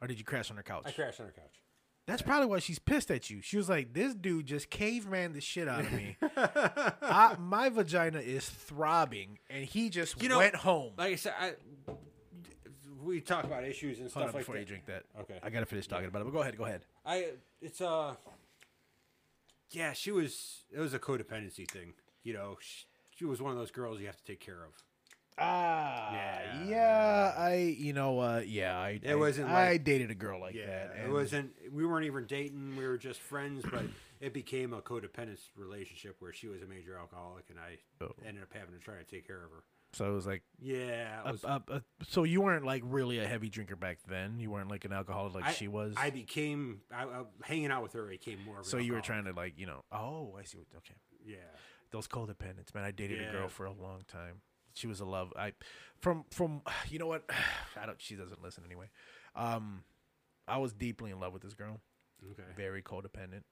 or did you crash on her couch? I crashed on her couch. That's probably why she's pissed at you. She was like, "This dude just caveman the shit out of me. I, my vagina is throbbing, and he just You know, went home." Like I said, I, we talk about issues and Hold stuff on like before that. you drink that. Okay. I gotta finish talking about it. But go ahead, go ahead. I it's uh yeah, she was it was a codependency thing. You know, she, she was one of those girls you have to take care of. Ah, Yeah. yeah, I, you know, uh, yeah, I, It I- wasn't I like- dated a girl like Yeah, that. it wasn't. We weren't even dating. We were just friends, but it became a codependent relationship where she was a major alcoholic, and I Oh. ended up having to try to take care of her. So it was like, Yeah, was, uh, uh, so you weren't like really a heavy drinker back then. You weren't like an alcoholic like I- she was. I became I, I, hanging out with her. I became more. So you were trying to like, you know, oh, I see. What, okay, Yeah, those codependents, man. I dated a girl for a long time. She was a love. I from from you know what? I don't. She doesn't listen anyway. Um, I was deeply in love with this girl. okay. Very codependent.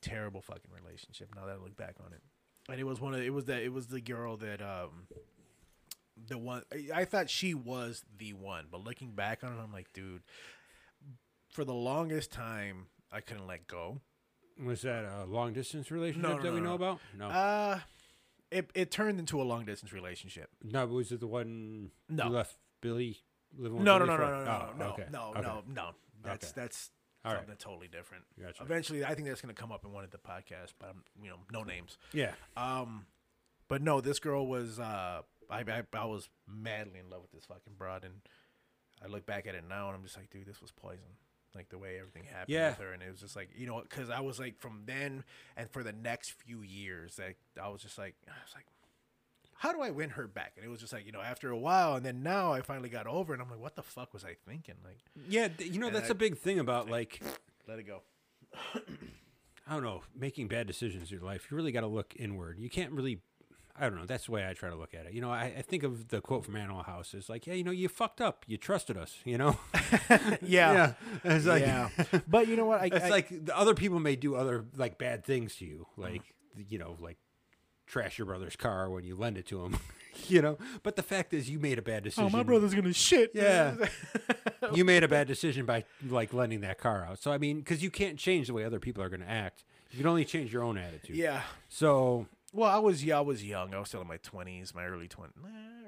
Terrible fucking relationship. Now that I look back on it, and it was one of it was that it was the girl that um the one I- thought she was the one, but looking back on it, I'm like, dude. For the longest time, I couldn't let go. Was that a long distance relationship No, no, that we no, know no. about? No, Uh it it turned into a long distance relationship. no. but Was it the one No. you left Billy living with? No, no, Billy no, no, for? no, no, Oh, no, okay, no, okay. no, no. That's Okay. that's All right. something totally different. Gotcha. Eventually, I think that's going to come up in one of the podcasts, but I'm, you know, no names. Yeah, Um, but no, this girl was. Uh, I, I I was madly in love with this fucking broad, and I look back at it now, and I'm just like, dude, this was poison. Like the way everything happened Yeah. with her, and it was just like, you know, because I was like, from then and for the next few years, that I was just like, I was like, how do I win her back? And it was just like, you know, after a while, and then now I finally got over, and I'm like, what the fuck was I thinking? Like, yeah. You know, that's I- a big thing about like let it go. I don't know, making bad decisions in your life. You really got to look inward. You can't really. I don't know. That's the way I try to look at it. You know, I, I think of the quote from Animal House. is like, yeah, you know, you fucked up. You trusted us. You know. Yeah. It's like, yeah, but you know what? I, it's I- like the other people may do other like bad things to you, mm-hmm. like you know, like trash your brother's car when you lend it to him. you know, but the fact is, you made a bad decision. oh, my brother's gonna shit. Yeah. you made a bad decision by like lending that car out. So I mean, because you can't change the way other people are going to act. You can only change your own attitude. yeah. So Well, I was yeah, I was young. I was still in my twenties, my early twenties,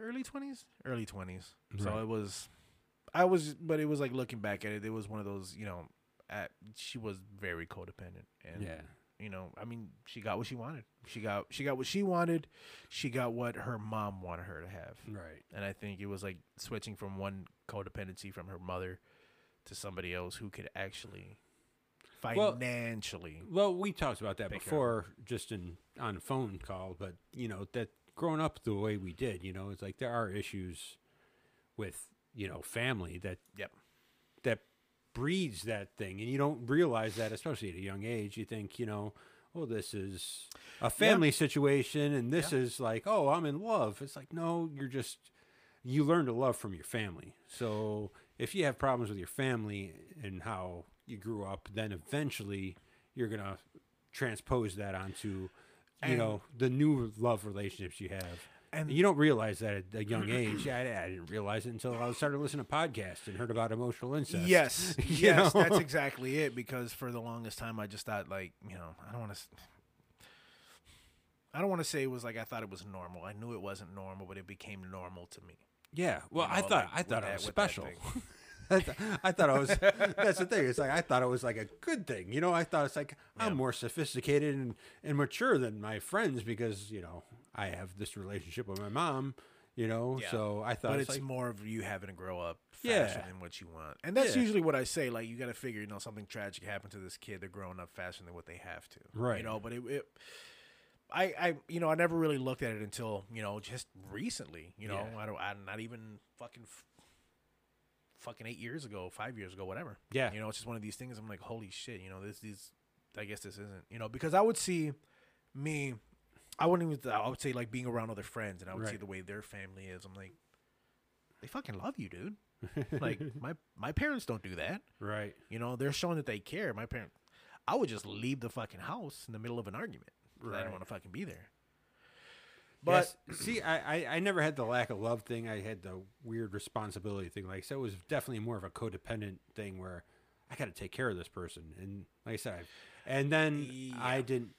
early twenties, early twenties. So it was, I was, but it was like looking back at it, it was one of those, you know, at, she was very codependent, and yeah, you know, I mean, she got what she wanted. She got she got what she wanted. She got what her mom wanted her to have, right. and I think it was like switching from one codependency from her mother to somebody else who could actually financially. Well, we talked about that before, just in on a phone call. But you know that growing up the way we did, you know, it's like there are issues with you know family that Yep. that breeds that thing, and you don't realize that, especially at a young age. You think, you know, oh, this is a family situation, and this is like, oh, I'm in love. It's like, no, you're just you learn to love from your family. So if you have problems with your family and how you grew up, then eventually you're gonna transpose that onto you And- know the new love relationships you have. And- you don't realize that at a young age. I, I didn't realize it until I started listening to podcasts and heard about emotional incest. Yes, yes, know? that's exactly it. Because for the longest time, I just thought like you know I don't want to. I don't want to say it was like I thought it was normal. I knew it wasn't normal, but it became normal to me. Yeah. Well, You I thought like, I thought I was that special. I, th- I thought I was. That's the thing. It's like I thought it was like a good thing. You know, I thought it's like Yeah. I'm more sophisticated and, and mature than my friends because you know I have this relationship with my mom. You know, Yeah. so I thought But it's, it's like more of you having to grow up Yeah. faster than what you want, and that's Yeah. usually what I say. Like you got to figure, you know, something tragic happened to this kid. They're growing up faster than what they have to, Right. You know, but it, it I, I, you know, I never really looked at it until you know just recently. You know, Yeah. I don't, I'm not even fucking, fucking eight years ago, five years ago, whatever. Yeah. You know, it's just one of these things. I'm like, holy shit. You know, this, these, I guess this isn't. You know, because I would see me. I wouldn't even. I would say like being around other friends, and I would see the way their family is. I'm like, they fucking love you, dude. like my my parents don't do that. right. You know, they're showing that they care. My parents, I would just leave the fucking house in the middle of an argument. 'cause I Right. don't want to fucking be there. But Yes. see, I, I I never had the lack of love thing. I had the weird responsibility thing. Like so, it was definitely more of a codependent thing where I got to take care of this person. And like I said, I- and then I didn't,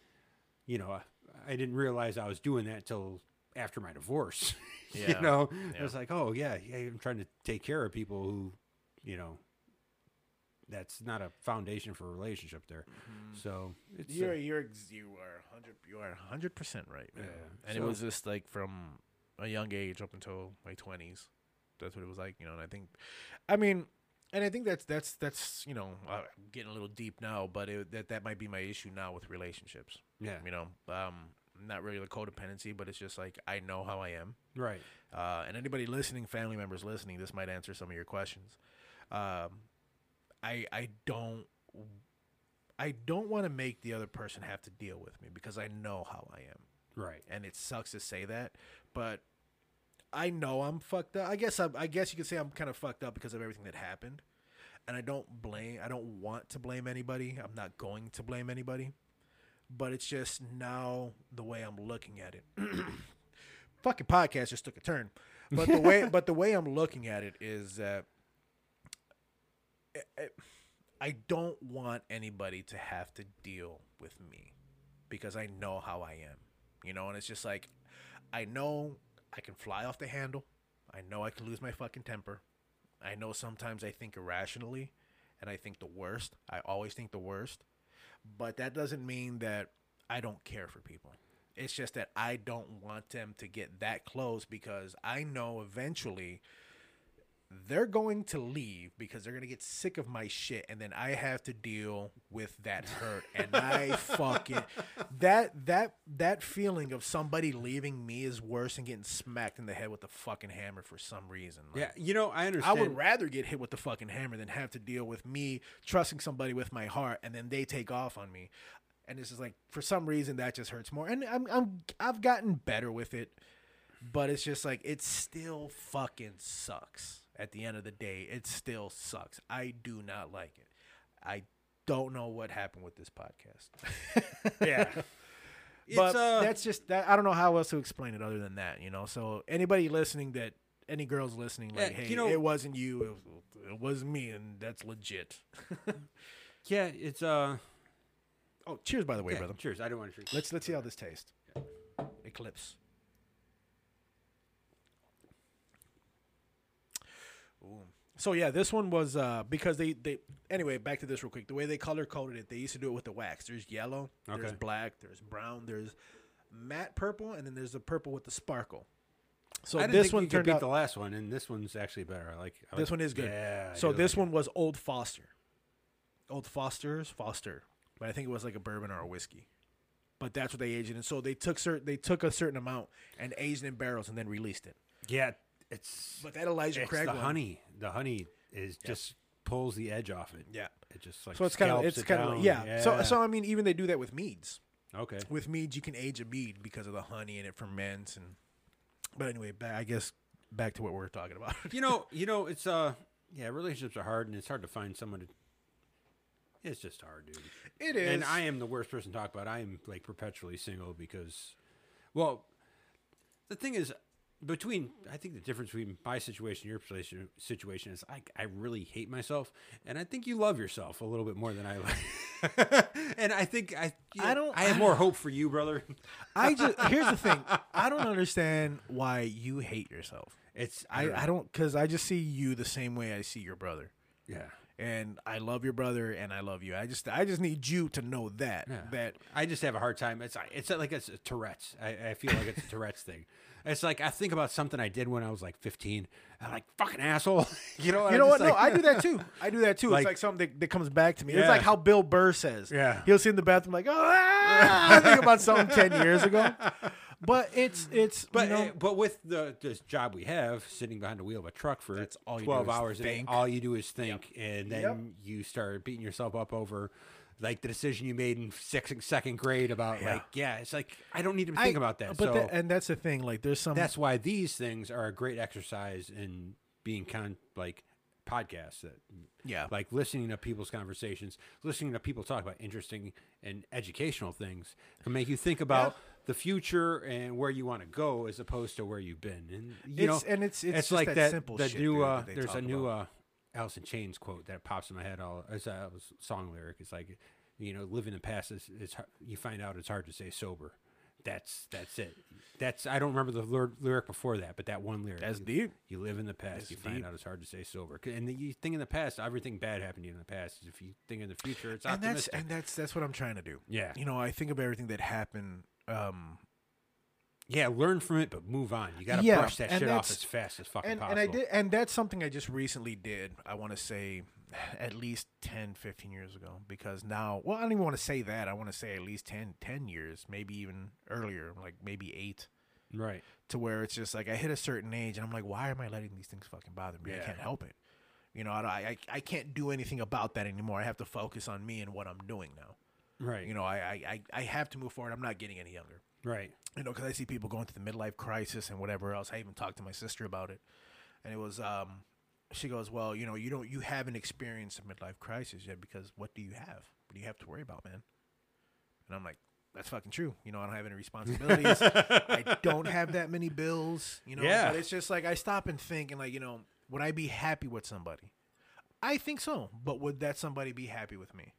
you know, I, I didn't realize I was doing that till after my divorce. Yeah. you know, Yeah. it was like, oh yeah, yeah, I'm trying to take care of people who, you know, that's not a foundation for a relationship there. So it's uh, you're you're you are hundred you are hundred percent right. man. Yeah. And it was just like from a young age up until my twenties. That's what it was like, you know. And I think, I mean, and I think that's that's that's you know uh, getting a little deep now, but it, that that might be my issue now with relationships. yeah, You know, um, not really the codependency, but it's just like I know how I am. right, Uh, and anybody listening, family members listening, this might answer some of your questions. Um, I I don't I don't want to make the other person have to deal with me because I know how I am, right. and it sucks to say that, but I know I'm fucked up. I guess I, I guess you could say I'm kind of fucked up because of everything that happened, and I don't blame. I don't want to blame anybody. I'm not going to blame anybody, but it's just now the way I'm looking at it. Fucking podcast just took a turn, but the way but the way I'm looking at it is that. I- I- I don't want anybody to have to deal with me because I know how I am, you know, and it's just like I know I can fly off the handle. I know I can lose my fucking temper. I know sometimes I think irrationally and I think the worst. I always think the worst. But that doesn't mean that I don't care for people. It's just that I don't want them to get that close because I know eventually they're going to leave because they're going to get sick of my shit and then I have to deal with that hurt and I fucking that that that feeling of somebody leaving me is worse than getting smacked in the head with a fucking hammer for some reason. Like, Yeah, you know, I understand. I would rather get hit with the fucking hammer than have to deal with me trusting somebody with my heart and then they take off on me. And this is like for some reason that just hurts more. And I'm I'm I've gotten better with it, but it's just like it still fucking sucks. At the end of the day, it still sucks. I do not like it. I don't know what happened with this podcast. yeah, but It's, uh, that's just that. I don't know how else to explain it other than that, you know. So anybody listening, that any girls listening, like, Yeah, hey, you know- it wasn't you, it was, it was me, and that's legit. yeah, it's uh. Oh, cheers, by the way, yeah, brother. Cheers. I don't want to drink. Let's let's see how this tastes. Eclipse. Ooh. So yeah, this one was uh because they they anyway back to this real quick. The way they color coded it, they used to do it with the wax. There's yellow, there's black, there's brown, there's matte purple, and then there's the purple with the sparkle. So I this one turned beat out. the last one, and this one's actually better. I like I This like- one is good. Yeah. So this like it. one was Old Foster, Old Foster's Foster, but I think it was like a bourbon or a whiskey. But that's what they aged it and So they took certain they took a certain amount and aged it in barrels and then released it. Yeah, it's But that Elijah it's Craig the one, honey. The honey is just pulls the edge off it. yeah. It just like So it's kind of it's it kind of down. yeah. So so I mean even they do that with meads. okay. With meads you can age a mead because of the honey and it ferments and. But anyway, back, I guess back to what we're talking about. you know, you know, it's uh, yeah, relationships are hard, and it's hard to find someone to It's just hard, dude. It is. And I am the worst person to talk about. I am like perpetually single because, well, the thing is, between I think the difference between my situation and your situation is I I really hate myself, and I think you love yourself a little bit more than I like. and I think I I don't- I have I more hope for you, brother. I just here's the thing. I don't understand why you hate yourself. It's I, I don't because I just see you the same way I see your brother, yeah. and I love your brother and I love you. I just I just need you to know that Yeah. that I just have a hard time. It's it's like it's a Tourette's. I, I feel like it's a Tourette's thing. It's like I think about something I did when I was like 15. I'm like fucking asshole. you know. you I'm know what? no, I do that too. I do that too. Like- it's like something that, that comes back to me. It's like how Bill Burr says. Yeah. He'll sit in the bathroom like, oh, ah, I think about something ten years ago. But it's it's But you know, uh, but with the this job we have, sitting behind the wheel of a truck for That's all you do 12 is hours a day, all you do is think, and then Yep. you start beating yourself up over. Like the decision you made in second second grade about Yeah. like yeah it's like I don't need to I- think about that But so that, and that's the thing. Like there's some that's why these things are a great exercise in being kind like podcasts that yeah. like listening to people's conversations, listening to people talk about interesting and educational things can make you think about the future and where you want to go as opposed to where you've been. And you It's- know, and it's- it's just like that that. simple new uh, there's a new uh, Alice in Chains quote that pops in my head. All it's a song lyric. It's like you know, living in the past is har- you find out it's hard to stay sober. That's that's it. That's I don't remember the lyr- lyric before that, but that one lyric. That's you- deep. you live in the past. That's you find deep. out it's hard to stay sober. And you think in the past, everything bad happened to you in the past. If you think in the future, it's and that's optimistic. and that's that's what I'm trying to do. yeah, You know, I think of everything that happened. Um, yeah. Learn from it, but move on. You got to Yeah, brush that shit off as fast as fucking and possible. and I did, and that's something I just recently did. I want to say at least 10, 15 years ago because now, well, I don't even want to say that. I want to say at least 10, 10 years, maybe even earlier, like maybe eight. Right. to where it's just like I hit a certain age and I'm like, why am I letting these things fucking bother me? I can't help it. You know, I, I I can't do anything about that anymore. I have to focus on me and what I'm doing now. Right. You know, I, I, I have to move forward. I'm not getting any younger. Right. You know, because I see people going through the midlife crisis and whatever else. I even talked to my sister about it, and it was um, she goes, well, you know, you don't you haven't experienced a midlife crisis yet because what do you have? What do you have to worry about, man? And I'm like, that's fucking true. You know, I don't have any responsibilities. I don't have that many bills. You know, Yeah. but it's just like I stop and think and like, you know, would I be happy with somebody? I think so, but would that somebody be happy with me?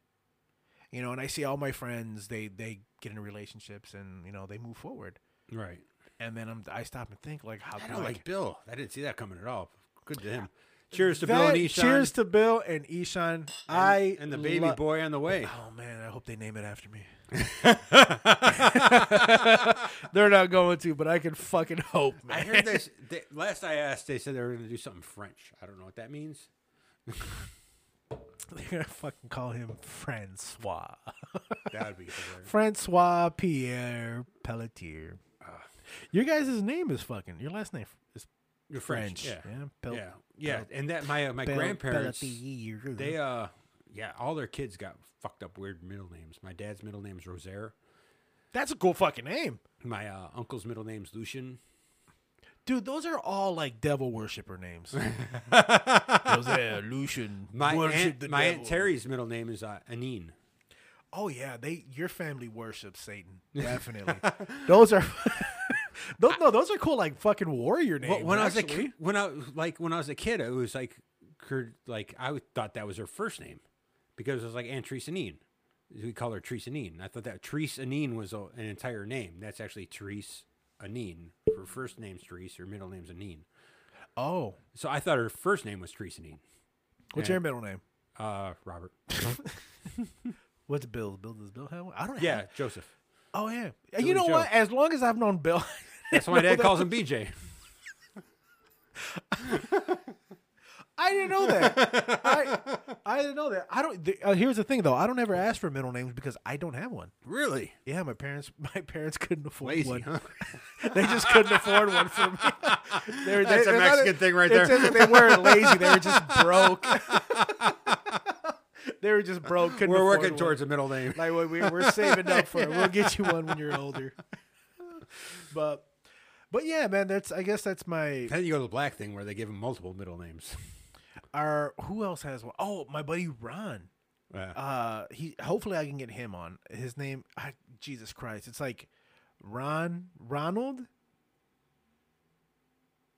You know, and I see all my friends, they they get into relationships and you know they move forward, Right. and then I'm I stop and think like, how I don't like Bill. I didn't see that coming at all. Good to him. Cheers to Bill That- and Eshan. Cheers to Bill and Ishan. and, I and the baby lo- boy on the way. Oh man, I hope they name it after me. They're not going to, but I can fucking hope, man. I heard this. They, last I asked, they said they were going to do something French. I don't know what that means. They're gonna fucking call him Francois. That would be hilarious. Francois Pierre Pelletier. Ah. Your guys' name is fucking. Your last name is You're French. French. Yeah. Pel- yeah. Yeah. And that my uh, my Pel- grandparents, Pelletier. they uh, yeah, all their kids got fucked up weird middle names. My dad's middle name's Rosaire. That's a cool fucking name, My uh, uncle's middle name's Lucian. Dude. Those are all like devil worshiper names. Those are Lucian. My aunt, the my devil. aunt Terry's middle name is uh, Anine. Oh yeah, they your family worships Satan. Definitely. those are those no, those are cool like fucking warrior names. Well, when I was a kid, when I like when I was a kid, it was like, like I thought that was her first name because it was like Aunt Teresa Anine. We call her Teresa Anine. I thought that Teresa Anine was a, an entire name. That's actually Therese Anine. Her first name's Therese. Her middle name's Anine. Oh, So I thought her first name was Teresa Anine. what's your middle name? Uh, Robert. What's Bill? Bill does Bill have one? I don't. Yeah, Have, Joseph. oh yeah. Billy you know Joe. what? As long as I've known Bill, That's why my dad calls him BJ. I didn't know that. I I didn't know that. I don't. The, uh, here's the thing though. I don't ever ask for middle names because I don't have one. Really? Yeah, my parents my parents couldn't afford Lazy, one. huh? They just couldn't afford one for me. They were- That's they- a not Mexican thing right there. just they weren't lazy. They were just broke. they were just broke. Couldn't We're working one. towards a middle name. Like we- we're, we're saving up for it. We'll get you one when you're older. But, but yeah, man. That's I guess that's my Then you go to the black thing where they give him multiple middle names. Our. Who else has one? Oh, my buddy Ron. Uh, he hopefully I can get him on. His name, I, Jesus Christ, it's like Ron Ronald.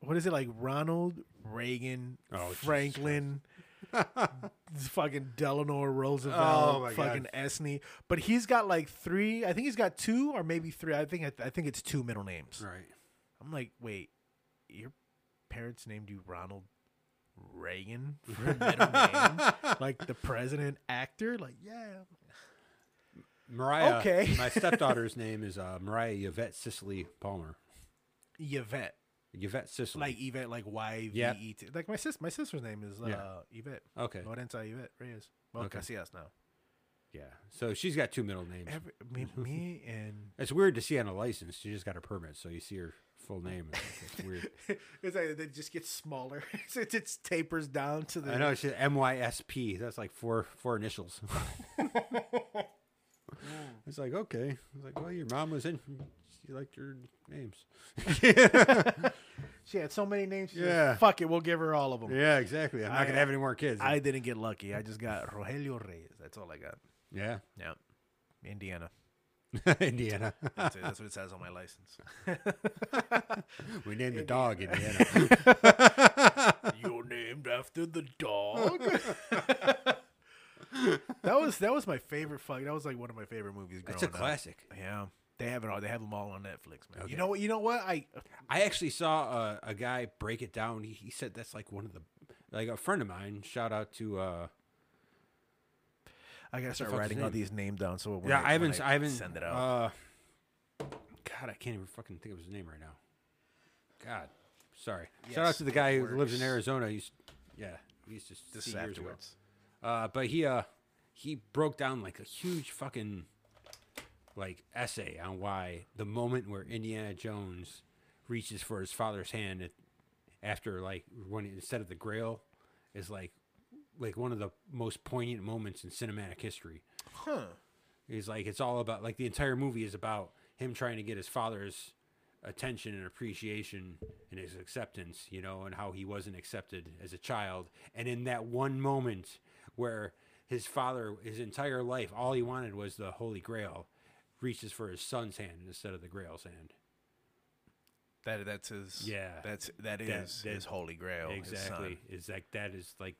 What is it like? Ronald Reagan, Oh, Franklin, fucking Delano Roosevelt, Oh, fucking God. Esney. But he's got like three. I think he's got two or maybe three. I think I, think it's two middle names. right. I'm like, wait, your parents named you Ronald Reagan for a middle name? Like the president actor? Like, yeah. Mariah. Okay. my stepdaughter's name is uh, Mariah Yvette Cicely Palmer. Yvette. Yvette Cicely. Like Yvette, like Y V. E T. Like my sis my sister's name is uh, Yeah. Yvette. okay. Lorenza Yvette Reyes. Well, Okay. Casillas now. Yeah. So she's got two middle names. Every, me, me and It's weird to see on a license. She just got a permit, so you see her full name. It's weird. it's like it just gets smaller. it just tapers down to the. I know she's M Y S P. That's like four four initials. it's like okay. It's like well, your mom was in. She liked your names. She had so many names. She yeah. Yeah. fuck it, we'll give her all of them. Yeah, exactly. I'm not gonna have any more kids. I didn't get lucky. I just got Rogelio Reyes. That's all I got. yeah, Yeah. Indiana. Indiana. That's, it. That's what it says on my license. we named the dog Indiana. You're named after the dog. that was that was my favorite fuck. That was like one of my favorite movies growing It's a up. classic. Yeah. They have it all. They have them all on Netflix, man. You know what? You know what? I I actually saw a, a guy break it down. He, he said that's like one of the like a friend of mine. Shout out to uh I gotta start writing all these names down. So when yeah. I, I haven't when I, haven't send it out. Uh, God, I can't even fucking think of his name right now. God, sorry. Shout out to the guy who lives in. Arizona. He's yeah, he's just This years ago. afterwards. Uh, but he uh he broke down like a huge fucking like essay on why the moment where Indiana Jones reaches for his father's hand at, after like when instead of the Grail is like like one of the most poignant moments in cinematic history. Huh. He's like it's all about like the entire movie is about him trying to get his father's attention and appreciation and his acceptance, you know, and how he wasn't accepted as a child. And in that one moment where his father, his entire life, all he wanted was the Holy Grail, reaches for his son's hand instead of the Grail's hand. That that's his. Yeah. That's that is that- his holy grail. exactly. Uh, is like that is like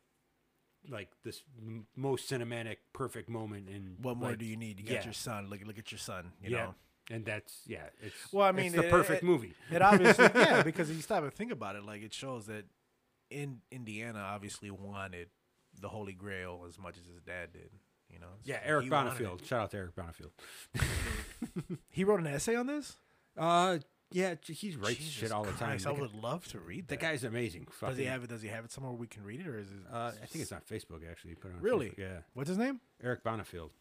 like this m- most cinematic, perfect moment in What more like, do you need? You got yeah. your son. Look look at your son. You yeah. know. And that's yeah, it's Well, I it's mean, the it- perfect it- movie. It obviously, yeah, because you stop and think about it, like it shows that in Indiana obviously wanted the Holy Grail as much as his dad did. You know, Yeah, Eric he Bonifield. Shout out to Eric Bonifield. He wrote an essay on this. Uh, yeah, he writes Jesus shit all the time. Christ, The I guy- would love to read The that. guy's amazing. does he Fucking- have it? Does he have it somewhere we can read it, or is it? Uh, I think it's on Facebook actually. He Put it on Really? Facebook, Yeah, What's his name? Eric Bonifield.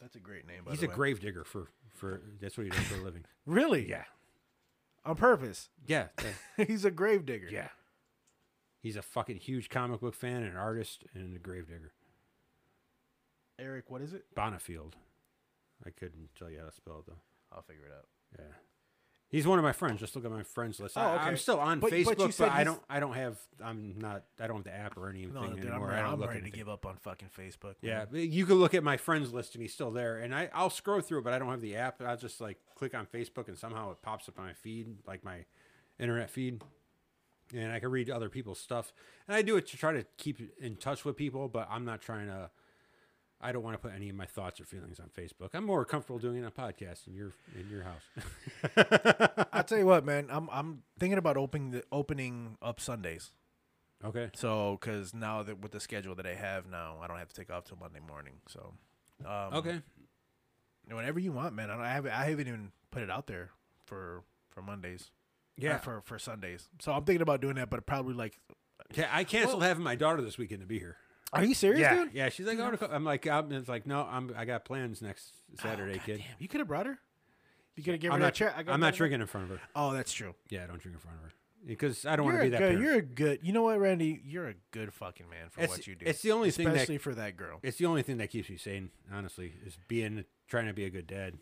That's a great name. By He's the a way. grave digger for for. That's what he does for a living. Really? Yeah, On purpose. yeah, that- He's a grave digger. yeah. He's a fucking huge comic book fan, and an artist, and a grave digger. Eric, what is it? Bonifield. I couldn't tell you how to spell it though. I'll figure it out. Yeah. He's one of my friends. Just look at my friends list. Oh, I, okay. I'm still on But- but Facebook, but, said I don't. I don't have. I'm not. I don't have the app or anything No, dude, I'm, anymore. ready, I I'm look ready to give up on fucking Facebook. Yeah, man. but you can look at my friends list and he's still there. And I, I'll scroll through but I don't have the app. I'll just like click on Facebook and somehow it pops up on my feed, like my internet feed. And I can read other people's stuff. And I do it to try to keep in touch with people, but I'm not trying to. I don't want to put any of my thoughts or feelings on Facebook. I'm more comfortable doing it on podcast in your in your house. I'll tell you what, man. I'm I'm thinking about opening the opening up Sundays. okay. So, because now that with the schedule that I have now, I don't have to take off till Monday morning. So, um, Okay. whenever you want, man. I, don't, I haven't I haven't even put it out there for for Mondays. Yeah. For for Sundays. So I'm thinking about doing that, but probably like, Yeah, I canceled having my daughter this weekend to be here. Are you serious, yeah, dude? yeah. She's like, "Oh, I'm like, I'm, it's like, no, I'm, I got plans next Saturday, Oh, kid. damn. You could have brought her. You could have given I'm her a chair. I'm not drinking in front of her. Oh, that's true. Yeah, I don't drink in front of her because I don't want to be that good. parent. You're a good. You know what, Randy? You're a good fucking man for it's, what you do. it's the only thing that especially for that girl. it's the only thing that keeps me sane. Honestly, is being trying to be a good dad.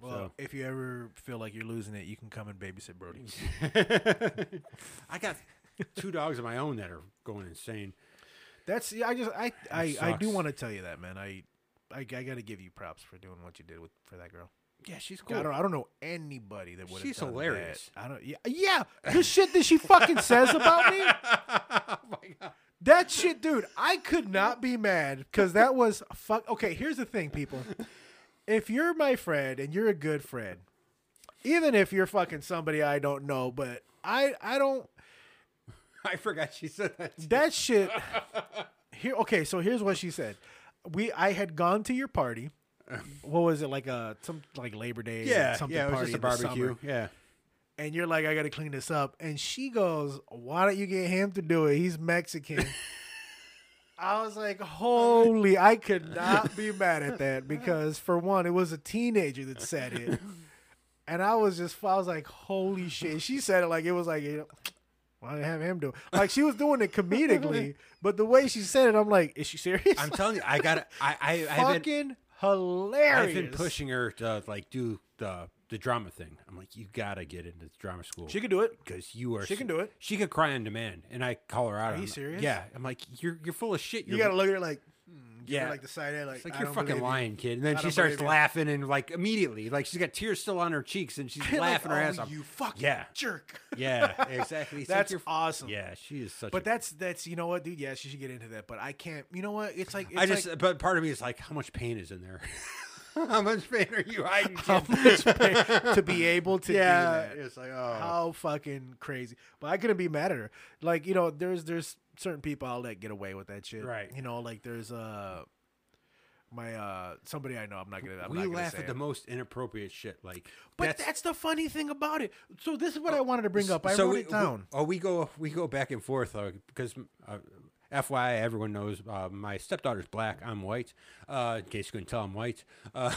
Well, if you ever feel like you're losing it, you can come and babysit Brody. I got two dogs of my own that are going insane. That's yeah, I just I I, I do want to tell you that man. I I, I got to give you props for doing what you did with for that girl. Yeah, she's I don't I don't know anybody that would. She's done hilarious. That. I don't. Yeah, yeah. The shit that she fucking says about me. oh my god. That shit, dude. I could not be mad because that was fuck. Okay, here's the thing, people. If you're my friend and you're a good friend, even if you're fucking somebody I don't know, but I I don't I forgot she said that. too. that shit. Here, okay. So here's what she said. We I had gone to your party. What was it like a some like Labor Day? Yeah, something yeah, it was party just a barbecue. Yeah. and you're like, I gotta clean this up. And she goes, Why don't you get him to do it? He's Mexican. I was like, Holy, I could not be mad at that because for one, it was a teenager that said it. And I was just, I was like, Holy shit. She said it like it was like, you know, why have him do it? Like she was doing it comedically, but the way she said it, I'm like, Is she serious? I'm telling you, I got I I I've been, fucking hilarious. I've been pushing her to like do the the drama thing. I'm like, you gotta get into drama school. She could do it. because you are. She can do it. She could cry on demand, and I call her out. Are on you serious? Yeah, I'm like, you're you're full of shit. You You're, gotta look at her like, give her Yeah. like the side eye, like, It's like you're fucking believe you. lying, kid. And then I she starts laughing and like immediately, like she's got tears still on her cheeks, and she's laughing her like, ass oh, off. You fucking Yeah. jerk. Yeah, exactly. It's like That's you're- awesome. Yeah, she is such. But a, that's that's you know what, dude. Yeah, she should get into that. But I can't. You know what? It's like it's I just. like, but part of me is like, how much pain is in there? how much pain are you hiding? how much pain to be able to yeah, do that. it's like oh. How fucking crazy. But I couldn't be mad at her. Like you know, there's there's certain people I'll let get away with that shit. Right. You know, like there's uh my uh somebody I know. I'm not gonna. I'm we not gonna laugh at it. the most inappropriate shit. Like, But that's, the funny thing about it. So this is what I wanted to bring up. I so wrote we, it down. We, oh, we go we go back and forth uh, because. Uh, FYI, everyone knows uh, my stepdaughter's black. I'm white. Uh, in case you couldn't tell, I'm white. Uh,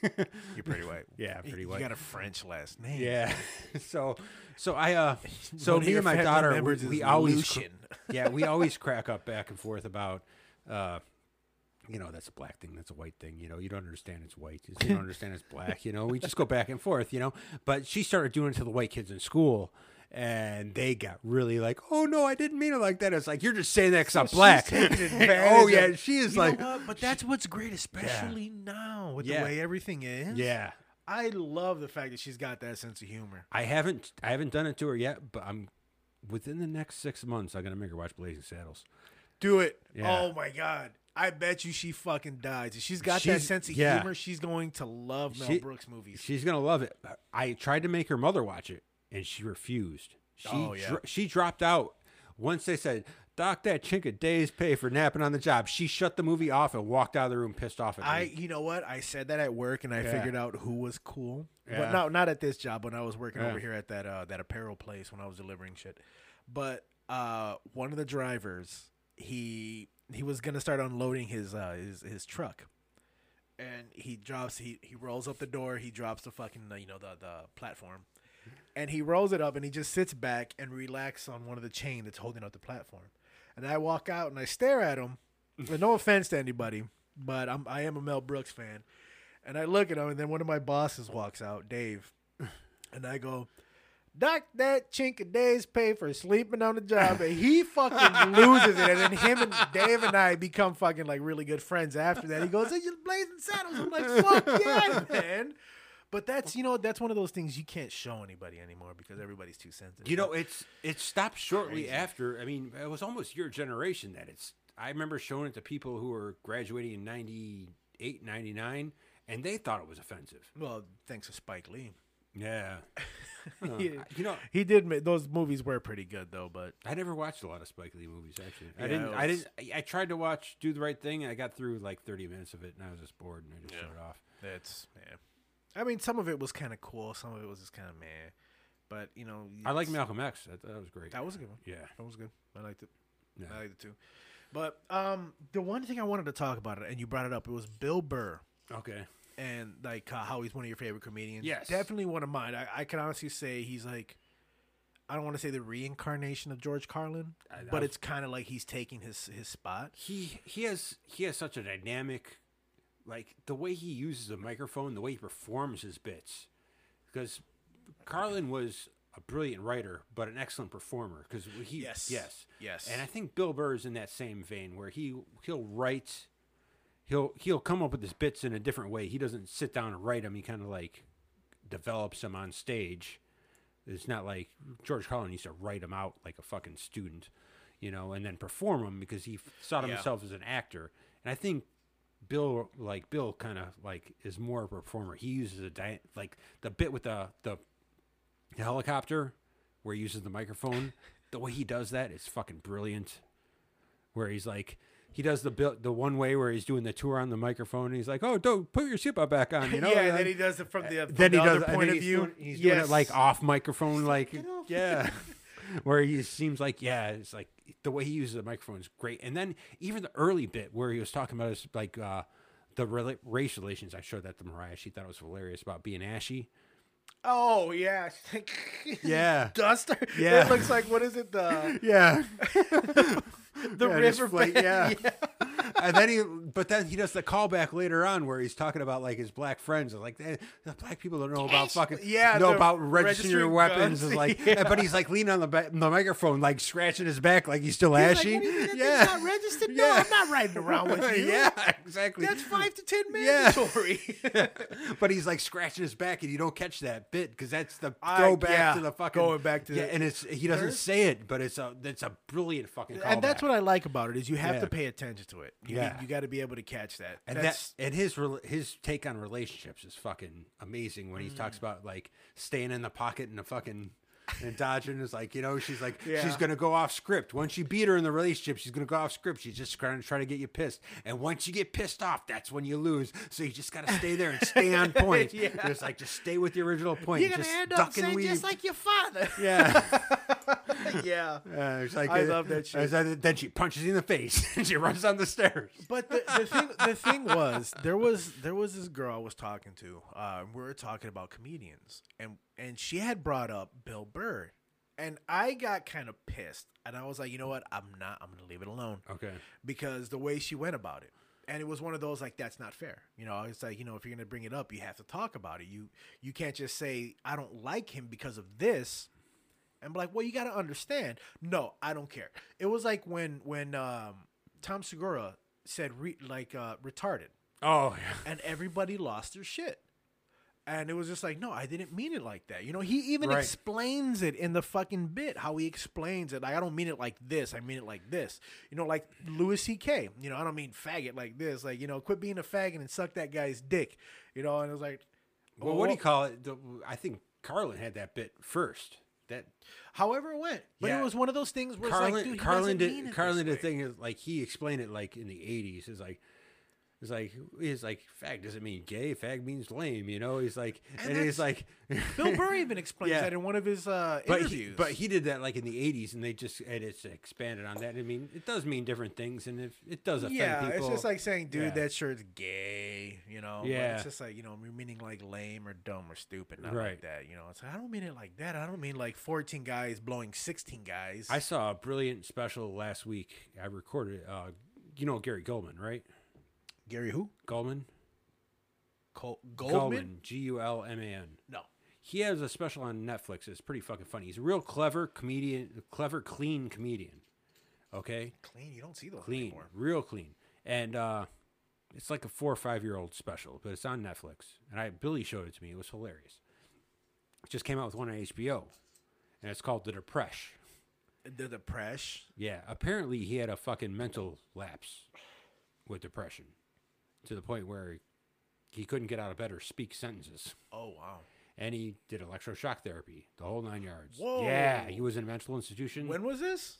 You're pretty white. Yeah, pretty white. you got a French last name. yeah. so, so I, uh, so me and my daughter, we, we always, cr- yeah, we always crack up back and forth about, uh, you know, that's a black thing, that's a white thing. You know, you don't understand it's white. You don't understand it's black. You know, we just go back and forth. You know, but she started doing it to the white kids in school. And they got really like, oh no, I didn't mean it like that. It's like you're just saying that because I'm She's black. oh yeah, she is You like? But that's what's great, especially now with Yeah. the way everything is. yeah. I love the fact that she's got that sense of humor. I haven't I haven't done it to her yet, but I'm within the next six months. I'm gonna make her watch Blazing Saddles. Do it. Yeah. Oh my god. I bet you she fucking dies. If she's got that sense of yeah. humor, she's going to love Mel She- Brooks movies. She's gonna love it. I tried to make her mother watch it, and she refused. She Oh, yeah. dro- she dropped out once they said, "Dock, that chink a day's pay for napping on the job." She shut the movie off and walked out of the room pissed off at I, me. you know what? I said that at work, and I Yeah. figured out who was cool. Yeah. But not not at this job. When I was working Yeah. over here at that uh, that apparel place when I was delivering shit. But uh, one of the drivers, he he was gonna start unloading his uh, his his truck, and he drops he he rolls up the door. He drops the fucking uh, you know the the platform, and he rolls it up, and he just sits back and relaxes on one of the chain that's holding up the platform. And I walk out and I stare at him. and no offense to anybody, but I'm I am a Mel Brooks fan. And I look at him, and then one of my bosses walks out, Dave, and I go, "Dock, that chink a day's pay for sleeping on the job." And he fucking loses it, and then him and Dave and I become fucking like really good friends after that. He goes, "Hey, you're blazing saddles." I'm like, "Fuck yeah, man!" But that's you know that's one of those things you can't show anybody anymore because everybody's too sensitive. you know, it's it stopped shortly Crazy. after. I mean, it was almost your generation that it's. I remember showing it to people who were graduating in 98, 99, and they thought it was offensive. well, thanks to Spike Lee. Yeah. Uh, Yeah. You know, He did. ma- Those movies were pretty good though, but I never watched a lot of Spike Lee movies. Actually, I Yeah, didn't. it I didn't. I, tried to watch Do the Right Thing. And I got through like thirty minutes of it, and I was just bored, and I just Yeah. shut it off. That's yeah. I mean, some of it was kind of cool. Some of it was just kind of meh. But you know, I like Malcolm X. That, that was great. That was a good one. yeah. That was good. I liked it. Yeah. I liked it too. But um, the one thing I wanted to talk about it, and you brought it up, it was Bill Burr, Okay. and like uh, how he's one of your favorite comedians. Yes. definitely one of mine. I, I can honestly say he's like, I don't want to say the reincarnation of George Carlin, I- I but was- it's kind of like he's taking his his spot. He he has he has such a dynamic, like the way he uses a microphone, the way he performs his bits, because Carlin was a brilliant writer, but an excellent performer because he Yes. yes Yes. and I think Bill Burr is in that same vein where he he'll write, he'll he'll come up with his bits in a different way. He doesn't sit down and write them. He kind of like develops them on stage. It's not like George Carlin used to write them out like a fucking student, you know, and then perform them because he saw Yeah. himself as an actor. And I think Bill, like Bill, kind of like is more of a performer. He uses a di- like the bit with the the helicopter where he uses the microphone. the way he does that is fucking brilliant. Where he's like, he does the bill, the one way where he's doing the tour on the microphone. And he's like, "Oh, don't put your seatbelt back on," you know. yeah, and then he does it from the, uh, from then the he does other and point of view. Doing, he's doing it like off microphone, like "Get yeah, where he seems like yeah, it's like the way he uses the microphone is great. And then even the early bit where he was talking about his like uh, the rela- race relations. I showed that to Mariah. She thought it was hilarious about being ashy. Oh yeah, Yeah. Duster. Yeah. it looks like what is it? The Yeah, the Yeah, river flight, bed. yeah. And then he, but then he does the callback later on where he's talking about like his black friends. It's Like eh, the black people don't know about fucking, Yeah, know about registering your weapons. guns. Is like, Yeah. but he's like leaning on the, ba- the microphone, like scratching his back, like he's still He's like, ashy. "What do you mean yeah, not registered? No, Yeah. I'm not riding around with you. yeah, exactly. That's five to ten Yeah. mandatory. but he's like scratching his back, and you don't catch that bit because that's the I- throwback yeah, to the fucking going back to yeah, the- and it's he doesn't say it, but it's a it's a brilliant fucking callback. and that's what I like about it is you have Yeah. to pay attention to it. You, Yeah. you got to be able to catch that. And That's, that and his his take on relationships is fucking amazing when he Mm. talks about like staying in the pocket and the fucking and dodging is like you know she's like Yeah. she's gonna go off script once you beat her in the relationship she's gonna go off script she's just trying to try to get you pissed and once you get pissed off that's when you lose so you just gotta stay there and stay on point Yeah. it's like just stay with the original point you're gonna just end up saying just like your father. yeah yeah. Uh, it's like I uh, love that shit. like- then she punches you in the face and she runs down the stairs But the, the thing the thing was there was there was this girl I was talking to. Uh, we were talking about comedians, and and she had brought up Bill Burr, and I got kind of pissed, and I was like, you know what, I'm not. I'm gonna leave it alone okay because the way she went about it. And it was one of those like that's not fair. You know, it's like, you know, if you're gonna bring it up, you have to talk about it. You you can't just say, I don't like him because of this and be like, well, you gotta understand. No, I don't care. It was like when when um Tom Segura said re- like uh retarded oh yeah and everybody lost their shit. And it was just like, no, I didn't mean it like that. You know, he even Right. explains it in the fucking bit, how he explains it. Like, I don't mean it like this. I mean it like this. You know, like Louis C.K. You know, I don't mean faggot like this. Like, you know, quit being a faggot and suck that guy's dick. You know, and it was like, Well, what do you call it? I think Carlin had that bit first. That however it went. But Yeah. it was one of those things where Carlin, it's like, dude, Carlin did. Carlin did way. thing is like he explained it like in the '80s. Is like, it's like he's like fag doesn't mean gay. Fag means lame. You know. He's like, and, And he's like, Bill Burr even explains Yeah. that in one of his uh, but he, interviews. but he did that like in the '80s, and they just and it's expanded on that. I mean, it does mean different things, and if it does offend yeah, people, it's just like saying, dude, Yeah. that shirt's gay, you know. But Yeah. it's just like you know, meaning like lame or dumb or stupid, not Right. like that. You know, it's like, I don't mean it like that. I don't mean like fourteen guys blowing sixteen guys. I saw a brilliant special last week. I recorded. Uh, you know Gary Gulman, right? Gary who? Gulman. Col- Gulman? G U L M A N. No. He has a special on Netflix. It's pretty fucking funny. He's a real clever comedian, clever, clean comedian. Okay, Clean. You don't see those clean, anymore. real clean, and uh, it's like a four or five year old special, but it's on Netflix. And I Billy showed it to me. It was hilarious. It just came out with one on HBO, and it's called The Depression. The depression. Yeah, apparently he had a fucking mental lapse with depression to the point where he couldn't get out of bed or speak sentences. Oh wow. And he did electroshock therapy, the whole nine yards. Whoa. Yeah, he was in a mental institution When was this?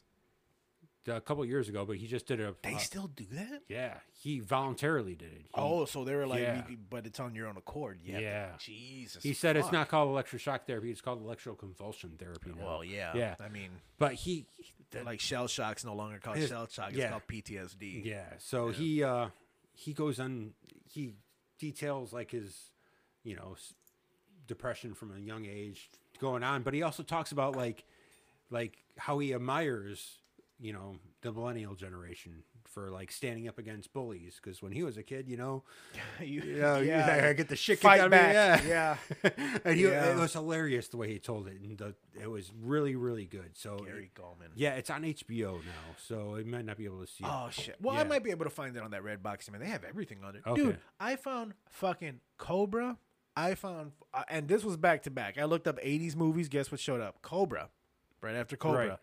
a couple years ago, but he just did a. They uh, still do that? yeah, he voluntarily did it. He, Oh, so they were like, Yeah. but it's on your own accord. You have to- Yeah. Jesus. He said it's not called electroshock therapy; it's called electroconvulsion therapy. Now. Well, yeah. Yeah. I mean, but he, the, like shell shock's no longer called His- shell shock. It's yeah. called PTSD. Yeah. So he uh he goes on he details like his you know depression from a young age going on, but he also talks about like like how he admires you know the millennial generation for like standing up against bullies because when he was a kid, you know, you, you know, you- I get the shit kicked out of me, yeah. Yeah. and he, Yeah. it was hilarious the way he told it, and the, it was really, really good. So, Gary it- Gulman. yeah, it's on HBO now, so you might not be able to see it. Oh shit. Well, I might be able to find it on that Redbox. Man, they have everything on it. Okay. Dude, I found fucking Cobra. I found, uh, and this was back to back. I looked up '80s movies. Guess what showed up? Cobra. Right after Cobra. Right.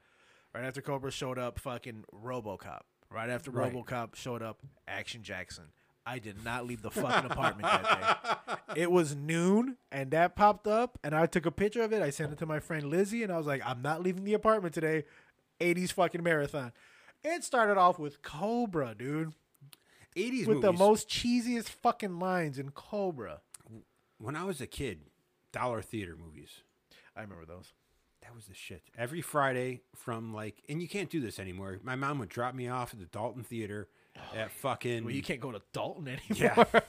Right, after Cobra showed up, fucking RoboCop. Right after Right. RoboCop showed up, Action Jackson. I did not leave the fucking apartment that day. It was noon, and that popped up, and I took a picture of it. I sent it to my friend Lizzie, and I was like, "I'm not leaving the apartment today." '80s fucking marathon. It started off with Cobra, dude, 80s with the most cheesiest fucking lines in Cobra. when I was a kid, dollar theater movies. I remember those. That was the shit. Every Friday from like, and you can't do this anymore. My mom would drop me off at the Dalton Theater at fucking Well, you can't go to Dalton anymore. yeah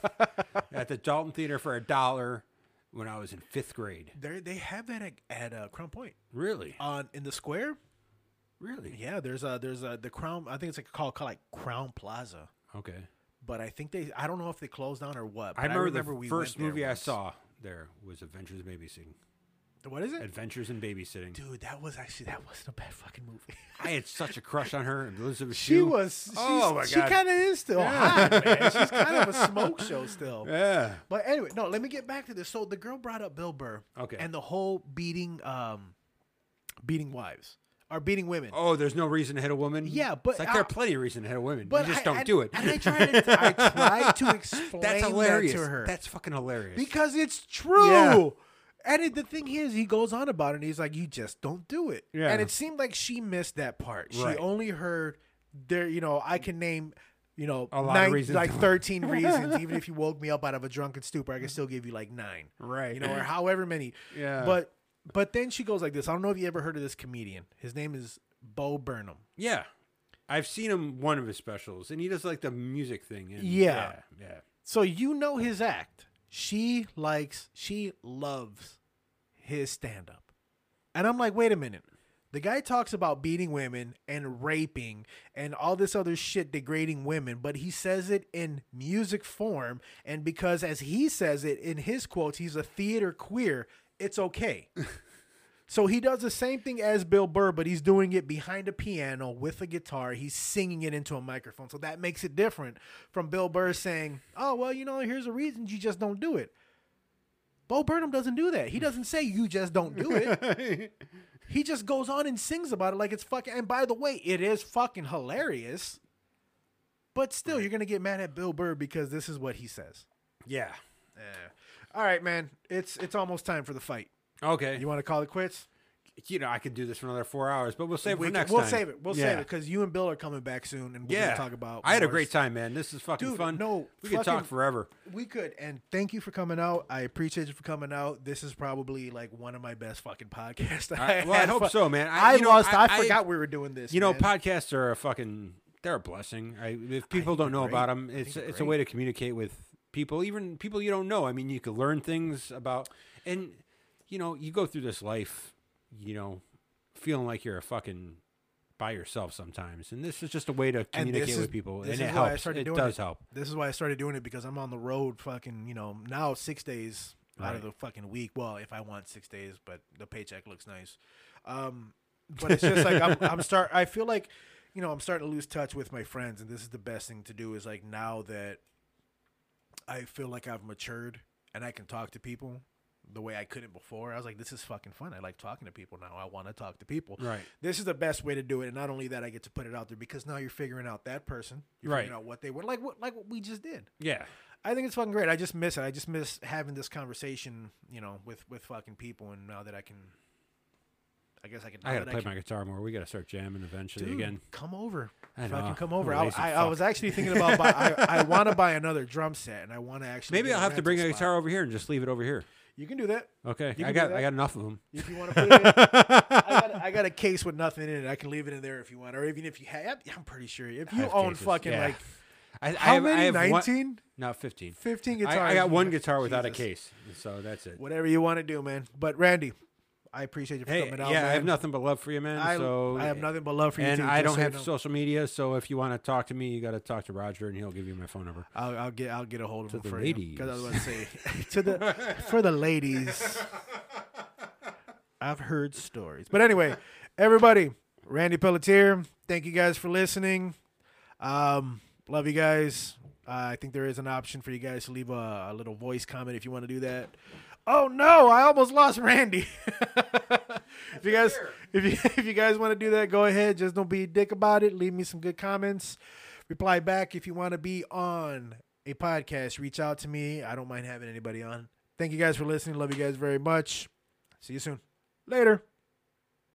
at the Dalton Theater for a dollar when I was in fifth grade. They they have that at, at uh, Crown Point Really, on in the square. really. Yeah, there's a there's a the Crown. I think it's like called, called like Crown Plaza. Okay. But I think they. I don't know if they closed down or what. I remember, we the first movie I saw there was Adventures in Babysitting. What is it? Adventures in Babysitting. Dude, that was actually that wasn't a bad fucking movie. I had such a crush on her. Elizabeth She Shue. was. Oh, my god. she kind of is still hot, man. She's kind of a smoke show still. Yeah. But anyway, no. Let me get back to this. So the girl brought up Bill Burr. Okay. And the whole beating, um, beating wives are beating women. Oh, there's no reason to hit a woman. Yeah, but it's like I- there are plenty of reason to hit a woman. but you just I- don't and- do it. And I tried. To, I tried to explain That's hilarious. that to her That's fucking hilarious. because it's true. Yeah. And it, the thing is, he goes on about it. and He's like, "You just don't do it." Yeah. And it seemed like she missed that part. Right. She only heard there. You know, I can name. You know, A lot of reasons. like thirteen reasons. Even if you woke me up out of a drunken stupor, I can still give you like nine. Right. You know, or however many. Yeah. But but then she goes like this. I don't know if you ever heard of this comedian. His name is Bo Burnham. yeah, I've seen him one of his specials, and he does like the music thing. And Yeah. yeah, yeah. So you know his act. She likes, she loves his stand up. And I'm like, wait a minute. The guy talks about beating women and raping and all this other shit degrading women, but he says it in music form. And because, as he says it in his quotes, he's a theater queer, it's okay. so he does the same thing as Bill Burr, but he's doing it behind a piano with a guitar. He's singing it into a microphone. So that makes it different from Bill Burr saying, oh, well, you know, here's a reason you just don't do it. Bo Burnham doesn't do that. He doesn't say you just don't do it. he just goes on and sings about it like it's fucking. And by the way, it is fucking hilarious. But still, you're gonna get mad at Bill Burr because this is what he says. yeah. All right, man. It's it's almost time for the fight. Okay. You want to call it quits? you know, I could do this for another four hours, but we'll save it We for can- next we'll time. save it. We'll yeah. save it because you and Bill are coming back soon, and we're Yeah. gonna talk about. I had a great time, man. This is fucking Dude, fun. no, we could talk forever. We could, and thank you for coming out. I appreciate you for coming out. This is probably like one of my best fucking podcasts. I- well, I hope so, man. I- I, know, lost. I, I- I- forgot we were doing this. You know, man. podcasts are a fucking they're a blessing. I, if people don't know about them, I it's it's a way to communicate with people, even people you don't know. I mean, you could learn things about, and you know, you go through this life, you know, feeling like you're a fucking by yourself sometimes, and this is just a way to communicate with is- people, and it is why I helps. It does it. help. This is why I started doing it because I'm on the road. Fucking, you know, now six days out of the fucking week. Well, if I want six days, but the paycheck looks nice. Um, but it's just like I'm, I'm start. I feel like, you know, I'm starting to lose touch with my friends, and this is the best thing to do. Is like now that I feel like I've matured and I can talk to people the way I couldn't before. I was like, this is fucking fun. I like talking to people now. I want to talk to people. Right. This is the best way to do it, and not only that, I get to put it out there because now you're figuring out that person, you're Right. figuring out what they were like, what like what we just did. Yeah. I think it's fucking great. I just miss it. I just miss having this conversation, you know, with with fucking people. And now that I can, I guess I can. I gotta play can- my guitar more. We gotta start jamming eventually Dude, again. Come over. I fucking come over. I, I, I was actually thinking about. Buy, I, I want to buy another drum set, and I want to actually. Maybe I'll have to bring a guitar spot. over here and just leave it over here. You can do that Okay, I got. I got enough of them. if you want to put it. In. I, got, I got a case with nothing in it. I can leave it in there if you want, or even if you have. I'm pretty sure if you own cases, fucking yeah. like I, I how I many? have one- 19? No, 15. 15 guitars. I got one guitar without a case, so that's it. Whatever you want to do, man. But Randy, I appreciate you for Hey, coming out. yeah, I have nothing but love for you, man. I, so I have nothing but love for you. and too, I don't so you have know. social media, so if you want to talk to me, you got to talk to Roger, and he'll give you my phone number. I'll, I'll get I'll get a hold of To him the for ladies. Because I was about to say to the for the ladies. I've heard stories, but anyway, everybody, Randy Pelletier. Thank you guys for listening. Um, love you guys. Uh, I think there is an option for you guys to leave a, a little voice comment if you want to do that. Oh no, I almost lost Randy. if you guys if you if you guys want to do that, go ahead. Just don't be a dick about it. Leave me some good comments. Reply back if you want to be on a podcast. Reach out to me. I don't mind having anybody on. Thank you guys for listening. Love you guys very much. See you soon. Later.